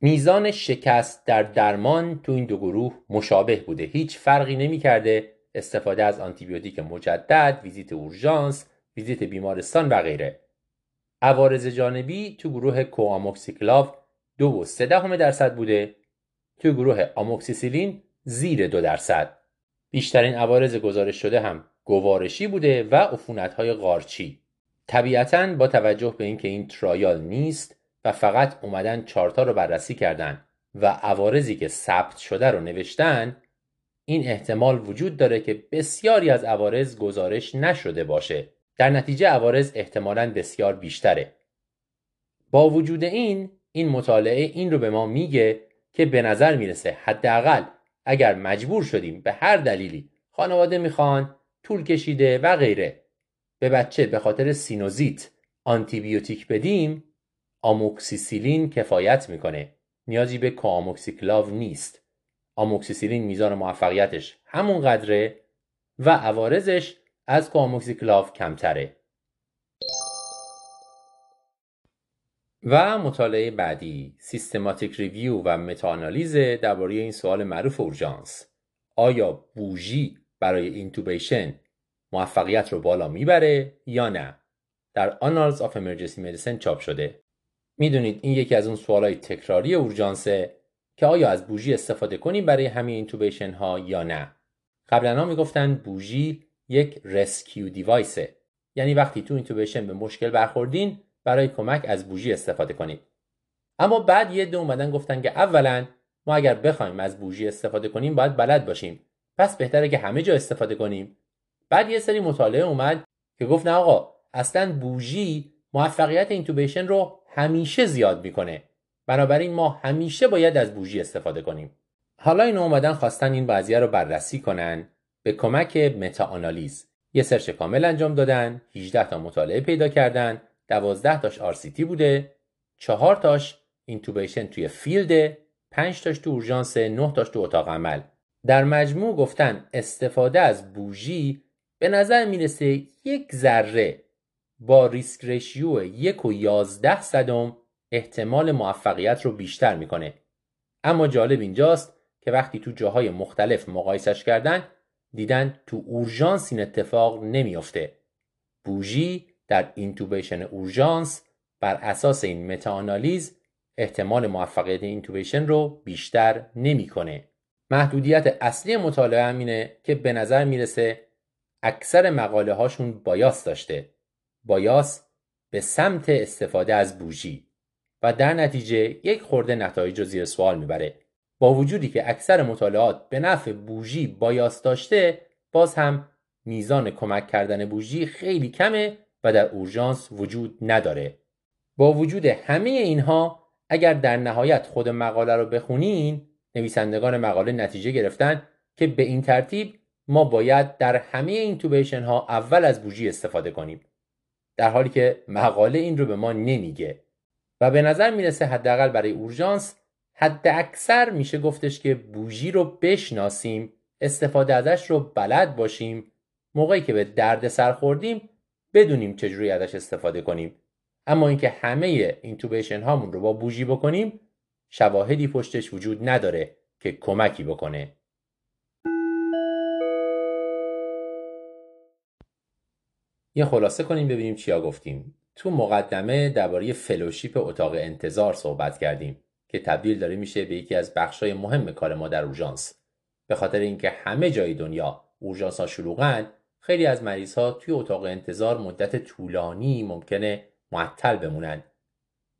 Speaker 2: میزان شکست در درمان تو این دو گروه مشابه بوده. هیچ فرقی نمی کرده استفاده از آنتیبیوتیک مجدد ویزیت اورژانس ویزیت بیمارستان و غیره. عوارض جانبی تو گروه کوآموکسیکلاو دو و سه دهم درصد بوده. تو گروه آموکسیسیلین زیر دو درصد. بیشترین عوارض گزارش شده هم گوارشی بوده و های قارچی طبیعتا با توجه به اینکه این ترایال نیست و فقط اومدن چارتا رو بررسی کردن و عوارضی که ثبت شده رو نوشتن این احتمال وجود داره که بسیاری از عوارض گزارش نشده باشه. در نتیجه عوارض احتمالا بسیار بیشتره. با وجود این این مطالعه این رو به ما میگه که به نظر می‌رسه حداقل اگر مجبور شدیم به هر دلیلی خانواده می‌خوان طول کشیده و غیره به بچه به خاطر سینوزیت آنتیبیوتیک بدیم آموکسیسیلین کفایت می‌کنه. نیازی به کوآموکسیکلاو نیست. آموکسیسیلین میزان موفقیتش همون قدره و عوارضش از کوآموکسیکلاو کمتره. و مطالعه بعدی systematic review و متاانالیز درباره این سوال معروف اورژانس. آیا bougie برای intubation موفقیت رو بالا می‌بره یا نه؟ در Annals of Emergency Medicine چاپ شده. می‌دونید این یکی از اون سوالای تکراری اورژانسه که آیا از bougie استفاده کنیم برای همه intubation ها یا نه؟ قبلا ها می‌گفتن bougie یک rescue device ه یعنی وقتی تو اینتوبیشن به مشکل برخوردین برای کمک از بوژی استفاده کنید. اما بعد یه دو اومدن گفتن که اولا ما اگر بخوایم از بوژی استفاده کنیم باید بلد باشیم. پس بهتره که همه جا استفاده کنیم. بعد یه سری مطالعه اومد که گفت نه آقا اصلا بوژی موفقیت اینتوبیشن رو همیشه زیاد می‌کنه. بنابراین ما همیشه باید از بوژی استفاده کنیم. حالا این اومدن خواستن این وضعیه رو بررسی کنن. به کمک متاآنالیز یه سرچ کامل انجام دادن 18 تا مطالعه پیدا کردن 12 تاش RCT بوده 4 تاش intubation توی field 5 تاش تو اورژانس 9 تاش تو اتاق عمل. در مجموع گفتن استفاده از bougie به نظر می‌رسه یک ذره با risk ratio یک و یازده صدم احتمال موفقیت رو بیشتر می‌کنه. اما جالب اینجاست که وقتی تو جاهای مختلف مقایسش کردن دیدن تو اورژانس این اتفاق نمیافته bougie در intubation اورژانس بر اساس این متاآنالیز احتمال موفقیت intubation رو بیشتر نمی‌کنه. محدودیت اصلی مطالعه همینه که به نظر می‌رسه اکثر مقاله هاشون bias داشته. bias به سمت استفاده از bougie و در نتیجه یک خورده نتایج رو زیر سوال می‌بره. با وجودی که اکثر مطالعات به نفع بوژی بایاس داشته باز هم میزان کمک کردن بوژی خیلی کمه و در اورژانس وجود نداره. با وجود همه اینها اگر در نهایت خود مقاله رو بخونین نویسندگان مقاله نتیجه گرفتن که به این ترتیب ما باید در همه این توبیشن ها اول از بوژی استفاده کنیم. در حالی که مقاله این رو به ما نمیگه. و به نظر می‌رسه حداقل برای اورژانس حد اکثر میشه گفتش که بوژی رو بشناسیم استفاده ازش رو بلد باشیم. موقعی که به درد سر خوردیم بدونیم چجوری ازش استفاده کنیم. اما اینکه همه اینتوبیشن هامون رو با بوژی بکنیم شواهدی پشتش وجود نداره که کمکی بکنه. یه خلاصه کنیم ببینیم چیا گفتیم. تو مقدمه درباره فلوشیپ اتاق انتظار صحبت کردیم. که تبدیل داره میشه به یکی از بخشای مهم کار ما در اورژانس. به خاطر اینکه همه جای دنیا اورژانس ها شلوغن خیلی از مریض ها توی اتاق انتظار مدت طولانی ممکنه معطل بمونن.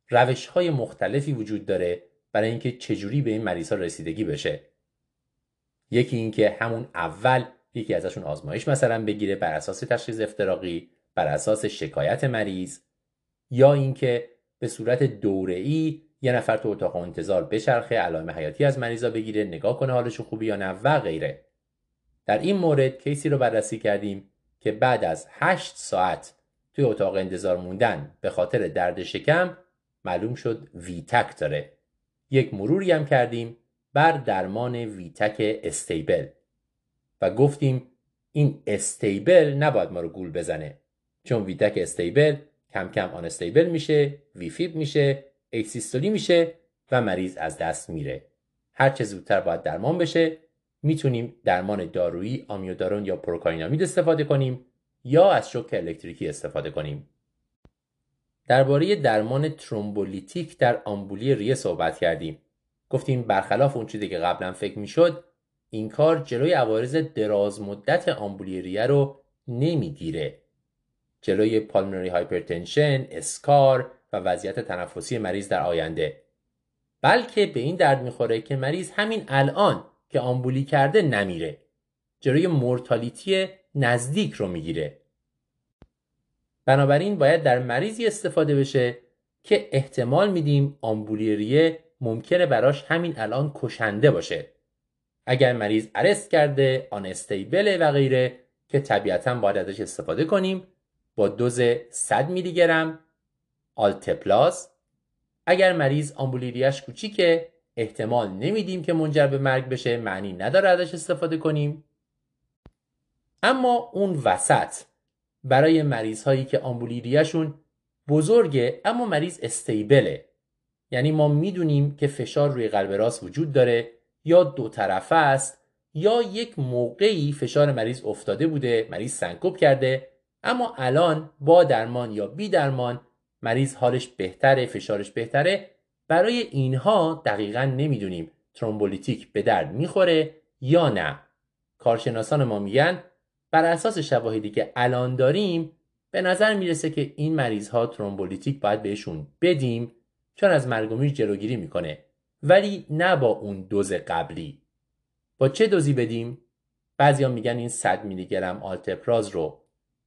Speaker 2: روش های مختلفی وجود داره برای اینکه چجوری به این مریض ها رسیدگی بشه. یکی اینکه همون اول یکی ازشون آزمایش مثلا بگیره بر اساس تشخیص افتراقی بر اساس شکایت مریض یا اینکه به صورت دوره‌ای یه نفر تو اتاق انتظار بچرخه علائم حیاتی از مریضا بگیره نگاه کنه حالش خوبی یا نه و غیره. در این مورد کیسی رو بررسی کردیم که بعد از 8 ساعت توی اتاق انتظار موندن به خاطر درد شکم معلوم شد ویتک داره. یک مروری هم کردیم بر درمان V-tach stable و گفتیم این stable نباید ما رو گول بزنه چون V-tach stable کم کم unstable میشه V-fib میشه آسیستولی میشه و مریض از دست میره. هر چه زودتر باید درمان بشه می‌تونیم درمان دارویی آمیودارون یا پروکاینامید استفاده کنیم یا از شوک الکتریکی استفاده کنیم. درباره درمان ترومبولیتیک در آمبولی ریه صحبت کردیم. گفتیم برخلاف اون چیزی که قبلا فکر می‌شد این کار جلوی عوارض دراز مدت آمبولی ریه رو نمی‌گیره. جلوی pulmonary hypertension، scar و وضعیت تنفسی مریض در آینده. بلکه به این درد می‌خوره که مریض همین الان که آمبولی کرده نمیره. جلوی mortality نزدیک رو می‌گیره. بنابراین باید در مریضی استفاده بشه که احتمال میدیم آمبولی ریه ممکنه براش همین الان کشنده باشه. اگر مریض ارست کرده آن استیبل و غیره که طبیعتا باید ازش استفاده کنیم با دوز 100 میلی گرم آلتپلاز اگر مریض آمبولیریش کوچیکه احتمال نمیدیم که منجر به مرگ بشه معنی نداره ازش استفاده کنیم. اما اون وسط برای مریض هایی که آمبولیریشون بزرگه اما مریض استیبله. یعنی ما می‌دونیم که فشار روی قلب راست وجود داره یا دو طرفه است یا یک موقعی فشار مریض افتاده بوده مریض سنکوب کرده اما الان با درمان یا بی درمان مریض حالش بهتره فشارش بهتره. برای اینها دقیقا نمی‌دونیم ترومبولیتیک به درد می‌خوره یا نه. کارشناسان ما میگن بر اساس شواهدی که الان داریم به نظر می‌رسه که این مریض ها ترومبولیتیک باید بهشون بدیم چون از مرگ جلوگیری می‌کنه. ولی نه با اون دوز قبلی. با چه دوزی بدیم؟ بعضیا میگن این 100 میلی گرم آلتپلاز رو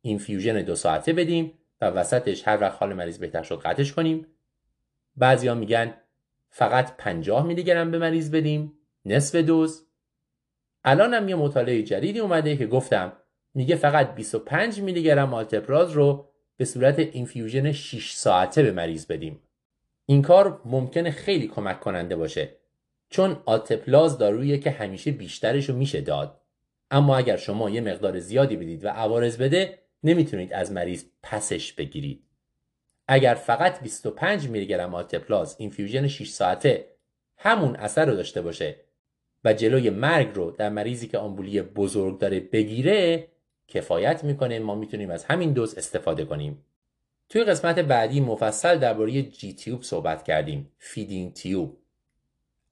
Speaker 2: infusion دو ساعته بدیم. و وسطش هر وقت حال مریض بهتر شد قطعش کنیم. بعضیا میگن فقط 50 میلی گرم به مریض بدیم نصف دوز. الان هم یه مطالعه جدیدی اومده که گفتم میگه فقط 25 میلی گرم آلتپراز رو به صورت اینفیوژن 6 ساعته به مریض بدیم. این کار ممکنه خیلی کمک کننده باشه چون آلتپلاز دارویی که همیشه بیشترش رو میشه داد. اما اگر شما یه مقدار زیادی بدید و عوارض بده نمی‌تونید از مریض پسش بگیرید. اگر فقط 25 میلی گرم آلتپلاز infusion 6 ساعته همون اثر رو داشته باشه و جلوی مرگ رو در مریضی که آمبولی بزرگ داره بگیره کفایت می‌کنه. ما می‌تونیم از همین دوز استفاده کنیم. توی قسمت بعدی مفصل درباره G-tube صحبت کردیم. feeding tube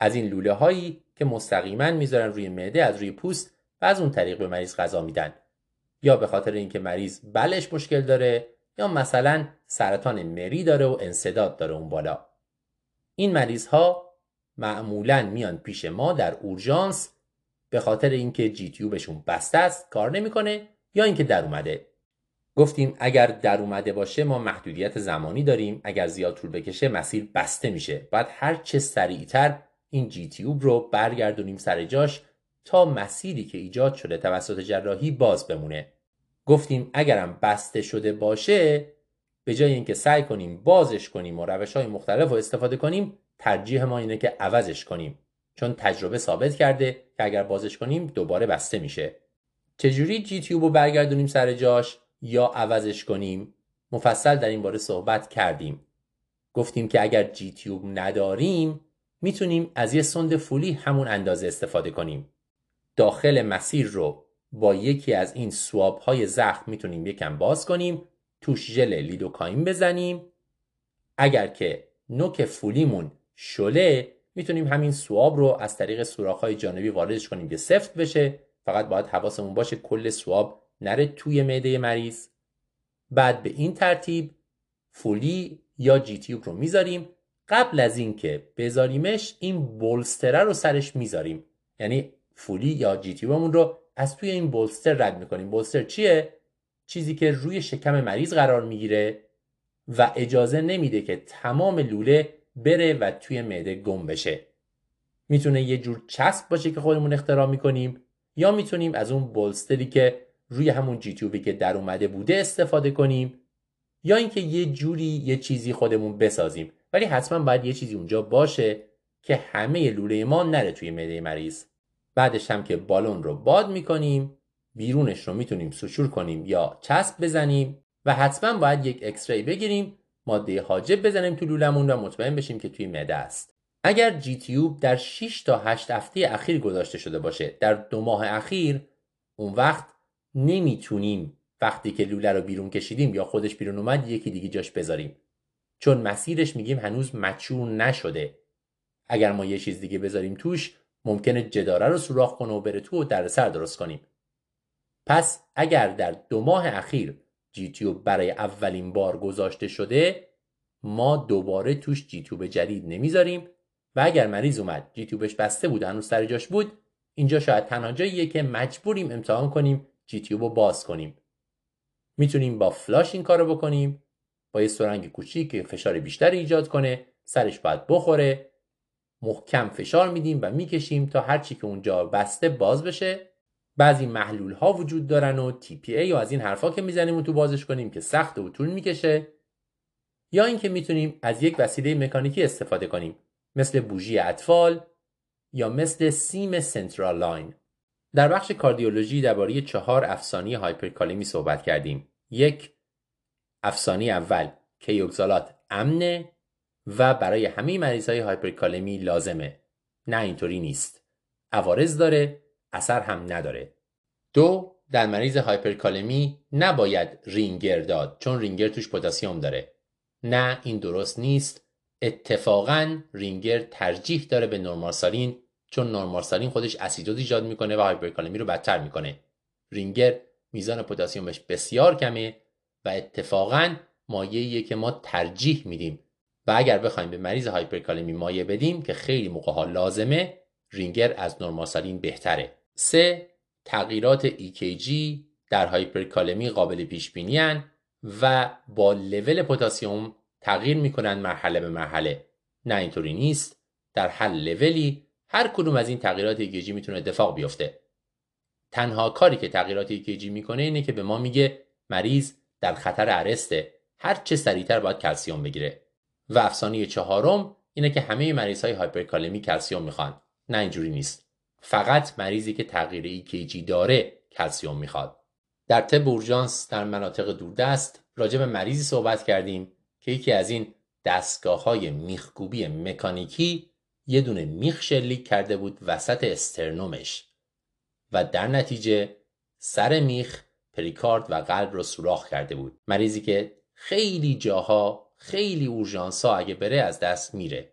Speaker 2: از این لوله هایی که مستقیما می‌ذارن روی معده از روی پوست و از اون طریق به مریض غذا میدن. یا به خاطر اینکه مریض بلش مشکل داره یا مثلا سرطان مری داره و انصداد داره اون بالا. این مریض ها معمولا میان پیش ما در اورژانس به خاطر اینکه جی تیوبشون بسته است کار نمی‌کنه یا اینکه در اومده. گفتیم اگر در اومده باشه ما محدودیت زمانی داریم اگر زیاد طول بکشه مسیر بسته میشه. باید هر چه سریعتر این جی تیوب رو برگردونیم سر جاش تا مسیری که ایجاد شده توسط جراحی باز بمونه. گفتیم اگرم بسته شده باشه به جای اینکه سعی کنیم بازش کنیم و روش های مختلف رو استفاده کنیم ترجیح ما اینه که عوضش کنیم. چون تجربه ثابت کرده که اگر بازش کنیم دوباره بسته میشه. چجوری جی تیوب رو برگردونیم سر جاش یا عوضش کنیم؟ مفصل در این باره صحبت کردیم. گفتیم که اگر جی تیوب نداریم می‌تونیم از یه سند فولی همون اندازه استفاده کنیم. داخل مسیر رو با یکی از این سواب های زخم می‌تونیم یکم باز کنیم توش ژل لیدوکاین بزنیم. اگر که نوک فولیمون شله می‌تونیم همین سواب رو از طریق سوراخ های جانبی واردش کنیم که سفت بشه. فقط باید حواسمون باشه کل سواب نره توی معده مریض. بعد به این ترتیب فولی یا جیتیوب رو می‌ذاریم. قبل از اینکه بذاریمش این بولستره رو سرش می‌ذاریم. یعنی فولی یا جیتیوبمون رو از توی این بولستر رد می‌کنیم. بولستر چیه؟ چیزی که روی شکم مریض قرار می‌گیره و اجازه نمیده که تمام لوله بره و توی معده گم بشه. می‌تونه یه جور چسب باشه که خودمون اختراع می‌کنیم یا می‌تونیم از اون بولستری که روی همون جیتیوبی که در اومده بوده استفاده کنیم یا اینکه یه جوری یه چیزی خودمون بسازیم. ولی حتما باید یه چیزی اونجا باشه که همه لوله ما نره توی معده مریض. بعدش هم که بالون رو باد می‌کنیم بیرونش رو می‌تونیم سشور کنیم یا چسب بزنیم و حتما باید یک اکسری بگیریم ماده حاجب بزنیم تو لولمون و مطمئن بشیم که توی معده است. اگر جی تیوب در 6 تا 8 هفته اخیر گذاشته شده باشه در دو ماه اخیر اون وقت نمی‌تونیم وقتی که لوله رو بیرون کشیدیم یا خودش بیرون اومد یکی دیگه جاش بذاریم. چون مسیرش میگیم هنوز مچور نشده. اگر ما یه چیز دیگه بذاریم توش ممکنه جداره رو سوراخ کنه و بره تو و در سر درست کنیم. پس اگر در دو ماه اخیر جیتیوب برای اولین بار گذاشته شده ما دوباره توش جیتیوب جدید نمی‌ذاریم و اگر مریض اومد جیتیوبش بسته بود هنوز سر جاش بود اینجا شاید تنها جاییه که مجبوریم امتحان کنیم جیتیوب رو باز کنیم. می‌تونیم با فلاش این کارو بکنیم با یه سرنگ کوچیک که فشار بیشتری ایجاد کنه سرش باید بخوره محکم فشار میدیم و می‌کشیم تا هرچی که اونجا بسته باز بشه. بعضی محلول ها وجود دارن و TPA و از این حرفا که می‌زنیم و تو بازش کنیم که سخت و طول می‌کشه. یا اینکه می‌تونیم از یک وسیله مکانیکی استفاده کنیم مثل bougie اطفال یا مثل سیم central line. در بخش کاردیولوژی درباره چهار افسانه‌ی هایپرکالمی صحبت کردیم. یک افسانه‌ی اول Kayexalate امنه. و برای همه مریض های هایپرکالمی لازمه. نه اینطوری نیست. عوارض داره اثر هم نداره. دو در مریض هایپرکالمی نباید رینگر داد چون رینگر توش پتاسیم داره. نه این درست نیست. اتفاقا رینگر ترجیح داره به نورمارسالین چون نورمارسالین خودش اسیدوز ایجاد می‌کنه و هایپرکالمی رو بدتر می‌کنه. رینگر میزان پتاسیمش بسیار کمه و اتفاقا مایعیه که ما ترجیح میدیم و اگر بخوایم به مریض هایپرکالمی مایع بدیم که خیلی موقع ها لازمه رینگر از نورماسالین بهتره. سه تغییرات EKG در هایپرکالمی قابل پیش بینی و با لول پتاسیم تغییر می‌کنن مرحله به مرحله. نه اینطوری نیست. در هر لولی هر کدوم از این تغییرات EKG می‌تونه اتفاق بیفته. تنها کاری که تغییرات EKG می‌کنه اینه که به ما میگه مریض در خطر ارسته. هر چه سریعتر باید کلسیوم بگیره. و افسانه چهارم اینه که همه مریض های هایپرکالمی کلسیوم می‌خوان. نه اینجوری نیست. فقط مریضی که تغییر EKG داره کلسیوم می‌خواد. در طب اورژانس در مناطق دوردست راجع به مریضی صحبت کردیم که یکی از این دستگاه های میخکوبی مکانیکی یه دونه میخ شلیک کرده بود وسط استرنومش و در نتیجه سر میخ پریکارد و قلب رو سوراخ کرده بود. مریضی که خیلی جاها خیلی اورژانس ها اگه بره از دست میره.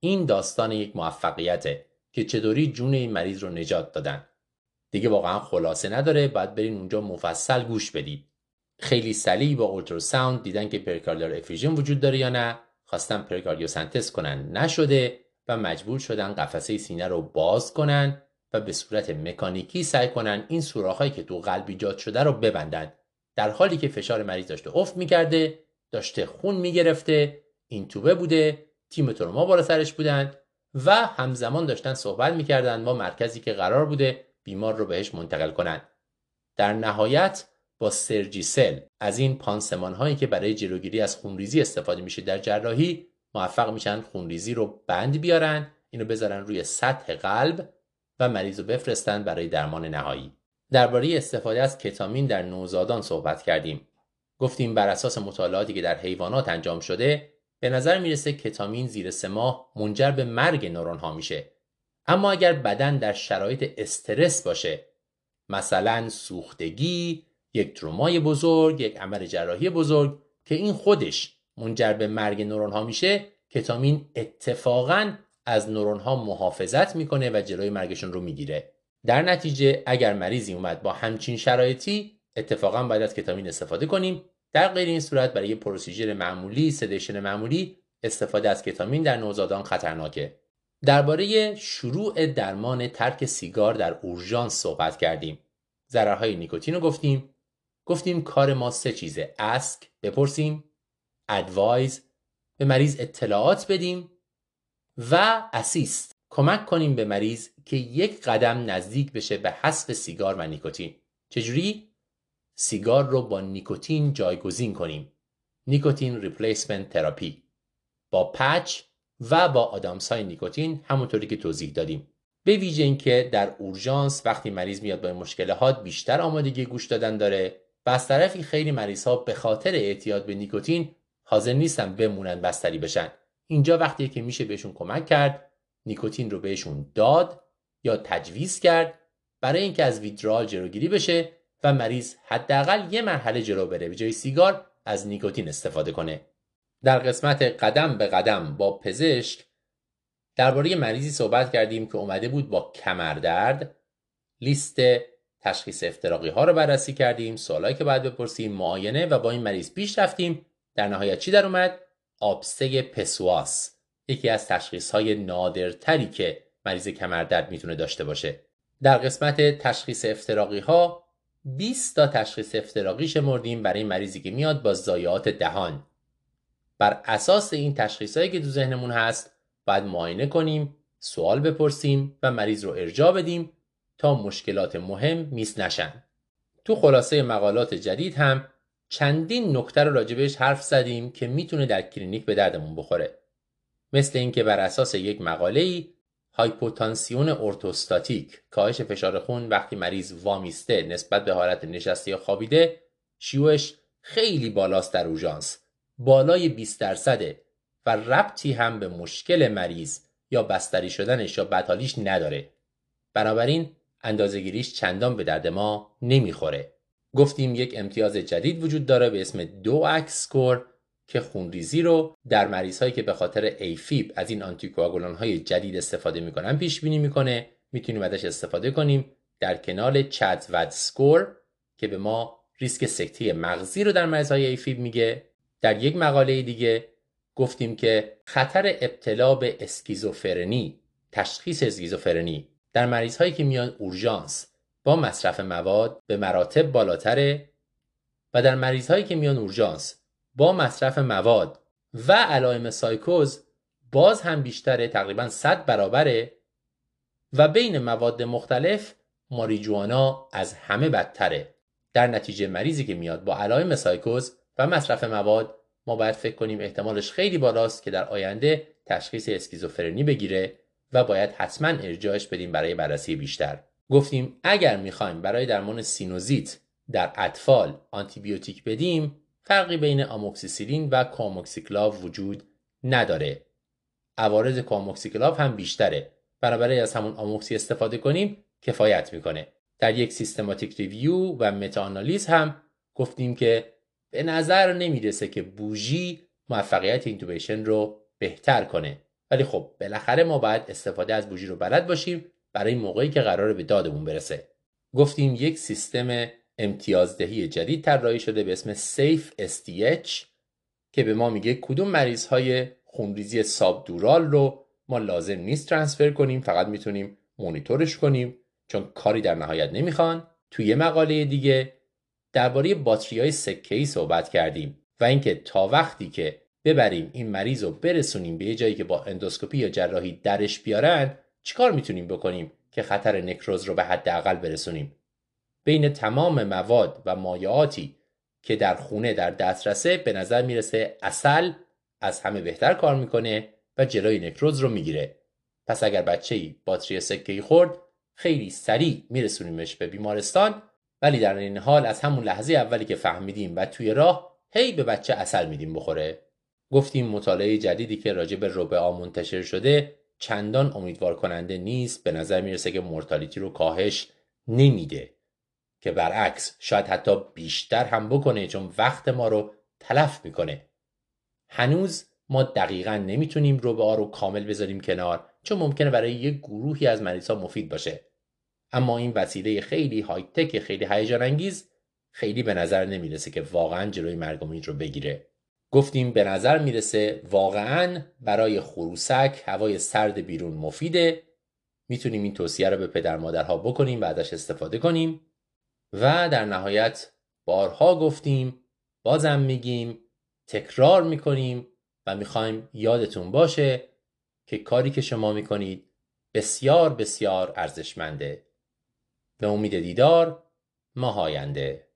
Speaker 2: این داستان یک موفقیته که چطوری جون این مریض رو نجات دادن. دیگه واقعا خلاصه نداره باید برین اونجا مفصل گوش بدید. خیلی سریع با اولتراساوند دیدن که پریکاردیال افیژن وجود داره یا نه. خواستن پریکاردیو سنتز کنن نشده و مجبور شدن قفسه سینه رو باز کنن و به صورت مکانیکی سعی کنن این سوراخهایی که تو قلب ایجاد شده رو ببندن. در حالی که فشار مریض داشته افت می‌کرده داشته خون می‌گرفته این توبه بوده تیم تروما بالا سرش بودن و همزمان داشتن صحبت می‌کردن با مرکزی که قرار بوده بیمار رو بهش منتقل کنن. در نهایت با سرجیسل از این پانسمان هایی که برای جلوگیری از خونریزی استفاده میشه در جراحی موفق میشن خونریزی رو بند بیارن اینو بذارن روی سطح قلب و مریض رو بفرستن برای درمان نهایی. درباره استفاده از کتامین در نوزادان صحبت کردیم. گفتیم بر اساس مطالعاتی که در حیوانات انجام شده به نظر می‌رسه کتامین زیر سه ماه منجر به مرگ نورون ها میشه. اما اگر بدن در شرایط استرس باشه مثلا سوختگی یک ترومای بزرگ یک عمل جراحی بزرگ که این خودش منجر به مرگ نورون ها میشه کتامین اتفاقا از نورون ها محافظت می‌کنه و جلوی مرگشون رو می‌گیره. در نتیجه اگر مریضی اومد با همچین شرایطی اتفاقا باید از کتامین استفاده کنیم در غیر این صورت برای procedure معمولی sedation معمولی استفاده از کتامین در نوزادان خطرناکه. درباره شروع درمان ترک سیگار در اورژانس صحبت کردیم. ضررهای نیکوتین رو گفتیم. گفتیم کار ما سه چیزه ask بپرسیم. advise. به مریض اطلاعات بدیم. و assist. کمک کنیم به مریض که یک قدم نزدیک بشه به حذف سیگار و نیکوتین. چجوری؟ سیگار رو با نیکوتین جایگزین کنیم. nicotine replacement therapy. با patch و با آدامس های نیکوتین همونطوری که توضیح دادیم. به ویژه اینکه در اورژانس وقتی مریض میاد با مشکلات بیشتر آمادگی گوش دادن داره و از طرفی خیلی مریض ها به خاطر اعتیاد به نیکوتین حاضر نیستن بمونن بستری بشن. اینجا وقتی که میشه بهشون کمک کرد نیکوتین رو بهشون داد یا تجویز کرد برای اینکه از ویدرال جلوگیری بشه و مریض حداقل یه مرحله جلو بره به جای سیگار از نیکوتین استفاده کنه. در قسمت قدم به قدم با پزشک درباره مریضی صحبت کردیم که اومده بود با کمردرد لیست تشخیص افتراقی ها رو بررسی کردیم سوالایی که باید بپرسیم معاینه و با این مریض پیش رفتیم. در نهایت چی در اومد؟ آبسه پسواس یکی از تشخیص های نادرتری که مریض کمردرد می‌تونه داشته باشه. در قسمت تشخیص افتراقی ها 20 تا تشخیص افتراقی شمردیم برای مریضی که میاد با زایات دهان. بر اساس این تشخیص هایی که تو ذهنمون هست باید معاینه کنیم سوال بپرسیم و مریض رو ارجاع بدیم تا مشکلات مهم میس نشن. تو خلاصه مقالات جدید هم چندین نکته رو راجبش حرف زدیم که می‌تونه در کلینیک به دردمون بخوره. مثل اینکه بر اساس یک مقاله ای هایپوتانسیون ارتوستاتیک کاهش فشار خون وقتی مریض وامیسته نسبت به حالت نشسته یا خوابیده شیوعش خیلی بالاست در اورژانس بالای 20 درصده و ربطی هم به مشکل مریض یا بستری شدنش یا بدحالیش نداره. بنابراین اندازهگیریش چندان به درد ما نمی‌خوره. گفتیم یک امتیاز جدید وجود داره به اسم DOAC score که خونریزی رو در مریض هایی که به خاطر A-fib از این آنتیکواگولان های جدید استفاده می‌کنن پیش بینی می‌کنه. می‌تونیم ازش استفاده کنیم در کنار CHADS-VASc score که به ما ریسک سکته مغزی رو در مریض های A-fib میگه. در یک مقاله دیگه گفتیم که خطر ابتلا به اسکیزوفرنی تشخیص اسکیزوفرنی در مریض هایی که میان اورژانس با مصرف مواد به مراتب بالاتره و در مریض هایی که میان اورژانس با مصرف مواد و علائم سایکوز باز هم بیشتره تقریبا 100 برابره و بین مواد مختلف ماریجوانا از همه بدتره. در نتیجه مریضی که میاد با علائم سایکوز و مصرف مواد ما باید فکر کنیم احتمالش خیلی بالاست که در آینده تشخیص اسکیزوفرنی بگیره و باید حتما ارجاعش بدیم برای بررسی بیشتر. گفتیم اگر می‌خوایم برای درمان سینوزیت در اطفال آنتیبیوتیک بدیم فرقی بین آموکسیسیلین و کوآموکسی‌کلاو وجود نداره. عوارض کوآموکسی‌کلاو هم بیشتره. بنابراین از همون آموکسی استفاده کنیم کفایت می‌کنه. در یک systematic review و متاآنالیز هم گفتیم که به نظر نمی‌رسه که bougie موفقیت intubation رو بهتر کنه. ولی خب بالاخره ما باید استفاده از bougie رو بلد باشیم برای موقعی که قراره به دادمون برسه. گفتیم یک سیستم امتیازدهی جدید طراحی شده به اسم Safe SDH که به ما میگه کدوم مریض های خونریزی سابدورال رو ما لازم نیست transfer کنیم فقط می‌تونیم مونیتورش کنیم چون کاری در نهایت نمی‌خوان. توی مقاله دیگه درباره باتری های سکه ای صحبت کردیم و اینکه تا وقتی که ببریم این مریض رو برسونیم به یه جایی که با اندوسکوپی یا جراحی درش بیارن چیکار می‌تونیم بکنیم که خطر نکروز رو به حداقل برسونیم؟ بین تمام مواد و مایعاتی که در خونه در دسترسه به نظر می‌رسه اصل از همه بهتر کار می‌کنه و جلوی نکروز رو می‌گیره. پس اگر بچه ای باتری سکه خورد خیلی سریع میرسونیمش به بیمارستان ولی در این حال از همون لحظه اولی که فهمیدیم و توی راه هی به بچه اصل میدیم بخوره. گفتیم مطالعه جدیدی که راجع به ربع منتشر شده چندان امیدوار کننده نیست به نظر می‌رسه که مورتالیتی رو کاهش نمیده. که برعکس شاید حتی بیشتر هم بکنه چون وقت ما رو تلف می‌کنه. هنوز ما دقیقا نمی‌تونیم ربع رو کامل بذاریم کنار چون ممکنه برای یک گروهی از مریض ها مفید باشه. اما این وسیله خیلی های تک خیلی هیجان انگیز خیلی به نظر نمی‌رسه که واقعا جلوی مرگ رو بگیره. گفتیم به نظر می‌رسه واقعا برای خروسک هوای سرد بیرون مفیده. می‌تونیم این توصیه رو به پدر مادرها بکنیم و ازش استفاده کنیم. و در نهایت بارها گفتیم بازم میگیم تکرار می‌کنیم و می‌خوایم یادتون باشه که کاری که شما می‌کنید بسیار بسیار ارزشمنده. به امید دیدار ماه آینده.